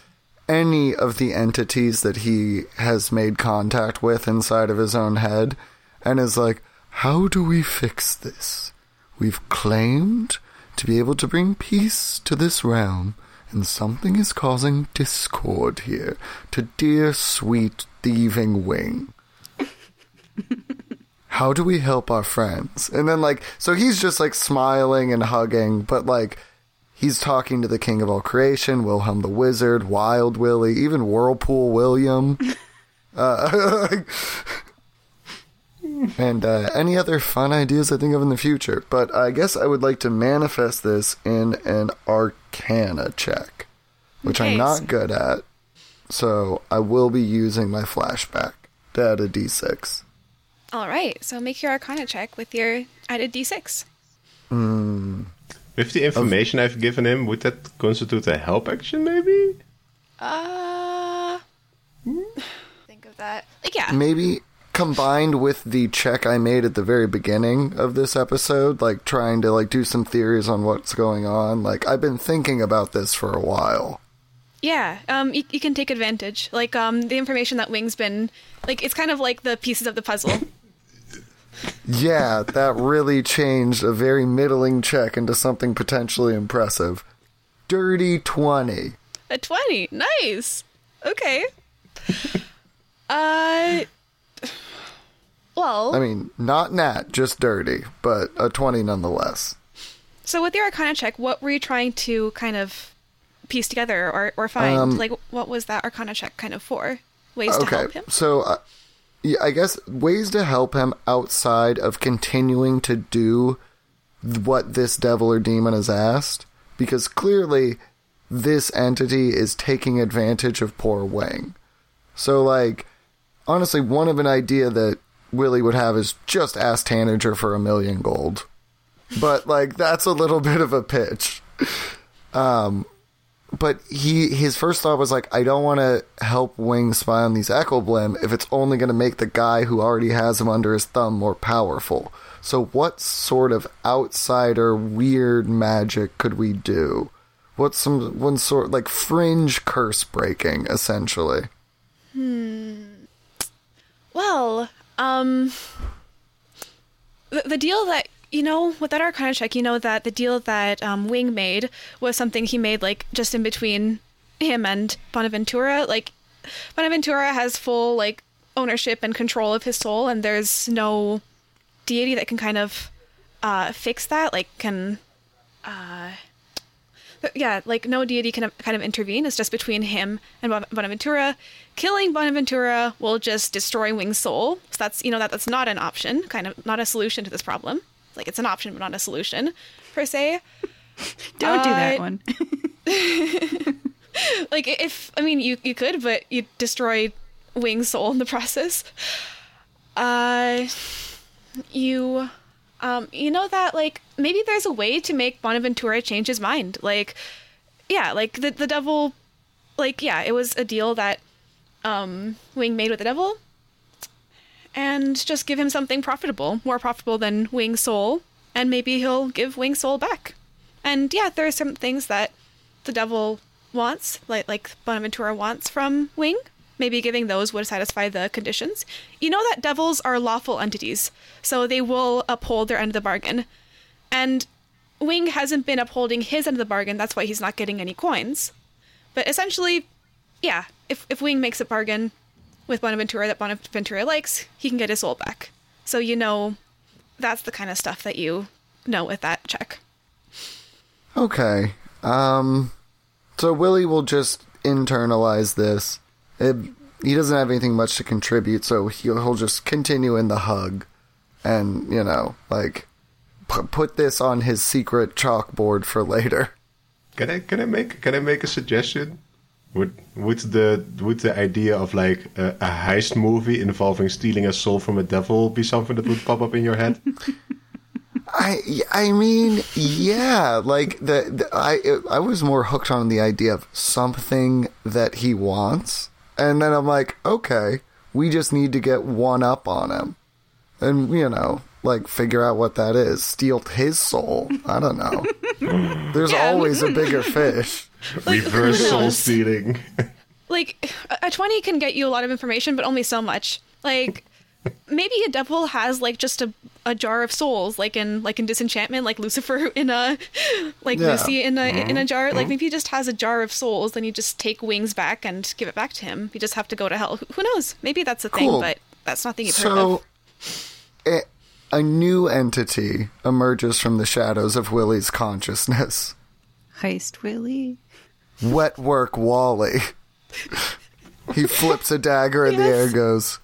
any of the entities that he has made contact with inside of his own head and is like, How do we fix this? We've claimed to be able to bring peace to this realm, and something is causing discord here to dear sweet thieving wing how do we help our friends? And then like so he's just like smiling and hugging, but like he's talking to the king of all creation, Wilhelm the Wizard, Wild Willie, even Whirlpool William. Uh, and uh, any other fun ideas I think of in the future. But I guess I would like to manifest this in an Arcana check, which I'm not good at. So I will be using my flashback to add a d6. All right, so make your Arcana check with your added d6. With the information I've given him, would that constitute a help action, maybe? Uh, think of that. Like, yeah, maybe combined with the check I made at the very beginning of this episode, like trying to like do some theories on what's going on. Like I've been thinking about this for a while. yeah. Um, you, you can take advantage. Like, um, the information that Wing's been like, it's kind of like the pieces of the puzzle. Yeah, that really changed a very middling check into something potentially impressive. Dirty 20. A twenty, nice. Okay. Uh, well, I mean, not nat, just dirty, but a 20 nonetheless. so with your Arcana check, what were you trying to kind of piece together or or find? Um, like, what was that Arcana check kind of for? Ways to help him. so uh, I guess ways to help him outside of continuing to do what this devil or demon has asked, because clearly this entity is taking advantage of poor Wing. So, like, honestly, one of an idea that Willie would have is just ask Tanager for a million gold. But, like, that's a little bit of a pitch um, but he his first thought was like, I don't want to help Wing spy on these Echo Blim if it's only going to make the guy who already has him under his thumb more powerful. So what sort of outsider weird magic could we do? What's some one sort like fringe curse breaking essentially? Hmm. Well, um, the, the deal that you know with that Arcana check, you know that the deal that um, Wing made was something he made like just in between him and Bonaventura. Like Bonaventura has full like ownership and control of his soul, and there's no deity that can kind of uh, fix that. Like can. Uh, yeah, like no deity can kind of intervene. It's just between him and Bon- Bonaventura. Killing Bonaventura will just destroy Wing's soul. So that's you know that that's not an option, kind of not a solution to this problem. Like it's an option, but not a solution, per se. Don't do that Uh, one. like if I mean you you could, but you destroy Wing's soul in the process. Uh, you, um, you know that like maybe there's a way to make Bonaventura change his mind. Like, yeah, like the the devil, like yeah, it was a deal that um Wing made with the devil, and just give him something profitable, more profitable than Wing's soul, and maybe he'll give Wing's soul back. And yeah, there are some things that the devil wants, like like Bonaventura wants from Wing. Maybe giving those would satisfy the conditions. You know that devils are lawful entities, so they will uphold their end of the bargain. And Wing hasn't been upholding his end of the bargain, that's why he's not getting any coins. But essentially, yeah, if if Wing makes a bargain with Bonaventura that Bonaventura likes, he can get his soul back. So you know that's the kind of stuff that you know with that check. Okay. Um. So Willie will just internalize this. It, he doesn't have anything much to contribute, so he'll, he'll just continue in the hug, and you know, like p- put this on his secret chalkboard for later. Can I can I make can I make a suggestion? Would would the would the idea of like a, a heist movie involving stealing a soul from a devil be something that would pop up in your head? I I mean, yeah, like the, the I I was more hooked on the idea of something that he wants, and then I'm like, okay, we just need to get one up on him, and you know, like figure out what that is. Steal his soul. I don't know. There's Yeah. always a bigger fish. Reverse who soul like a- a 20 can get you a lot of information but only so much. Like maybe a devil has like just a, a jar of souls like in like in disenchantment like lucifer in a like Yeah. Luci in a in a mm-hmm. jar. Like mm-hmm. maybe he just has a jar of souls then you just take wings back and give it back to him. You just have to go to hell. Who, who knows? Maybe that's a thing but that's nothing you've heard of. So, a, a new entity emerges from the shadows of Willie's consciousness. Heist Willie. Wet work Wally. he flips a dagger in the air and goes,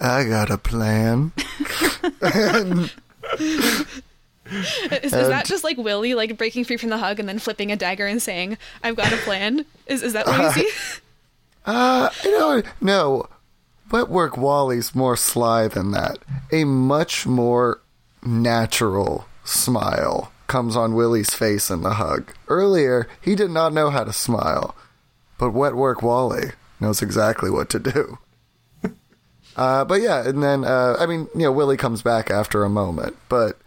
I got a plan. and is, is that just like willie like breaking free from the hug and then flipping a dagger and saying i've got a plan is, is that what you see uh, I don't no. Wet work Wally's more sly than that. A much more natural smile comes on Willie's face in the hug. Earlier, he did not know how to smile, but Wet work Wally knows exactly what to do. Uh, but yeah, and then uh, I mean, you know, Willie comes back after a moment, but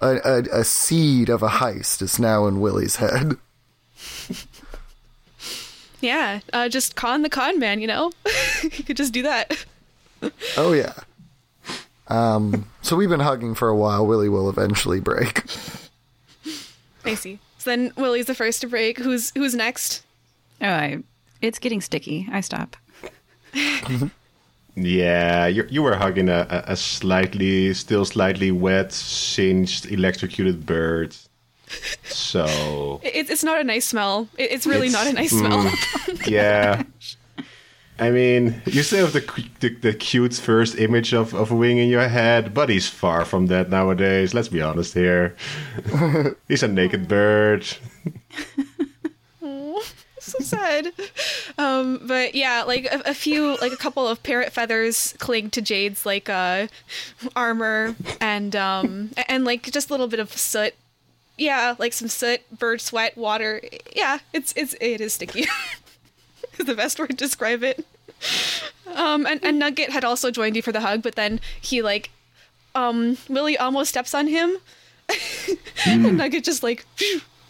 a, a, a seed of a heist is now in Willie's head. yeah uh, just con the con man you know you could just do that Oh yeah. Um, so we've been hugging for a while. Willie will eventually break. I see. So then Willie's the first to break. Who's who's next? Oh, I, it's getting sticky. I stop. Yeah, you you were hugging a, a, a slightly, still slightly wet, singed, electrocuted bird. So It, it's not a nice smell. It, it's really It's- not a nice smell. Mm, yeah, I mean, you still have the, cu- the the cute first image of of a Wing in your head, but he's far from that nowadays. Let's be honest here. he's a naked bird. so sad. Um, but yeah, like a, a few, like a couple of parrot feathers cling to Jade's like uh, armor, and um, and like just a little bit of soot. Yeah, like some soot, bird sweat, water. Yeah, it's it's it is sticky. is the best word to describe it. Um, and, and Nugget had also joined you for the hug, but then he like, um, Willie almost steps on him, and Nugget just like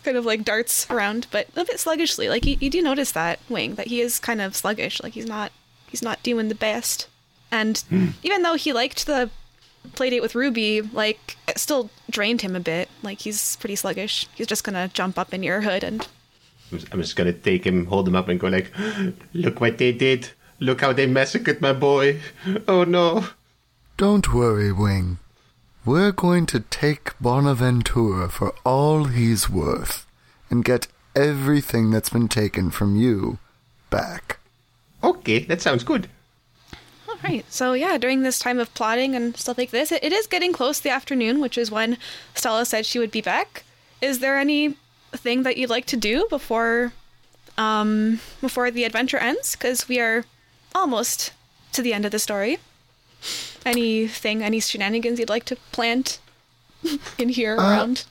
kind of like darts around, but a bit sluggishly. Like you, you do notice that Wing that he is kind of sluggish. Like he's not he's not doing the best. And even though he liked the playdate with Ruby, like it still drained him a bit. Like he's pretty sluggish. He's just gonna jump up in your hood and I'm just gonna take him, hold him up, and go like, "Look what they did! Look how they massacred my boy! Oh no!" Don't worry, Wing. We're going to take Bonaventura for all he's worth and get everything that's been taken from you back. Okay, that sounds good. All right. So yeah, during this time of plotting and stuff like this, it, it is getting close to the afternoon, which is when Stella said she would be back. Is there any thing that you'd like to do before um before the adventure ends because we are almost to the end of the story. Anything, any shenanigans you'd like to plant in here around?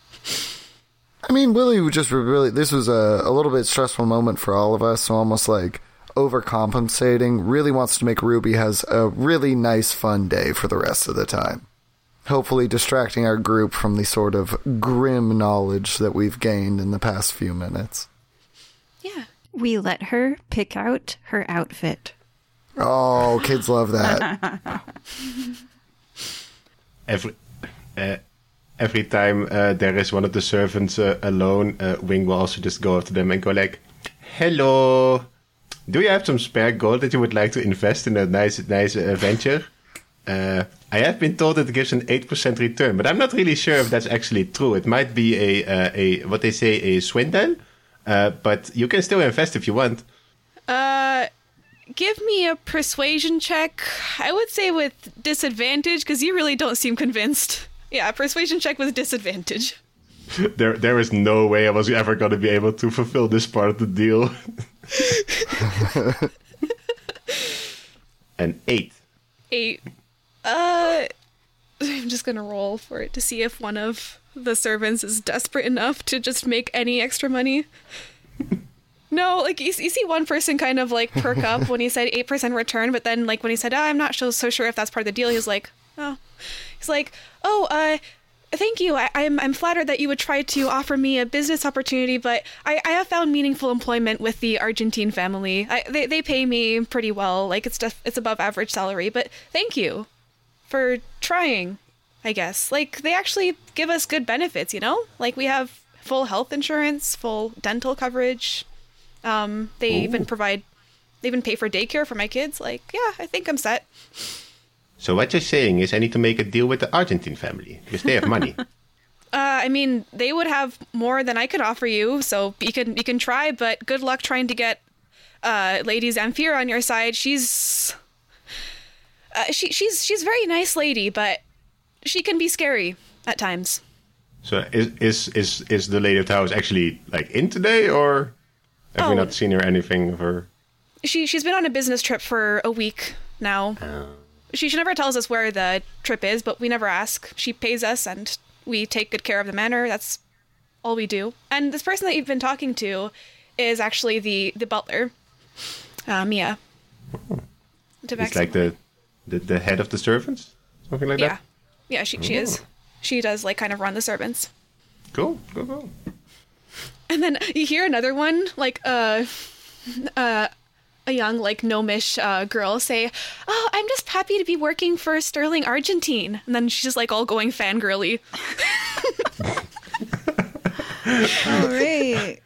I mean, Willie just really. This was a, a little bit stressful moment for all of us, so almost like overcompensating. Really wants to make Ruby has a really nice, fun day for the rest of the time. Hopefully, distracting our group from the sort of grim knowledge that we've gained in the past few minutes. Yeah. We let her pick out her outfit. Oh, kids love that. Every uh, every time uh, there is one of the servants uh, alone, uh, Wing will also just go up to them and go like, "Hello, do you have some spare gold that you would like to invest in a nice nice uh, venture?" I have been told it gives an eight percent return, but I'm not really sure if that's actually true. It might be a uh, a what they say a swindle, uh, but you can still invest if you want. Uh, give me a persuasion check. I would say with disadvantage because you really don't seem convinced. Yeah, persuasion check with disadvantage. There there is no way I was ever going to be able to fulfill this part of the deal. An eight. Eight. Uh, I'm just gonna roll for it to see if one of the servants is desperate enough to just make any extra money. No, like you, you see one person kind of like perk up when he said eight percent return, but then like when he said, ah, "I'm not so so sure if that's part of the deal," he was like, "Oh," he's like, "Oh, uh." Thank you. I, I'm I'm flattered that you would try to offer me a business opportunity, but I, I have found meaningful employment with the Argentine family. I, they they pay me pretty well, like it's just it's above average salary. But thank you for trying. I guess like they actually give us good benefits. You know, like we have full health insurance, full dental coverage. Um, they even provide, they even pay for daycare for my kids. Like, yeah, I think I'm set. So what you're saying is I need to make a deal with the Argentine family because they have money. Uh, I mean, they would have more than I could offer you, so you can you can try, but good luck trying to get uh, Lady Zamfira on your side. She's uh, she she's she's a very nice lady, but she can be scary at times. so is is is is the Lady of Towers actually like in today, or have we Oh. not seen her anything of her? She she's been on a business trip for a week now. She she never tells us where the trip is, but we never ask. She pays us, and we take good care of the manor. That's all we do. And this person that you've been talking to is actually the the butler, uh, Mia. It's like the, the the head of the servants, something like yeah, that. yeah. She she is. She does like kind of run the servants. Cool, cool, cool. And then you hear another one, like uh, uh, a young, like gnomish uh, girl say, "Oh, I'm just happy to be working for Sterling Argentine." And then she's just like all going fangirly. All right.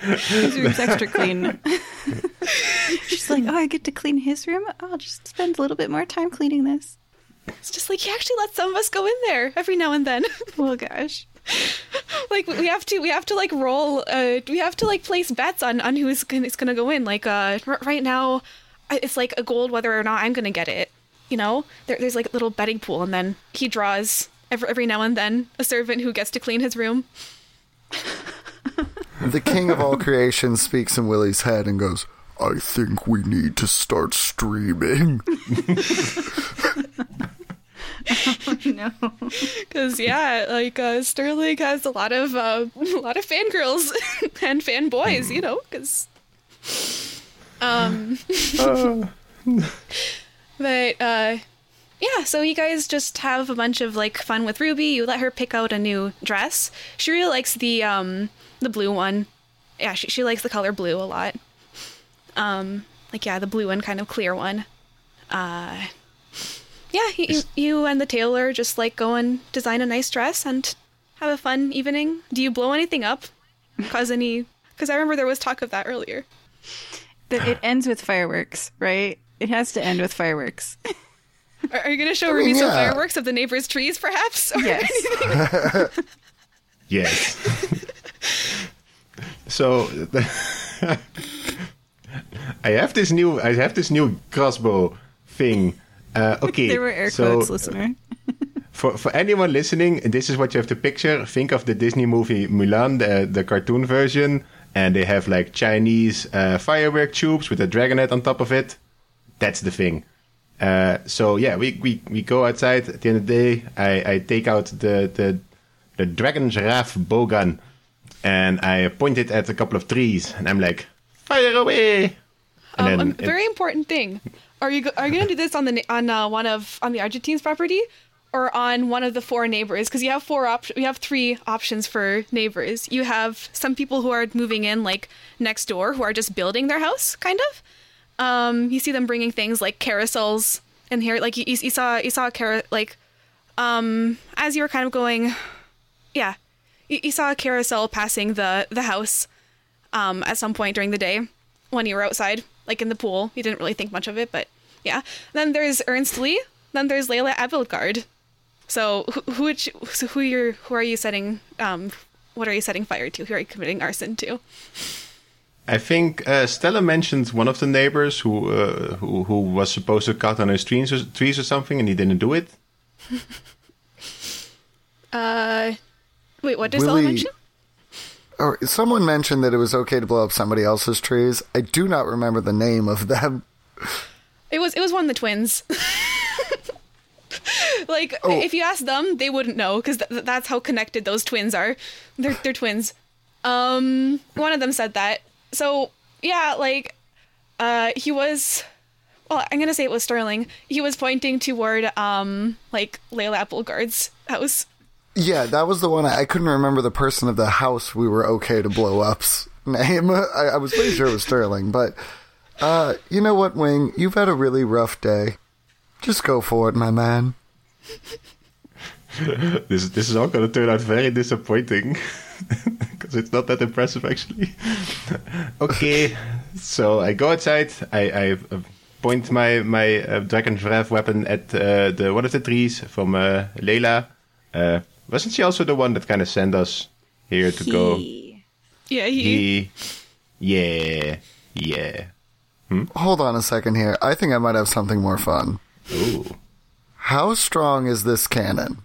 His room's extra clean. She's like, oh, I get to clean his room. I'll just spend a little bit more time cleaning this. It's just like he actually lets some of us go in there every now and then. Well, gosh. like we have to, we have to like roll. Uh, we have to like place bets on on who's gonna, is gonna go in. Like uh, r- right now, it's like a gold whether or not I'm gonna get it. You know, there, there's like a little betting pool, and then he draws every every now and then a servant who gets to clean his room. The king of all creation speaks in Willie's head and goes, I think we need to start streaming. oh, No. Cause yeah, like uh, Sterling has a lot of uh, a lot of fangirls and fanboys, you know. Cause um, but uh, yeah. So you guys just have a bunch of like fun with Ruby. You let her pick out a new dress. She really likes the um the blue one. Yeah, she she likes the color blue a lot. Um, like yeah, the blue and kind of clear one. Uh, yeah, you, you, you and the tailor just like go and design a nice dress and have a fun evening. Do you blow anything up? Cause any? Because I remember there was talk of that earlier. But it ends with fireworks, right? It has to end with fireworks. Are, are you gonna show mean, Ruby some yeah. fireworks of the neighbor's trees, perhaps? Or Yes. Yes. So I have this new I have this new crossbow thing. Uh, okay. There were air so quotes, listener. for for anyone listening, this is what you have to picture. Think of the Disney movie Mulan, the the cartoon version, and they have like Chinese uh, firework tubes with a dragonet on top of it. That's the thing. Uh, so yeah, we, we, we go outside. At the end of the day, I, I take out the the the dragon's wrath bow gun, and I pointed at a couple of trees, and I'm like, fire away! And Um, then a very important thing. Are you go- are you going to do this on the on uh, one of on the Argentines property or on one of the four neighbors? Because you have four op- we have three options for neighbors. You have some people who are moving in like next door who are just building their house, kind of. Um, you see them bringing things like carousels in here. Like you, you you saw you saw a car like um as you were kind of going, yeah, you, you saw a carousel passing the the house um, at some point during the day when you were outside, like in the pool. You didn't really think much of it, but yeah. Then there's Ernst Lee. Then there's Layla Abelgard. So who who, you, so who you're who are you setting? Um, what are you setting fire to? Who are you committing arson to? I think uh, Stella mentioned one of the neighbors who uh, who who was supposed to cut on his trees or, trees or something, and he didn't do it. Uh, wait, what does Willie- mention? Or someone mentioned that it was okay to blow up somebody else's trees. I do not remember the name of them. It was it was one of the twins. like Oh. if you ask them, they wouldn't know because th- that's how connected those twins are. They're they're twins. Um, one of them said that. So yeah, like, uh, he was. Well, I'm gonna say it was Sterling. He was pointing toward um like Layla Applegard's house. Yeah, that was the one. I, I couldn't remember the person of the house we were okay to blow up's name. I, I was pretty sure it was Sterling, but uh, you know what, Wing? You've had a really rough day. Just go for it, my man. This this is all going to turn out very disappointing because it's not that impressive actually. okay, so I go outside. I, I uh, point my my uh, dragon weapon at uh, the one of the trees from uh, Layla. Uh, wasn't she also the one that kind of sent us here to go? He- Yeah, he. He, yeah, yeah. Hold on a second here. I think I might have something more fun. Ooh. How strong is this cannon?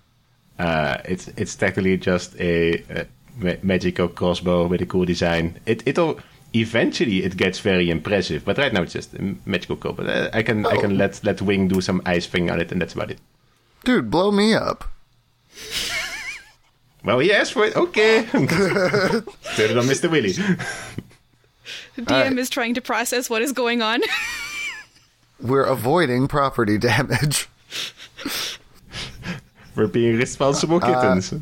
Uh, it's it's technically just a, a ma- magical crossbow with a cool design. It it'll eventually it gets very impressive, but right now it's just a magical crow. But uh, I can I can let let Wing do some ice thing on it, and that's about it. Dude, blow me up. Well, he asked for it. Okay, turn it on, Mister Willie. DM Alright. is trying to process what is going on. We're avoiding property damage. We're being responsible uh, kittens.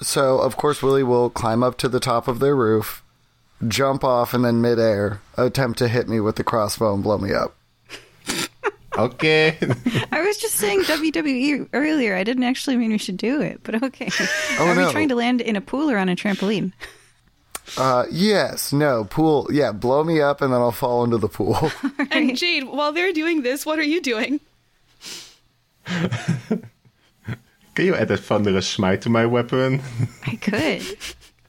So, of course, Willie will climb up to the top of their roof, jump off, and then midair attempt to hit me with the crossbow and blow me up. Okay. I was just saying WWE earlier. I didn't actually mean we should do it, but okay. Oh, Are no. we trying to land in a pool or on a trampoline? Uh, yes, no, pool. Yeah, blow me up, and then I'll fall into the pool. and Jade, while they're doing this, what are you doing? Can you add a thunderous smite to my weapon? I could.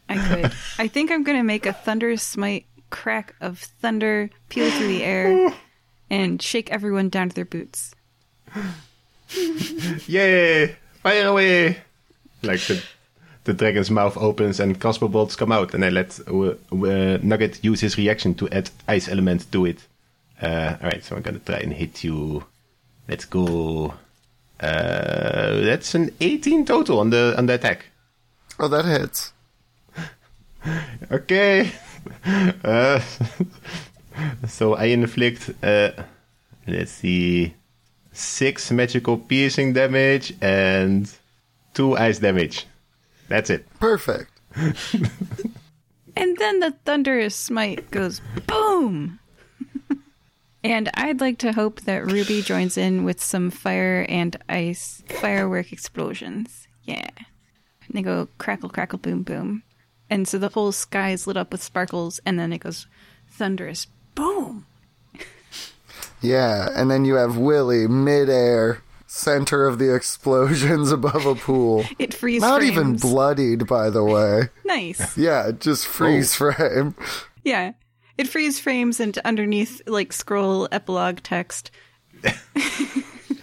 I could. I think I'm going to make a thunder smite crack of thunder peel through the air and shake everyone down to their boots. Yay! Fire away! Like the the dragon's mouth opens and crossbow bolts come out, and I let uh, uh, Nugget use his reaction to add ice element to it. Uh, all right, so I'm gonna try and hit you. Let's go. Uh, that's an 18 total on the on the attack. oh, that hits. Okay. So I inflict, uh, let's see, six magical piercing damage and two ice damage. That's it. Perfect. And then the thunderous smite goes boom. and I'd like to hope that Ruby joins in with some fire and ice firework explosions. Yeah. And they go crackle, crackle, boom, boom. And so the whole sky is lit up with sparkles, and then it goes thunderous boom. Yeah, and then you have Willie midair, center of the explosions above a pool. It freeze Not frames. even bloodied, by the way. Nice. Yeah, just freeze oh. frame. Yeah. It freeze frames and underneath like scroll epilogue text.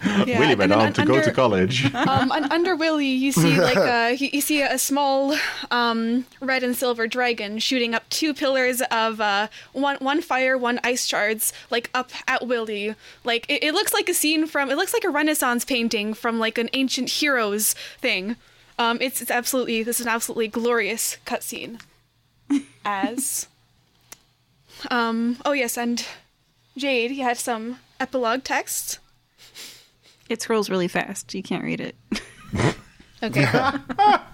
Yeah, Willie went on to go to college. um, un- under Willie, you see like a you, you see a small um, red and silver dragon shooting up two pillars of uh, one one fire, one ice shards, like up at Willie. Like it, it looks like a scene from it looks like a Renaissance painting from like an ancient heroes thing. Um, it's it's absolutely this is an absolutely glorious cutscene. As um oh yes, and Jade, you had some epilogue text. It scrolls really fast. You can't read it. Okay.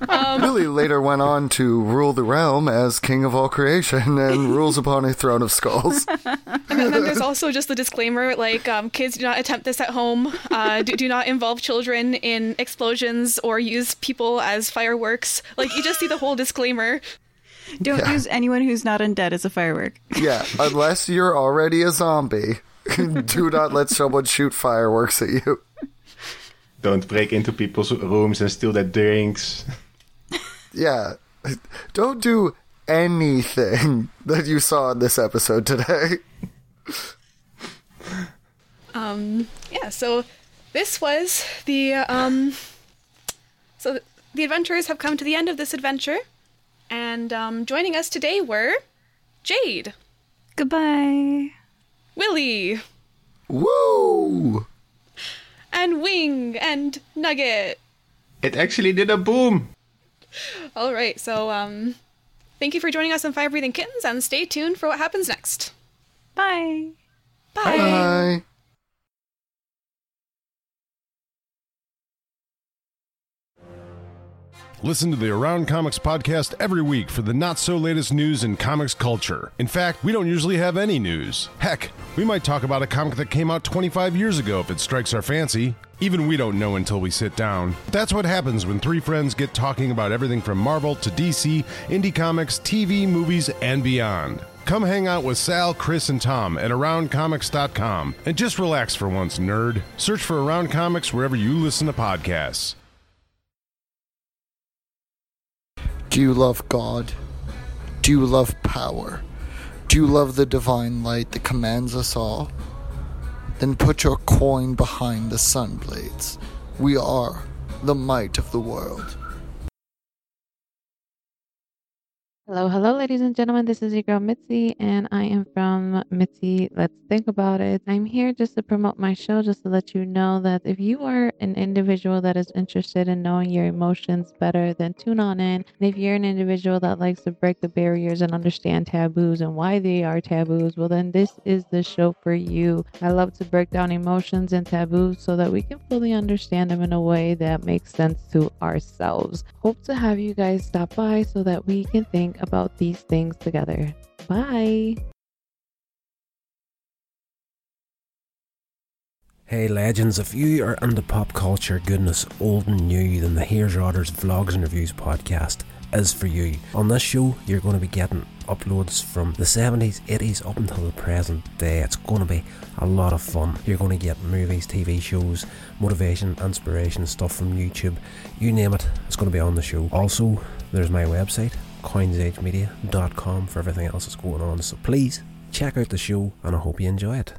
Billy later went on to rule the realm as king of all creation and rules upon a throne of skulls. And then there's also just the disclaimer like, um, kids do not attempt this at home. Uh, do, do not involve children in explosions or use people as fireworks. Like, you just see the whole disclaimer. Don't use anyone who's not undead as a firework. Yeah, unless you're already a zombie, do not let someone shoot fireworks at you. Don't break into people's rooms and steal their drinks. Yeah, don't do anything that you saw in this episode today. Um, yeah, so this was the. Um, so the adventurers have come to the end of this adventure. And um, joining us today were Jade, Goodbye. Willie, Woo! And Wing, and Nugget. It actually did a boom. All right, so um, thank you for joining us on Fire Breathing Kittens, and stay tuned for what happens next. Bye. Bye. Bye. Listen to the Around Comics podcast every week for the not so latest news in comics culture. In fact, we don't usually have any news. Heck, we might talk about a comic that came out 25 years ago if it strikes our fancy. Even we don't know until we sit down. That's what happens when three friends get talking about everything from Marvel to DC, indie comics, TV, movies, and beyond. Come hang out with Sal, Chris, and Tom at AroundComics.com and just relax for once, nerd. Search for Around Comics wherever you listen to podcasts. Do you love God? Do you love power? Do you love the divine light that commands us all? Then put your coin behind the sun blades. We are the might of the world. Hello, hello, ladies and gentlemen. This is your girl Mitzi, and I am from Mitzi. Let's think about it. I'm here just to promote my show, just to let you know that if you are an individual that is interested in knowing your emotions better, then tune on in. And if you're an individual that likes to break the barriers and understand taboos and why they are taboos, well, then this is the show for you. I love to break down emotions and taboos so that we can fully understand them in a way that makes sense to ourselves. Hope to have you guys stop by so that we can think about these things together. Bye. Hey legends, if you are into pop culture goodness old and new, then the Here's Your Vlogs and Reviews podcast is for you. On this show, you're going to be getting uploads from the 70s, 80s up until the present day. It's going to be a lot of fun. You're going to get movies, TV shows, motivation, inspiration, stuff from YouTube. You name it, it's going to be on the show. Also, there's my website, coinsagemedia.com for everything else that's going on. So please check out the show and I hope you enjoy it.